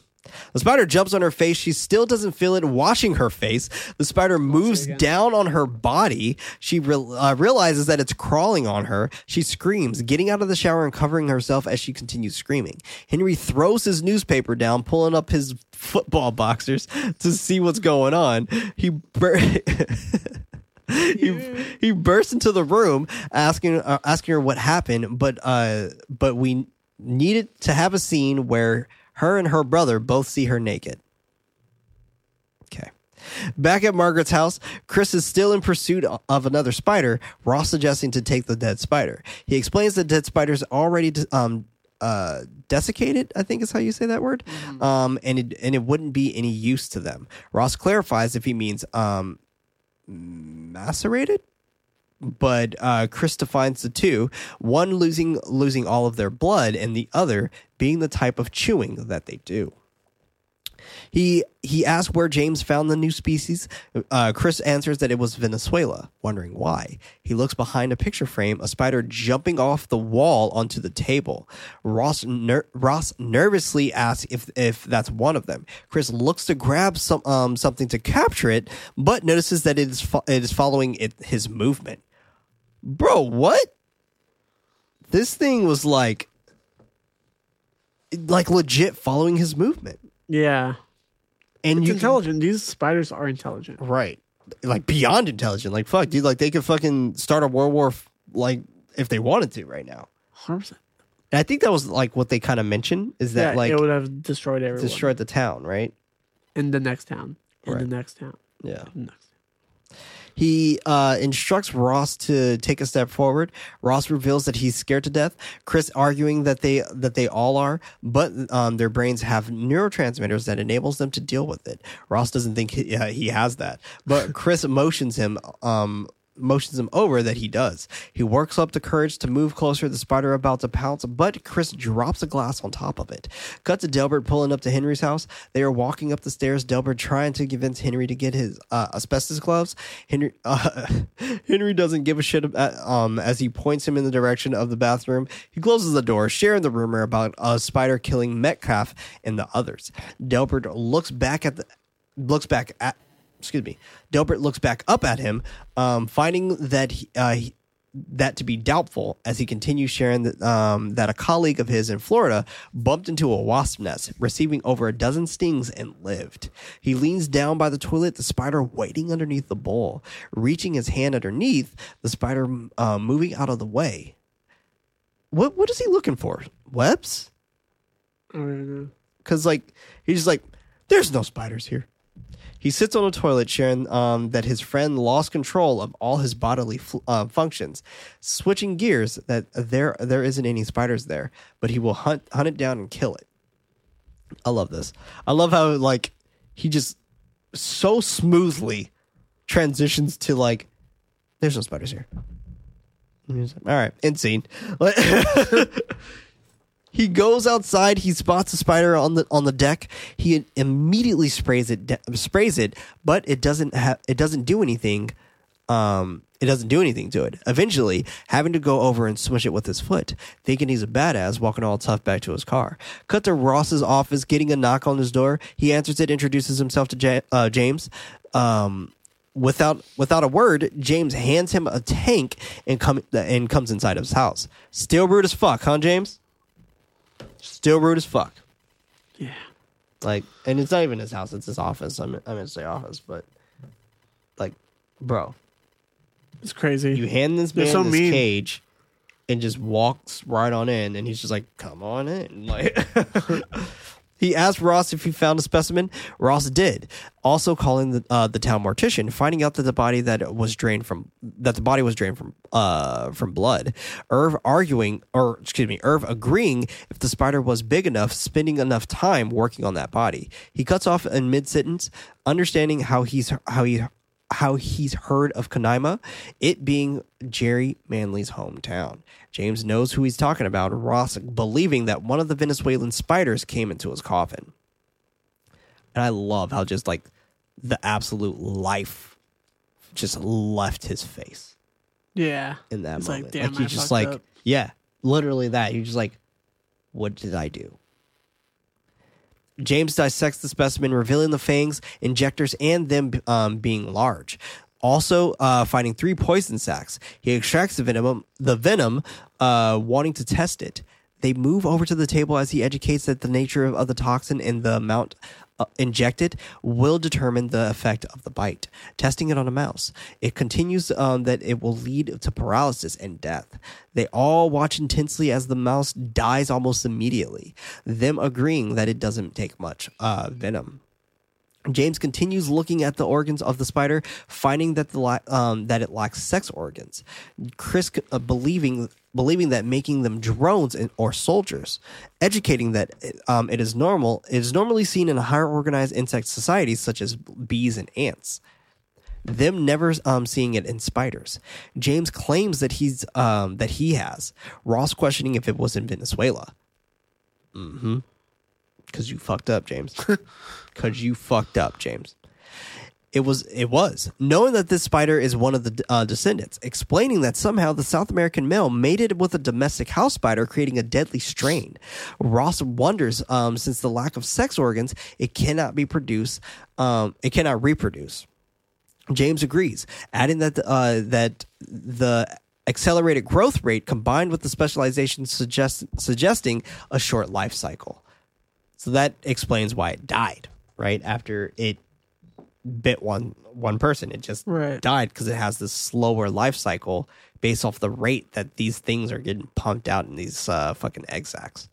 The spider jumps on her face. She still doesn't feel it washing her face. The spider moves down on her body. She re- uh, realizes that it's crawling on her. She screams, getting out of the shower and covering herself as she continues screaming. Henry throws his newspaper down, pulling up his football boxers to see what's going on. He bur- <laughs> he, he bursts into the room asking uh, asking her what happened, but uh, but we needed to have a scene where her and her brother both see her naked. Okay. Back at Margaret's house, Chris is still in pursuit of another spider, Ross suggesting to take the dead spider. He explains that dead spider's already um, uh, desiccated, I think is how you say that word, um, and, it, and it wouldn't be any use to them. Ross clarifies if he means um, macerated? but uh, Chris defines the two: one losing losing all of their blood, and the other being the type of chewing that they do. He he asks where James found the new species. Uh, Chris answers that it was Venezuela, wondering why. He looks behind a picture frame, a spider jumping off the wall onto the table. Ross ner- Ross nervously asks if if that's one of them. Chris looks to grab some um, something to capture it, but notices that it is fo- it is following it, his movement. Bro, what? This thing was like like legit following his movement. Yeah. And It's you intelligent. These spiders are intelligent. right. Like beyond intelligent. Like fuck, dude, like they could fucking start a world war f- like if they wanted to right now. 100%. And I think that was like what they kind of mentioned is that yeah, like it would have destroyed everyone destroyed the town, right? in the next town. In Right. the next town. Yeah. next- He uh, instructs Ross to take a step forward. Ross reveals that he's scared to death. Chris arguing that they that they all are, but um, their brains have neurotransmitters that enables them to deal with it. Ross doesn't think he, uh, he has that, but Chris motions him um, motions him over that he does. He works up the courage to move closer to the spider about to pounce, but Chris drops a glass on top of it. Cut to Delbert pulling up to Henry's house. They are walking up the stairs. Delbert trying to convince Henry to get his uh, asbestos gloves. Henry <laughs> uh, Henry doesn't give a shit about, um, as he points him in the direction of the bathroom. He closes the door, sharing the rumor about a spider killing Metcalf and the others. Delbert looks back at the looks back at excuse me. Delbert looks back up at him, um, finding that he, uh, he- that to be doubtful as he continues sharing that um, that a colleague of his in Florida bumped into a wasp nest, receiving over a dozen stings and lived. He leans down by the toilet, the spider waiting underneath the bowl, reaching his hand underneath the spider, uh, moving out of the way. What what is he looking for? Webs? I don't know. because like he's just like, there's no spiders here. He sits on a toilet, sharing um, that his friend lost control of all his bodily fl- uh, functions, switching gears that there there isn't any spiders there, but he will hunt hunt it down and kill it. I love this. I love how like he just so smoothly transitions to like, there's no spiders here. And All right, end scene. <laughs> <laughs> He goes outside. He spots a spider on the on the deck. He immediately sprays it de- sprays it, but it doesn't have it doesn't do anything. Um, it doesn't do anything to it. Eventually, having to go over and smush it with his foot, thinking he's a badass, walking all tough back to his car. Cut to Ross's office, getting a knock on his door. He answers it, introduces himself to Ja- uh, James. Um, without without a word, James hands him a tank and come and comes inside of his house. Still rude as fuck, huh, James? Still rude as fuck. Yeah. Like, and it's not even his house; it's his office. I'm I'm gonna say office, but like, bro, It's crazy. you hand this They're man so this mean. cage and just walks right on in, and he's just like, "Come on in." <laughs> Like, <laughs> he asked Ross if he found a specimen. Ross did, also calling the uh, the town mortician, finding out that the body that was drained from that the body was drained from uh from blood. Irv arguing, or excuse me, Irv agreeing if the spider was big enough, spending enough time working on that body. He cuts off in mid sentence, understanding how he's how he how he's heard of Canaima, it being Jerry Manley's hometown. James knows who he's talking about, Ross believing that one of the Venezuelan spiders came into his coffin. And I love how just like the absolute life just left his face yeah. in that It's like, moment. damn, you I just like, up. yeah, literally that. You're just like, what did I do? James dissects the specimen, revealing the fangs, injectors, and them um, being large. Also, uh, finding three poison sacs. He extracts the venom, the venom, uh, wanting to test it. They move over to the table as he educates that the nature of, of the toxin and the amount uh, injected will determine the effect of the bite. Testing it on a mouse, it continues um, that it will lead to paralysis and death. They all watch intensely as the mouse dies almost immediately, them agreeing that it doesn't take much uh, venom. James continues looking at the organs of the spider, finding that the um, that it lacks sex organs. Chris uh, believing believing that making them drones or soldiers, educating that um, it is normal. It is normally seen in higher organized insect societies such as bees and ants. Them never um, seeing it in spiders. James claims that he's um, that he has. Ross questioning if it was in Venezuela. Mm-hmm. Because you fucked up, James. <laughs> Because you fucked up, James. It was. It was knowing that this spider is one of the uh, descendants, explaining that somehow the South American male mated with a domestic house spider, creating a deadly strain. Ross wonders, um, since the lack of sex organs, it cannot be produced. Um, it cannot reproduce. James agrees, adding that uh, that the accelerated growth rate combined with the specialization suggest, suggesting a short life cycle. So that explains why it died right after it bit one one person. It just Right. died because it has this slower life cycle based off the rate that these things are getting pumped out in these uh, fucking egg sacs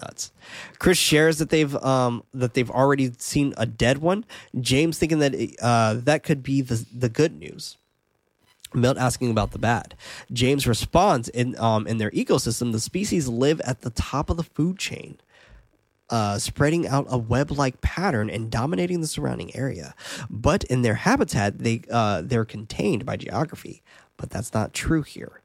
nuts. Chris shares that they've um that they've already seen a dead one. James thinking that uh that could be the the good news. Milt asking about the bad. James responds in um in their ecosystem the species live at the top of the food chain. Uh, spreading out a web-like pattern and dominating the surrounding area, but in their habitat, they uh, they're contained by geography. But that's not true here.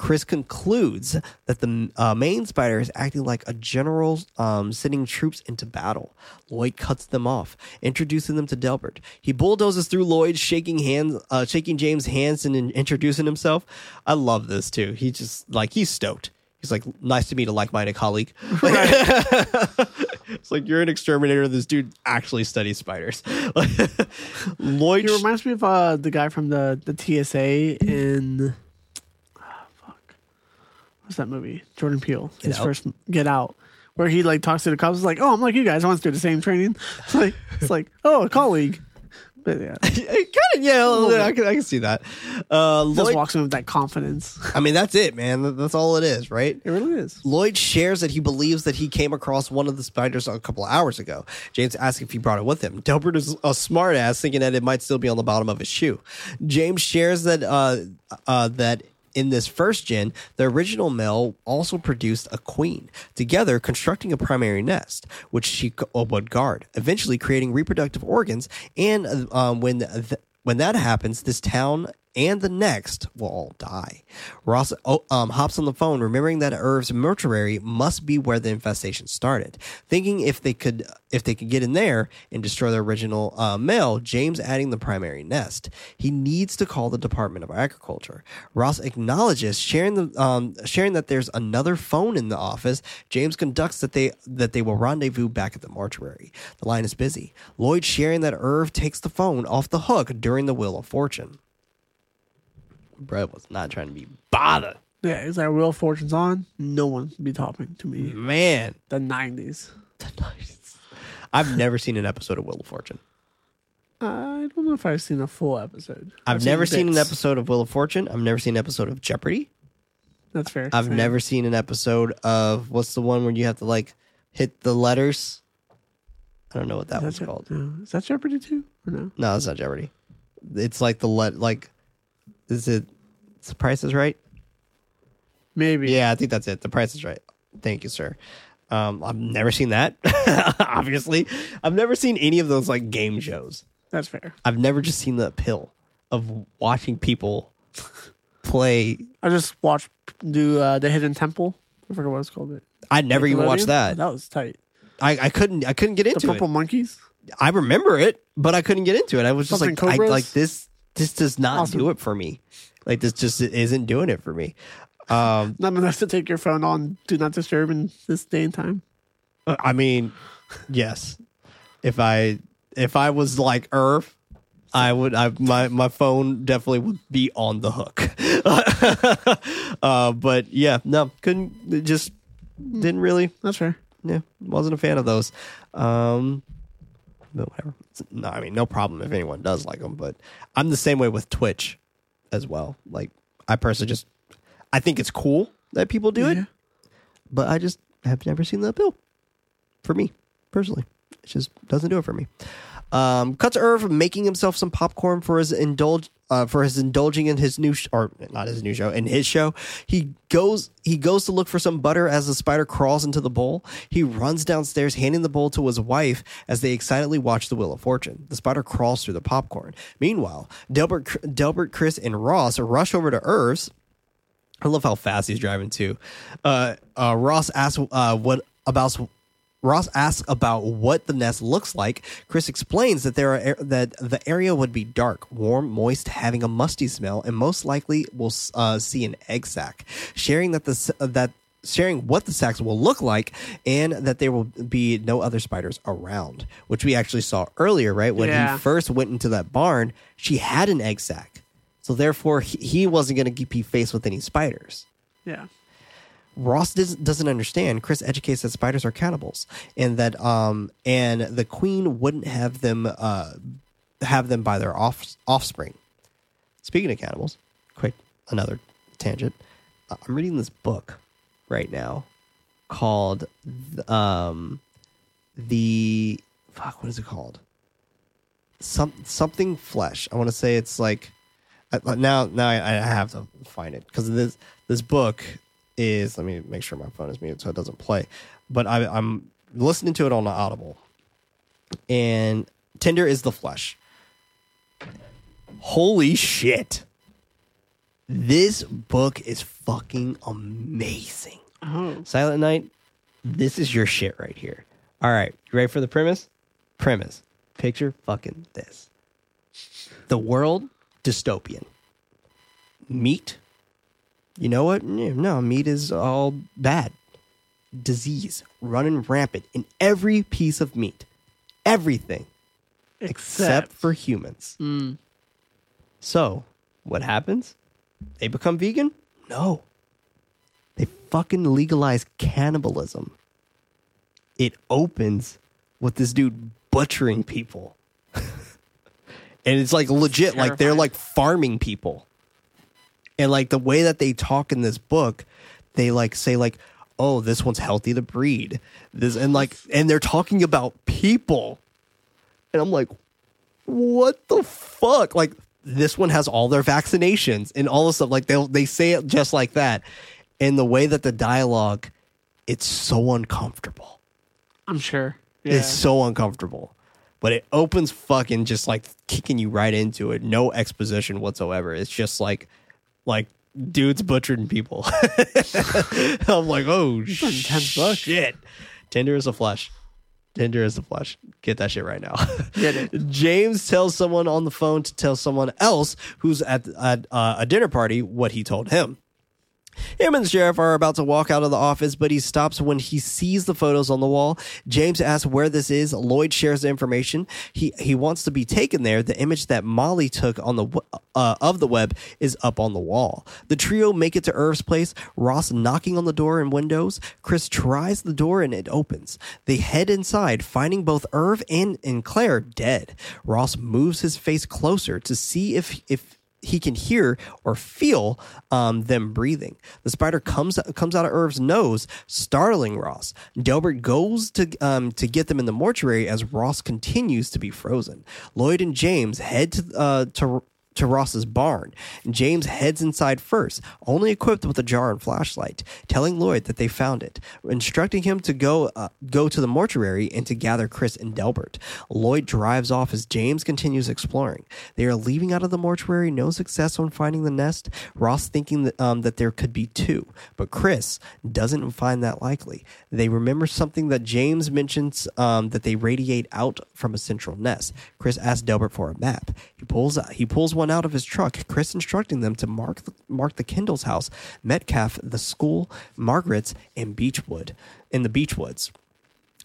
Chris concludes that the uh, main spider is acting like a general um, sending troops into battle. Lloyd cuts them off, introducing them to Delbert. He bulldozes through Lloyd, shaking hands, uh, shaking James' hands, and in- introducing himself. I love this too. He just like he's stoked. He's like, nice to meet a like-minded colleague. <laughs> <laughs> it's like you're an exterminator. This dude actually studies spiders. <laughs> Lloyd, He reminds me of uh, the guy from the, the TSA in. ah, fuck. What's that movie? Jordan Peele. His first Get Out. Where he like talks to the cops. Like, oh, I'm like you guys. I want to do the same training. It's like, it's like oh, a colleague. But yeah. it kind of, yeah, I can, I can see that. Uh, Just Lloyd, walks in with that confidence. I mean, that's it, man. That's all it is, right? It really is. Lloyd shares that he believes that he came across one of the spiders a couple of hours ago. James asks if he brought it with him. Delbert is a smartass, thinking that it might still be on the bottom of his shoe. James shares that uh, uh, that in this first gen, the original male also produced a queen, together constructing a primary nest, which she uh, would guard, eventually creating reproductive organs. And uh, um, when th- when that happens, this town and the next will all die. Ross oh, um, hops on the phone, remembering that Irv's mortuary must be where the infestation started. Thinking if they could if they could get in there and destroy the original uh, male, James adding the primary nest. He needs to call the Department of Agriculture. Ross acknowledges sharing the um, sharing that there's another phone in the office. James conducts that they that they will rendezvous back at the mortuary. The line is busy. Lloyd sharing that Irv takes the phone off the hook during the Wheel of Fortune. Brett was not trying to be bothered. Yeah, it's like Real Fortune's on. No one be talking to me. Man, The 90s. The nineties. I've never seen an episode of Wheel of Fortune. I don't know if I've seen a full episode. I've, never seen an episode of Wheel of Fortune. I've never seen an episode of Jeopardy. That's fair. I've never seen an episode of what's the one where you have to like hit the letters. I don't know what that Is one's Je- called. no. Is that Jeopardy too? Or no? No, it's not Jeopardy. It's like the let like is it the price is right? Maybe. Yeah, I think that's it. The price is right. Thank you, sir. Um, I've never seen that. <laughs> Obviously, I've never seen any of those like game shows. That's fair. I've never just seen the appeal of watching people <laughs> play. I just watched do uh, the Hidden Temple. I forget what it's called. It. I never even watched that. That was tight. I, I couldn't. I couldn't get The into Purple it. Monkeys. I remember it, but I couldn't get into it. I was just Something like, I, like this. This does not Awesome. do it for me. Like this just isn't doing it for me. Um, <laughs> Not enough to take your phone on Do Not Disturb in this day and time. I mean, yes. If I if I was like Irv, I would. I my my phone definitely would be on the hook. <laughs> uh, but yeah, no, couldn't. it Just didn't really. That's fair. Yeah, wasn't a fan of those. Um, but whatever. No, I mean, no problem if anyone does like them. But I'm the same way with Twitch as well. Like, I personally just, I think it's cool that people do it, but I just have never seen the appeal for me personally. It just doesn't do it for me. Um, cuts Irv making himself some popcorn for his indulge uh, for his indulging in his new sh- or not his new show in his show. He goes he goes to look for some butter as the spider crawls into the bowl. He runs downstairs, handing the bowl to his wife as they excitedly watch the Wheel of Fortune. The spider crawls through the popcorn. Meanwhile, Delbert, Delbert, Chris, and Ross rush over to Irv's I love how fast he's driving too. Uh, uh, Ross asks uh, what about Ross asks about what the nest looks like. Chris explains that there are that the area would be dark, warm, moist, having a musty smell, and most likely will uh, see an egg sac. Sharing that the uh, that sharing what the sacks will look like and that there will be no other spiders around, which we actually saw earlier, right? When Yeah. he first went into that barn, she had an egg sac. So therefore, he, he wasn't going to be faced with any spiders. Yeah. Ross doesn't, understand. Chris educates that spiders are cannibals, and that um and the queen wouldn't have them uh have them by their off, offspring. Speaking of cannibals, quick another tangent. Uh, I'm reading this book right now called um the fuck what is it called? Some something flesh. I want to say it's like now now I, I have to find it because this this book is let me make sure my phone is muted so it doesn't play but I, i'm listening to it on the audible. And tender is the flesh. Holy shit. This book is fucking amazing. Oh. silent night this is your shit right here. All right you ready for the premise? Premise. Picture fucking this. The world dystopian. Meat you know what? No meat is all bad. Disease running rampant in every piece of meat. Everything. Except, for humans. Mm. so what happens? They become vegan? No. They fucking legalize cannibalism. It opens with this dude butchering people. <laughs> And it's like legit, like they're like farming people, and like the way that they talk in this book, they like say like, "Oh, this one's healthy to breed," this and like, and they're talking about people, and I'm like, what the fuck? Like this one has all their vaccinations and all this stuff. Like they they say it just like that, and the way that the dialogue, it's so uncomfortable. I'm sure. Yeah. It's so uncomfortable. But it opens fucking just like kicking you right into it. No exposition whatsoever. It's just like like dudes butchering people. <laughs> I'm like, oh intense shit. Tender as a flesh. Tender as a flesh. Get that shit right now. Get it. <laughs> James tells someone on the phone to tell someone else who's at, at uh, a dinner party what he told him. Him and the sheriff are about to walk out of the office, but he stops when he sees the photos on the wall. James asks where this is. Lloyd shares the information. He he wants to be taken there. The image that Molly took on the uh, of the web is up on the wall. The trio make it to Irv's place. Ross knocking on the door and windows. Chris tries the door and it opens. They head inside, finding both Irv and, and Claire dead. Ross moves his face closer to see if if he can hear or feel um, them breathing. The spider comes comes out of Irv's nose, startling Ross. Delbert goes to um, to get them in the mortuary as Ross continues to be frozen. Lloyd and James head to uh, to to Ross's barn. James heads inside first, only equipped with a jar and flashlight, telling Lloyd that they found it, instructing him to go uh, go to the mortuary and to gather Chris and Delbert. Lloyd drives off as James continues exploring. They are leaving out of the mortuary, no success on finding the nest. Ross thinking that, um, that there could be two, but Chris doesn't find that likely. They remember something that James mentions um, that they radiate out from a central nest. Chris asks Delbert for a map. He pulls he pulls one out of his truck. Chris instructing them to mark the, mark the Kendall's house, Metcalf, the school, Margaret's, and Beechwood in the Beechwoods.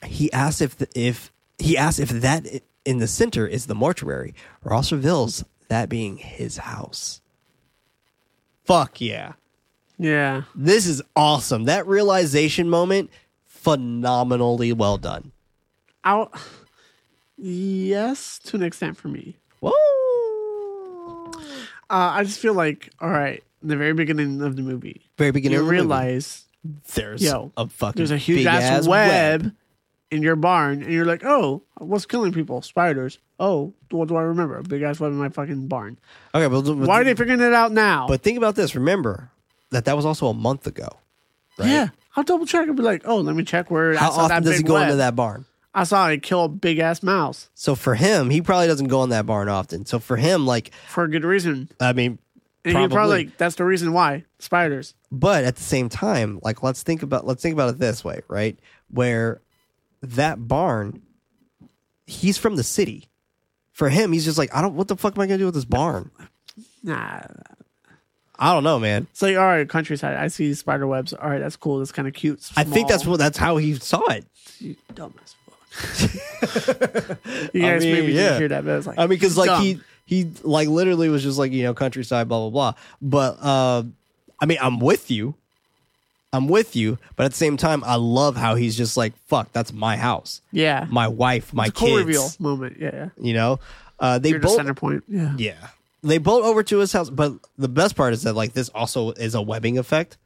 He asks if the, if he asks if that in the center is the mortuary. Ross reveals that being his house. Fuck yeah. Yeah. This is awesome. That realization moment, phenomenally well done. I'll, yes, to an extent for me. Whoa. Uh, I just feel like, all right, in the very beginning of the movie, Very beginning you of the movie, realize there's yo, a fucking there's a huge big ass, web, in your barn, and you're like, oh, what's killing people? Spiders. Oh, what do I remember? A big ass web in my fucking barn. Okay, but, but, Why are they figuring it out now? but think about this. Remember that that was also a month ago. Right? Yeah, I'll double check and be like, oh, let me check where How often does he go web. into that barn? I saw it kill a big ass mouse So for him, he probably doesn't go in that barn often. So for him, like, for a good reason. I mean, And probably. he probably like, that's the reason why spiders. but at the same time, like, let's think about let's think about it this way, right? Where that barn, he's from the city. For him, he's just like, I don't. What the fuck am I gonna do with this barn? Nah, I don't know, man. it's like all right, countryside. I see spider webs. All right, that's cool. That's kind of cute. I think that's what that's how he saw it. You dumb as fuck. You guys mean, maybe yeah. didn't hear that, but I was like, I mean, because like dumb. he he like literally was just like you know countryside, blah blah blah. But uh, I mean, I'm with you. I'm with you, but at the same time, I love how he's just like, "Fuck, that's my house, yeah, my wife, my it's a cool kids." reveal moment. Yeah. You know, uh, they You're the both center point. Yeah, Yeah. They bolt over to his house, but the best part is that like this also is a webbing effect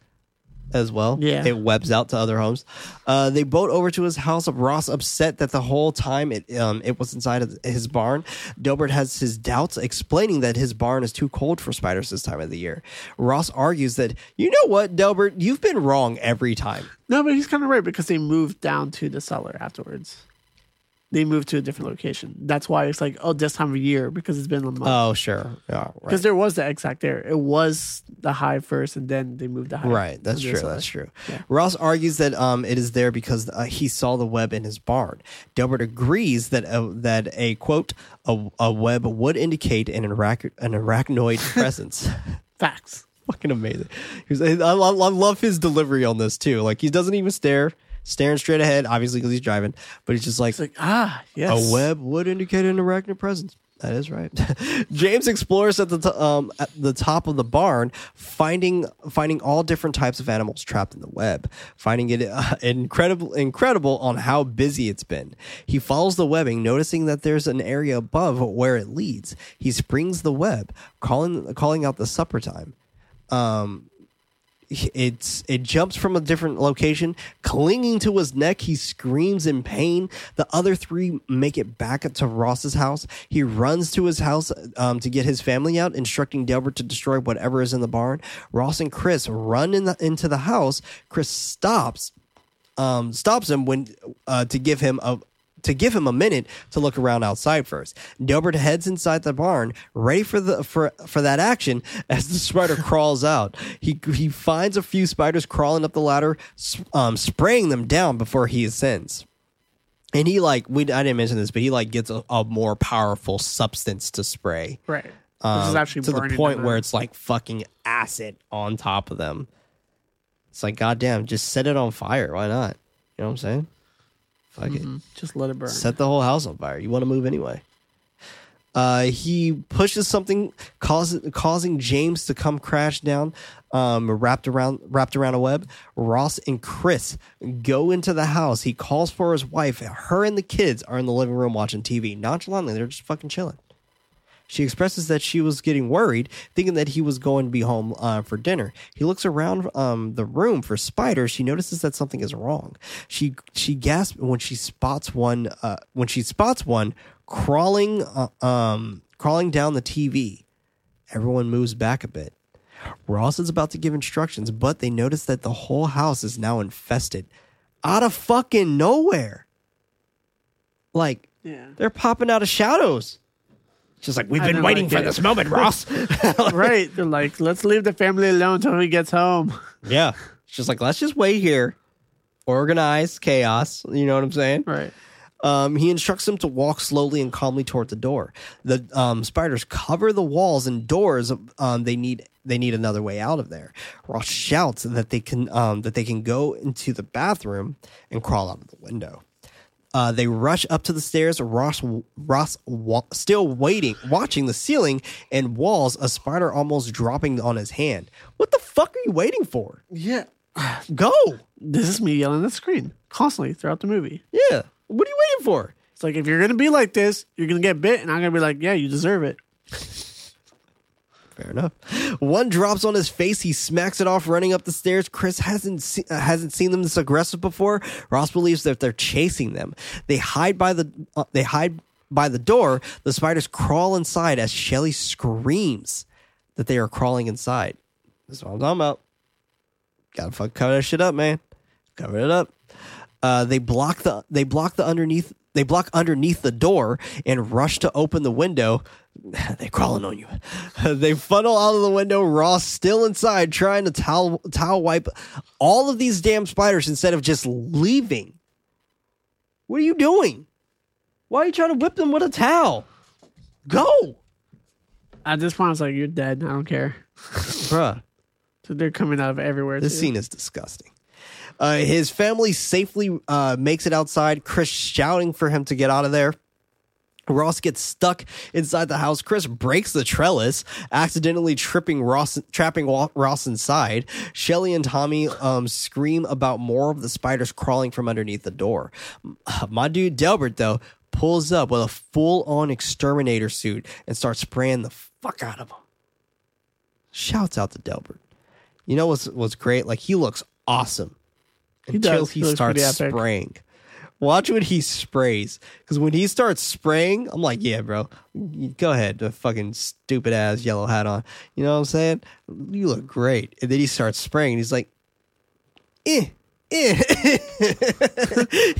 as well. Yeah. It webs out to other homes. Uh, they boat over to his house. Of Ross upset that the whole time it um it was inside of his barn. Delbert has his doubts, explaining that his barn is too cold for spiders this time of the year. Ross argues that you know what, Delbert, you've been wrong every time. No, but he's kind of right because they moved down to the cellar afterwards. They moved to a different location. That's why it's like, oh, this time of year because it's been a month. Oh, sure. Yeah, right. Because there was the exact there. It was the hive first, and then they moved the hive. Right, that's true. That's true. Yeah. Ross argues that um, it is there because uh, he saw the web in his barn. Delbert agrees that uh, that a quote a, a web would indicate an arach- an arachnoid <laughs> presence. Facts. Fucking amazing. I, I, I love his delivery on this too. Like he doesn't even stare, staring straight ahead. Obviously because he's driving, but he's just like, It's like ah yes, a web would indicate an arachnid presence. That is right. <laughs> James explores at the t- um, at the top of the barn, finding finding all different types of animals trapped in the web. Finding it uh, <laughs> incredible incredible on how busy it's been. He follows the webbing, noticing that there's an area above where it leads. He springs the web, calling calling out the supper time. Um, it's it jumps from a different location. Clinging to his neck he screams in pain. The other three make it back to ross's house. He runs to his house um, to get his family out instructing delbert to destroy whatever is in the barn. Ross and chris run in the, into the house. Chris stops um, stops him when uh, to give him a to give him a minute to look around outside first. Delbert heads inside the barn, ready for the for for that action. <laughs> As the spider <laughs> crawls out, he he finds a few spiders crawling up the ladder, um, spraying them down before he ascends. And he like we I didn't mention this, but he like gets a, a more powerful substance to spray. Right. Um, is actually to the point where it's like fucking acid on top of them. It's like goddamn, just set it on fire. Why not? You know what I'm saying? Fuck it. just let it burn. Set the whole house on fire. You want to move anyway. Uh, he pushes something, causing causing James to come crash down, um, wrapped around wrapped around a web. Ross and Chris go into the house. He calls for his wife. Her and the kids are in the living room watching TV. Nonchalantly, they're just fucking chilling. She expresses that she was getting worried, thinking that he was going to be home uh, for dinner. He looks around um, the room for spiders. She notices that something is wrong. She she gasps when she spots one. Uh, when she spots one crawling uh, um, crawling down the TV. Everyone moves back a bit. Ross is about to give instructions, but they notice that the whole house is now infested, out of fucking nowhere. Like Yeah. they're popping out of shadows. Just like we've been waiting for this moment, Ross. <laughs> <laughs> right. They're like, let's leave the family alone until he gets home. yeah, She's like let's just wait here, organize chaos. You know what I'm saying? Right. Um, he instructs them to walk slowly and calmly toward the door. The um, spiders cover the walls and doors. Um, they need they need another way out of there. Ross shouts that they can um, that they can go into the bathroom and crawl out of the window. Uh, they rush up to the stairs. Ross, Ross, wa- still waiting, watching the ceiling and walls. A spider almost dropping on his hand. What the fuck are you waiting for? Yeah. <sighs> Go! This is me yelling at the screen constantly throughout the movie. Yeah. What are you waiting for? It's like if you're gonna be like this, you're gonna get bit, and I'm gonna be like, yeah, you deserve it. Fair enough. One drops on his face. He smacks it off, running up the stairs. Chris hasn't se- uh, hasn't seen them this aggressive before. Ross believes that they're chasing them. They hide by the uh, they hide by the door. The spiders crawl inside as Shelley screams that they are crawling inside. That's what I'm talking about. Gotta fuck cover that shit up, man. Cover it up. Uh, they block the they block the underneath they block underneath the door and rush to open the window. <sighs> They're crawling on you. <laughs> they funnel out of the window. Ross still inside, trying to towel towel wipe all of these damn spiders instead of just leaving. What are you doing? Why are you trying to whip them with a towel? Go, At this point, I was like, you're dead. I don't care. <laughs> bruh. So they're coming out of everywhere. This too. scene is disgusting. Uh, his family safely uh, makes it outside. Chris shouting for him to get out of there. Ross gets stuck inside the house. Chris breaks the trellis, accidentally tripping Ross, trapping Ross inside. Shelley and Tommy um, scream about more of the spiders crawling from underneath the door. My dude Delbert, though, pulls up with a full on exterminator suit and starts spraying the fuck out of them. Shouts out to Delbert. You know what's what's great? Like he looks awesome until does. he, He starts spraying. Watch when he sprays, because when he starts spraying, I'm like, yeah, bro, go ahead, the fucking stupid ass yellow hat on. You know what I'm saying? You look great. And then he starts spraying, and he's like, eh. <laughs> he's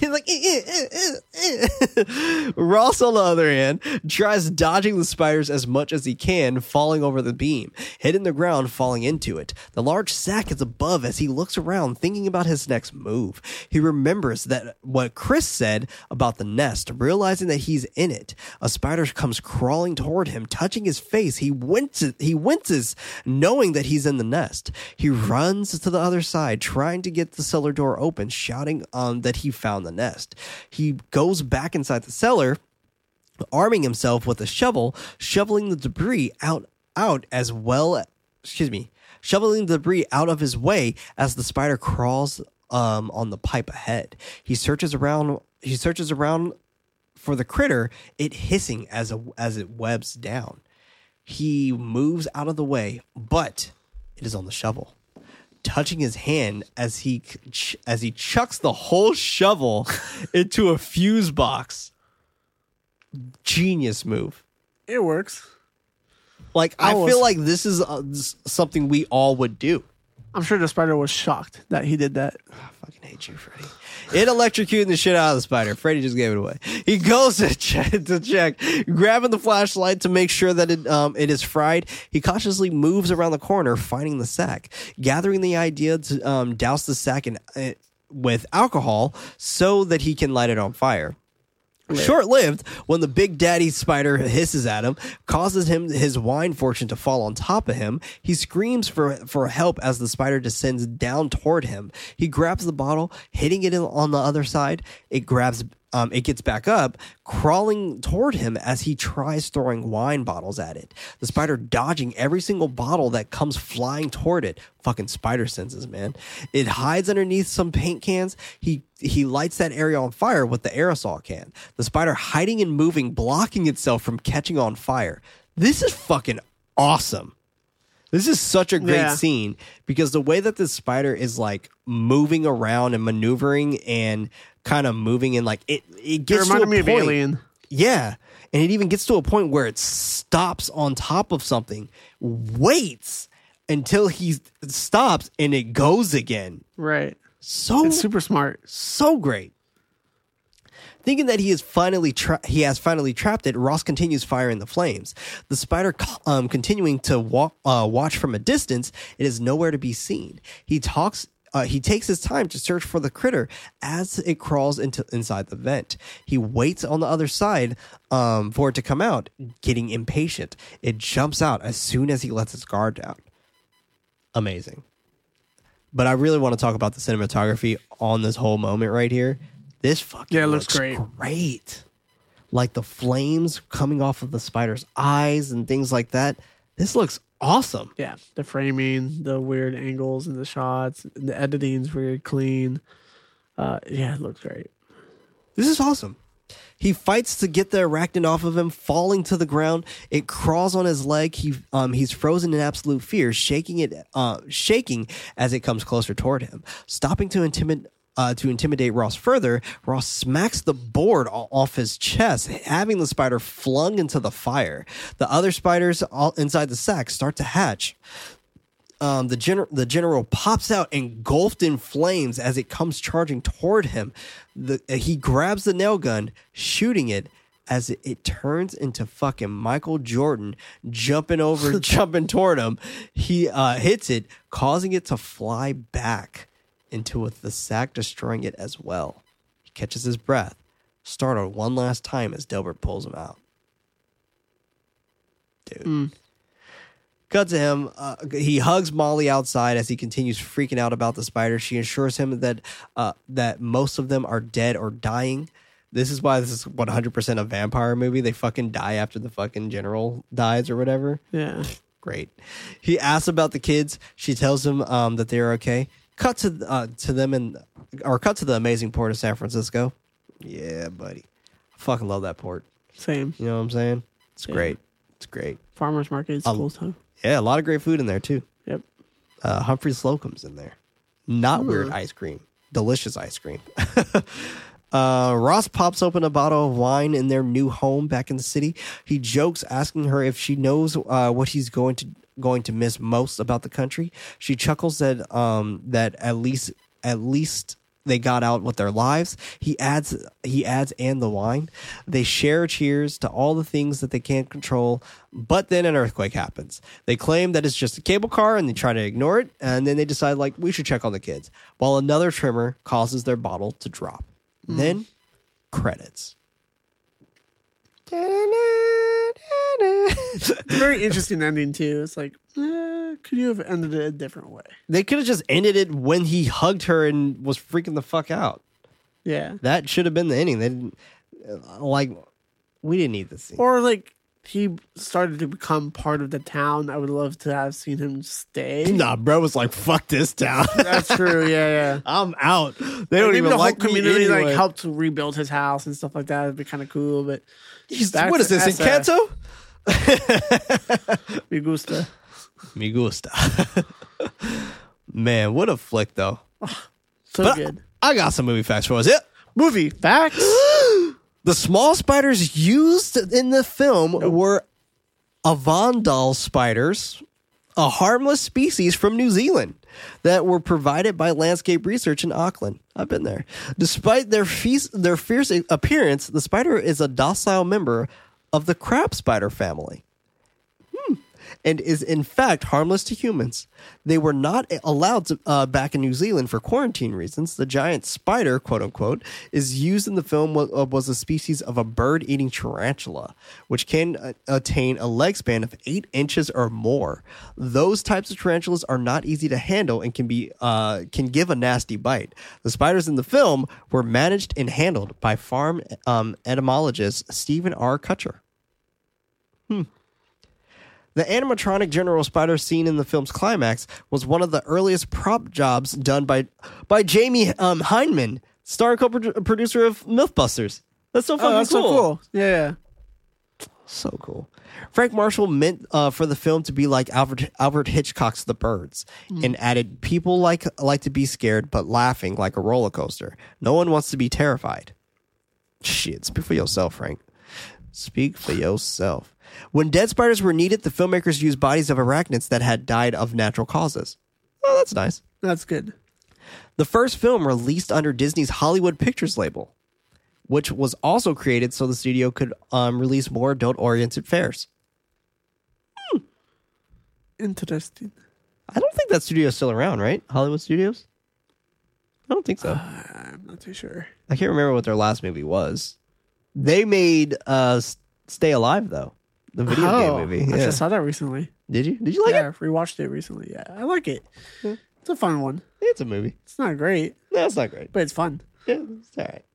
like, eh, eh, eh, eh, eh. Ross, on the other hand, tries dodging the spiders as much as he can, falling over the beam, hitting the ground, falling into it. The large sack is above as he looks around, thinking about his next move. He remembers that what Chris said about the nest, realizing that he's in it. A spider comes crawling toward him, touching his face. He winces, he winces, knowing that he's in the nest. He runs to the other side, trying to get the cellar door open, shouting um, that he found the nest. He goes back inside the cellar arming himself with a shovel, shoveling the debris out out as well. Excuse me, shoveling the debris out of his way as the spider crawls um, on the pipe ahead. He searches around. He searches around for the critter. It hissing as a, as it webs down. He moves out of the way, but it is on the shovel touching his hand as he as he chucks the whole shovel <laughs> into a fuse box. Genius move. It works. Like I, I was- feel like this is uh, something we all would do. I'm sure the spider was shocked that he did that. Fucking hate you, Freddy. It electrocuting the shit out of the spider. Freddy just gave it away. He goes to <laughs> check, to check, grabbing the flashlight to make sure that it um it is fried. He cautiously moves around the corner, finding the sack, gathering the idea to um douse the sack in, uh, with alcohol so that he can light it on fire. Short lived, when the big daddy spider hisses at him, causes him his wine fortune to fall on top of him. He screams for, for help as the spider descends down toward him. He grabs the bottle, hitting it on the other side. It grabs, um, it gets back up, crawling toward him as he tries throwing wine bottles at it. The spider dodging every single bottle that comes flying toward it. Fucking spider senses, man. It hides underneath some paint cans. He he lights that area on fire with the aerosol can. The spider hiding and moving, blocking itself from catching on fire. This is fucking awesome. This is such a great Yeah. scene because the way that this spider is like moving around and maneuvering and kind of moving and like it it It gets to a reminded me of point- Alien. yeah. And it even gets to a point where it stops on top of something, waits until he stops and it goes again. Right. So It's super smart. so great. Thinking that he is finally tra- he has finally trapped it, Ross continues firing the flames. The spider um, continuing to wa- uh, watch from a distance. It is nowhere to be seen. He talks. Uh, he takes his time to search for the critter as it crawls into inside the vent. He waits on the other side um, for it to come out, getting impatient. It jumps out as soon as he lets his guard down. Amazing but I really want to talk about the cinematography on this whole moment right here. This fucking Yeah, it looks great. great. Like the flames coming off of the spider's eyes and things like that. This looks awesome. Yeah. The framing, the weird angles and the shots, the editing's very clean. Uh, yeah, it looks great. This is awesome. He fights to get the arachnid off of him, falling to the ground. It crawls on his leg. He um he's frozen in absolute fear, shaking it uh shaking as it comes closer toward him. Stopping to intimidate uh, to intimidate Ross further, Ross smacks the board off his chest, having the spider flung into the fire. The other spiders all inside the sack start to hatch um, the general the general pops out engulfed in flames as it comes charging toward him. The uh, he grabs the nail gun, shooting it as it, it turns into fucking Michael Jordan jumping over, <laughs> jumping toward him. He uh, hits it, causing it to fly back into it, the sack, destroying it as well. He catches his breath, startled one last time as Delbert pulls him out. Dude. Cut to him. Uh, he hugs Molly outside as he continues freaking out about the spider. She assures him that uh, that most of them are dead or dying. This is why this is 100% a vampire movie. They fucking die after the fucking general dies or whatever. Yeah. Great. He asks about the kids. She tells him um, that they're okay. Cut to uh, to them and or cut to the amazing port of San Francisco. Yeah, buddy. I fucking love that port. Same. You know what I'm saying? It's Yeah. great. It's great. Farmers market is cool too. Yeah, a lot of great food in there too. Yep. Uh, Humphry Slocombe's in there. Not weird ice cream. Delicious ice cream. <laughs> uh, Ross pops open a bottle of wine in their new home back in the city. He jokes, asking her if she knows uh, what he's going to going to miss most about the country. She chuckles that um, that at least at least they got out with their lives. He adds he adds and the wine. They share cheers to all the things that they can't control, but then an earthquake happens. They claim that it's just a cable car and they try to ignore it, and then they decide like we should check on the kids. While another trimmer causes their bottle to drop. Then credits. It's very <laughs> interesting ending too. It's like, eh, could you have ended it a different way? They could have just ended it when he hugged her and was freaking the fuck out. Yeah. That should have been the ending. They didn't like. We didn't need this scene. Or like he started to become part of the town. I would love to have seen him stay. Nah, bro was like, "Fuck this town. <laughs> That's true. Yeah, yeah. <laughs> I'm out." They Like, don't even the like whole community anyway. like helped to rebuild his house and stuff like that. It'd be kind of cool. But what is this? in Encanto? <laughs> me gusta. Me gusta. Man, what a flick though. <sighs> So But good. I got some movie facts for us. Yeah. Movie facts. <gasps> The small spiders used in the film were Avondale spiders, a harmless species from New Zealand that were provided by Landscape Research in Auckland. I've been there. Despite their feast, their fierce appearance, the spider is a docile member of the crab spider family. Hmm. And is in fact harmless to humans. They were not allowed to uh, back in New Zealand for quarantine reasons. The giant spider, quote unquote, is used in the film was, uh, was a species of a bird-eating tarantula, which can uh, attain a leg span of eight inches or more. Those types of tarantulas are not easy to handle and can be uh, can give a nasty bite. The spiders in the film were managed and handled by farm um, entomologist Steven R. Kutcher. The animatronic General Spider seen in the film's climax was one of the earliest prop jobs done by by Jamie um, Hyneman, star co-producer of MythBusters. That's so fucking Oh, that's cool. so cool. Yeah. So cool. Frank Marshall meant uh, for the film to be like Albert Albert Hitchcock's The Birds, and added people like like to be scared but laughing like a roller coaster. No one wants to be terrified. Shit, speak for yourself, Frank. Speak for yourself. When dead spiders were needed, the filmmakers used bodies of arachnids that had died of natural causes. Oh, that's nice. That's good. The first film released under Disney's Hollywood Pictures label, which was also created so the studio could um, release more adult-oriented fares. Interesting. I don't think that studio is still around, right? Hollywood Studios? I don't think so. I'm not too sure. I can't remember what their last movie was. They made uh Stay Alive though. The video oh, game movie. I Yeah. just saw that recently. Did you? Did you like yeah, it? Yeah, rewatched it recently. Yeah, I like it. It's a fun one. It's a movie. It's not great, No, it's not great. but it's fun. Yeah, it's all right.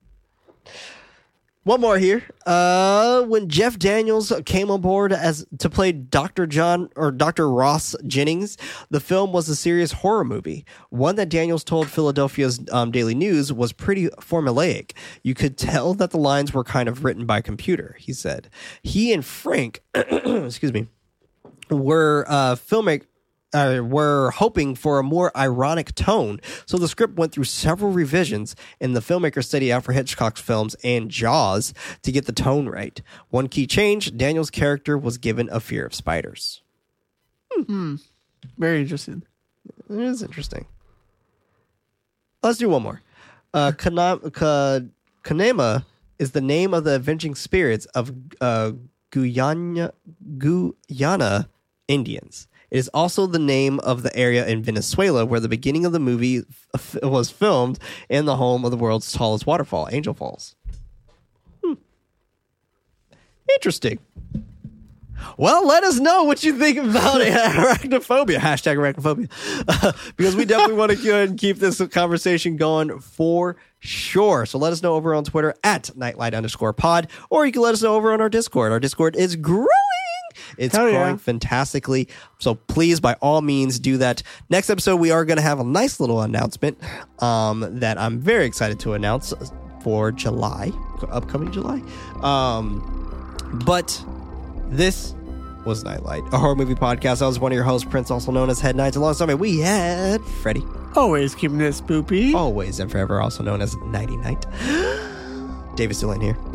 One more here. Uh, when Jeff Daniels came on board as to play Dr. John or Dr. Ross Jennings, the film was a serious horror movie. One that Daniels told Philadelphia's um, Daily News was pretty formulaic. You could tell that the lines were kind of written by computer. He said he and Frank, <clears throat> excuse me, were uh, filmic uh, were hoping for a more ironic tone, so the script went through several revisions, and the filmmakers studied out for Hitchcock's films and Jaws to get the tone right. One key change: Daniel's character was given a fear of spiders. Hmm. Very interesting. It is interesting. Let's do one more. Uh, Kana- Ka- Canaima is the name of the avenging spirits of uh, Guyana, Guyana Indians. It is also the name of the area in Venezuela where the beginning of the movie f- was filmed and the home of the world's tallest waterfall, Angel Falls. Hmm. Interesting. Well, let us know what you think about <laughs> arachnophobia. Hashtag arachnophobia. <laughs> because we definitely want to keep this conversation going for sure. So let us know over on Twitter at nightlight underscore pod, or you can let us know over on our Discord. Our Discord is growing. It's Hell yeah. growing fantastically. So please, by all means, do that. Next episode, we are going to have a nice little announcement um, that I'm very excited to announce for July, upcoming July. Um, but this was Knight Light, a horror movie podcast. I was one of your hosts, Prince, also known as Head Nights. Alongside me, we had Freddy, Always keeping it spoopy. always and forever, also known as Nighty Night. <gasps> David's still in here. <laughs>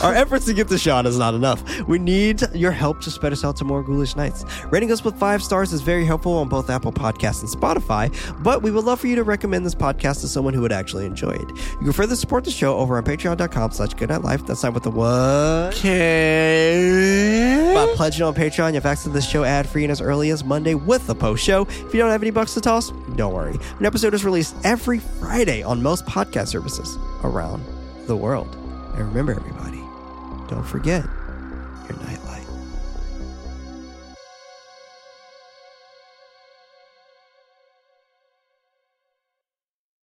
Our efforts to get the shot is not enough. We need your help to spread us out to more ghoulish nights. Rating us with five stars is very helpful on both Apple Podcasts and Spotify, but we would love for you to recommend this podcast to someone who would actually enjoy it. You can further support the show over on patreon.com slash goodnightlife. That's not with the what? Okay. By pledging on Patreon, you have access to this show ad free and as early as Monday with the post show. If you don't have any bucks to toss, don't worry. An episode is released every Friday on most podcast services around the world. And remember, everybody, don't forget your nightlight.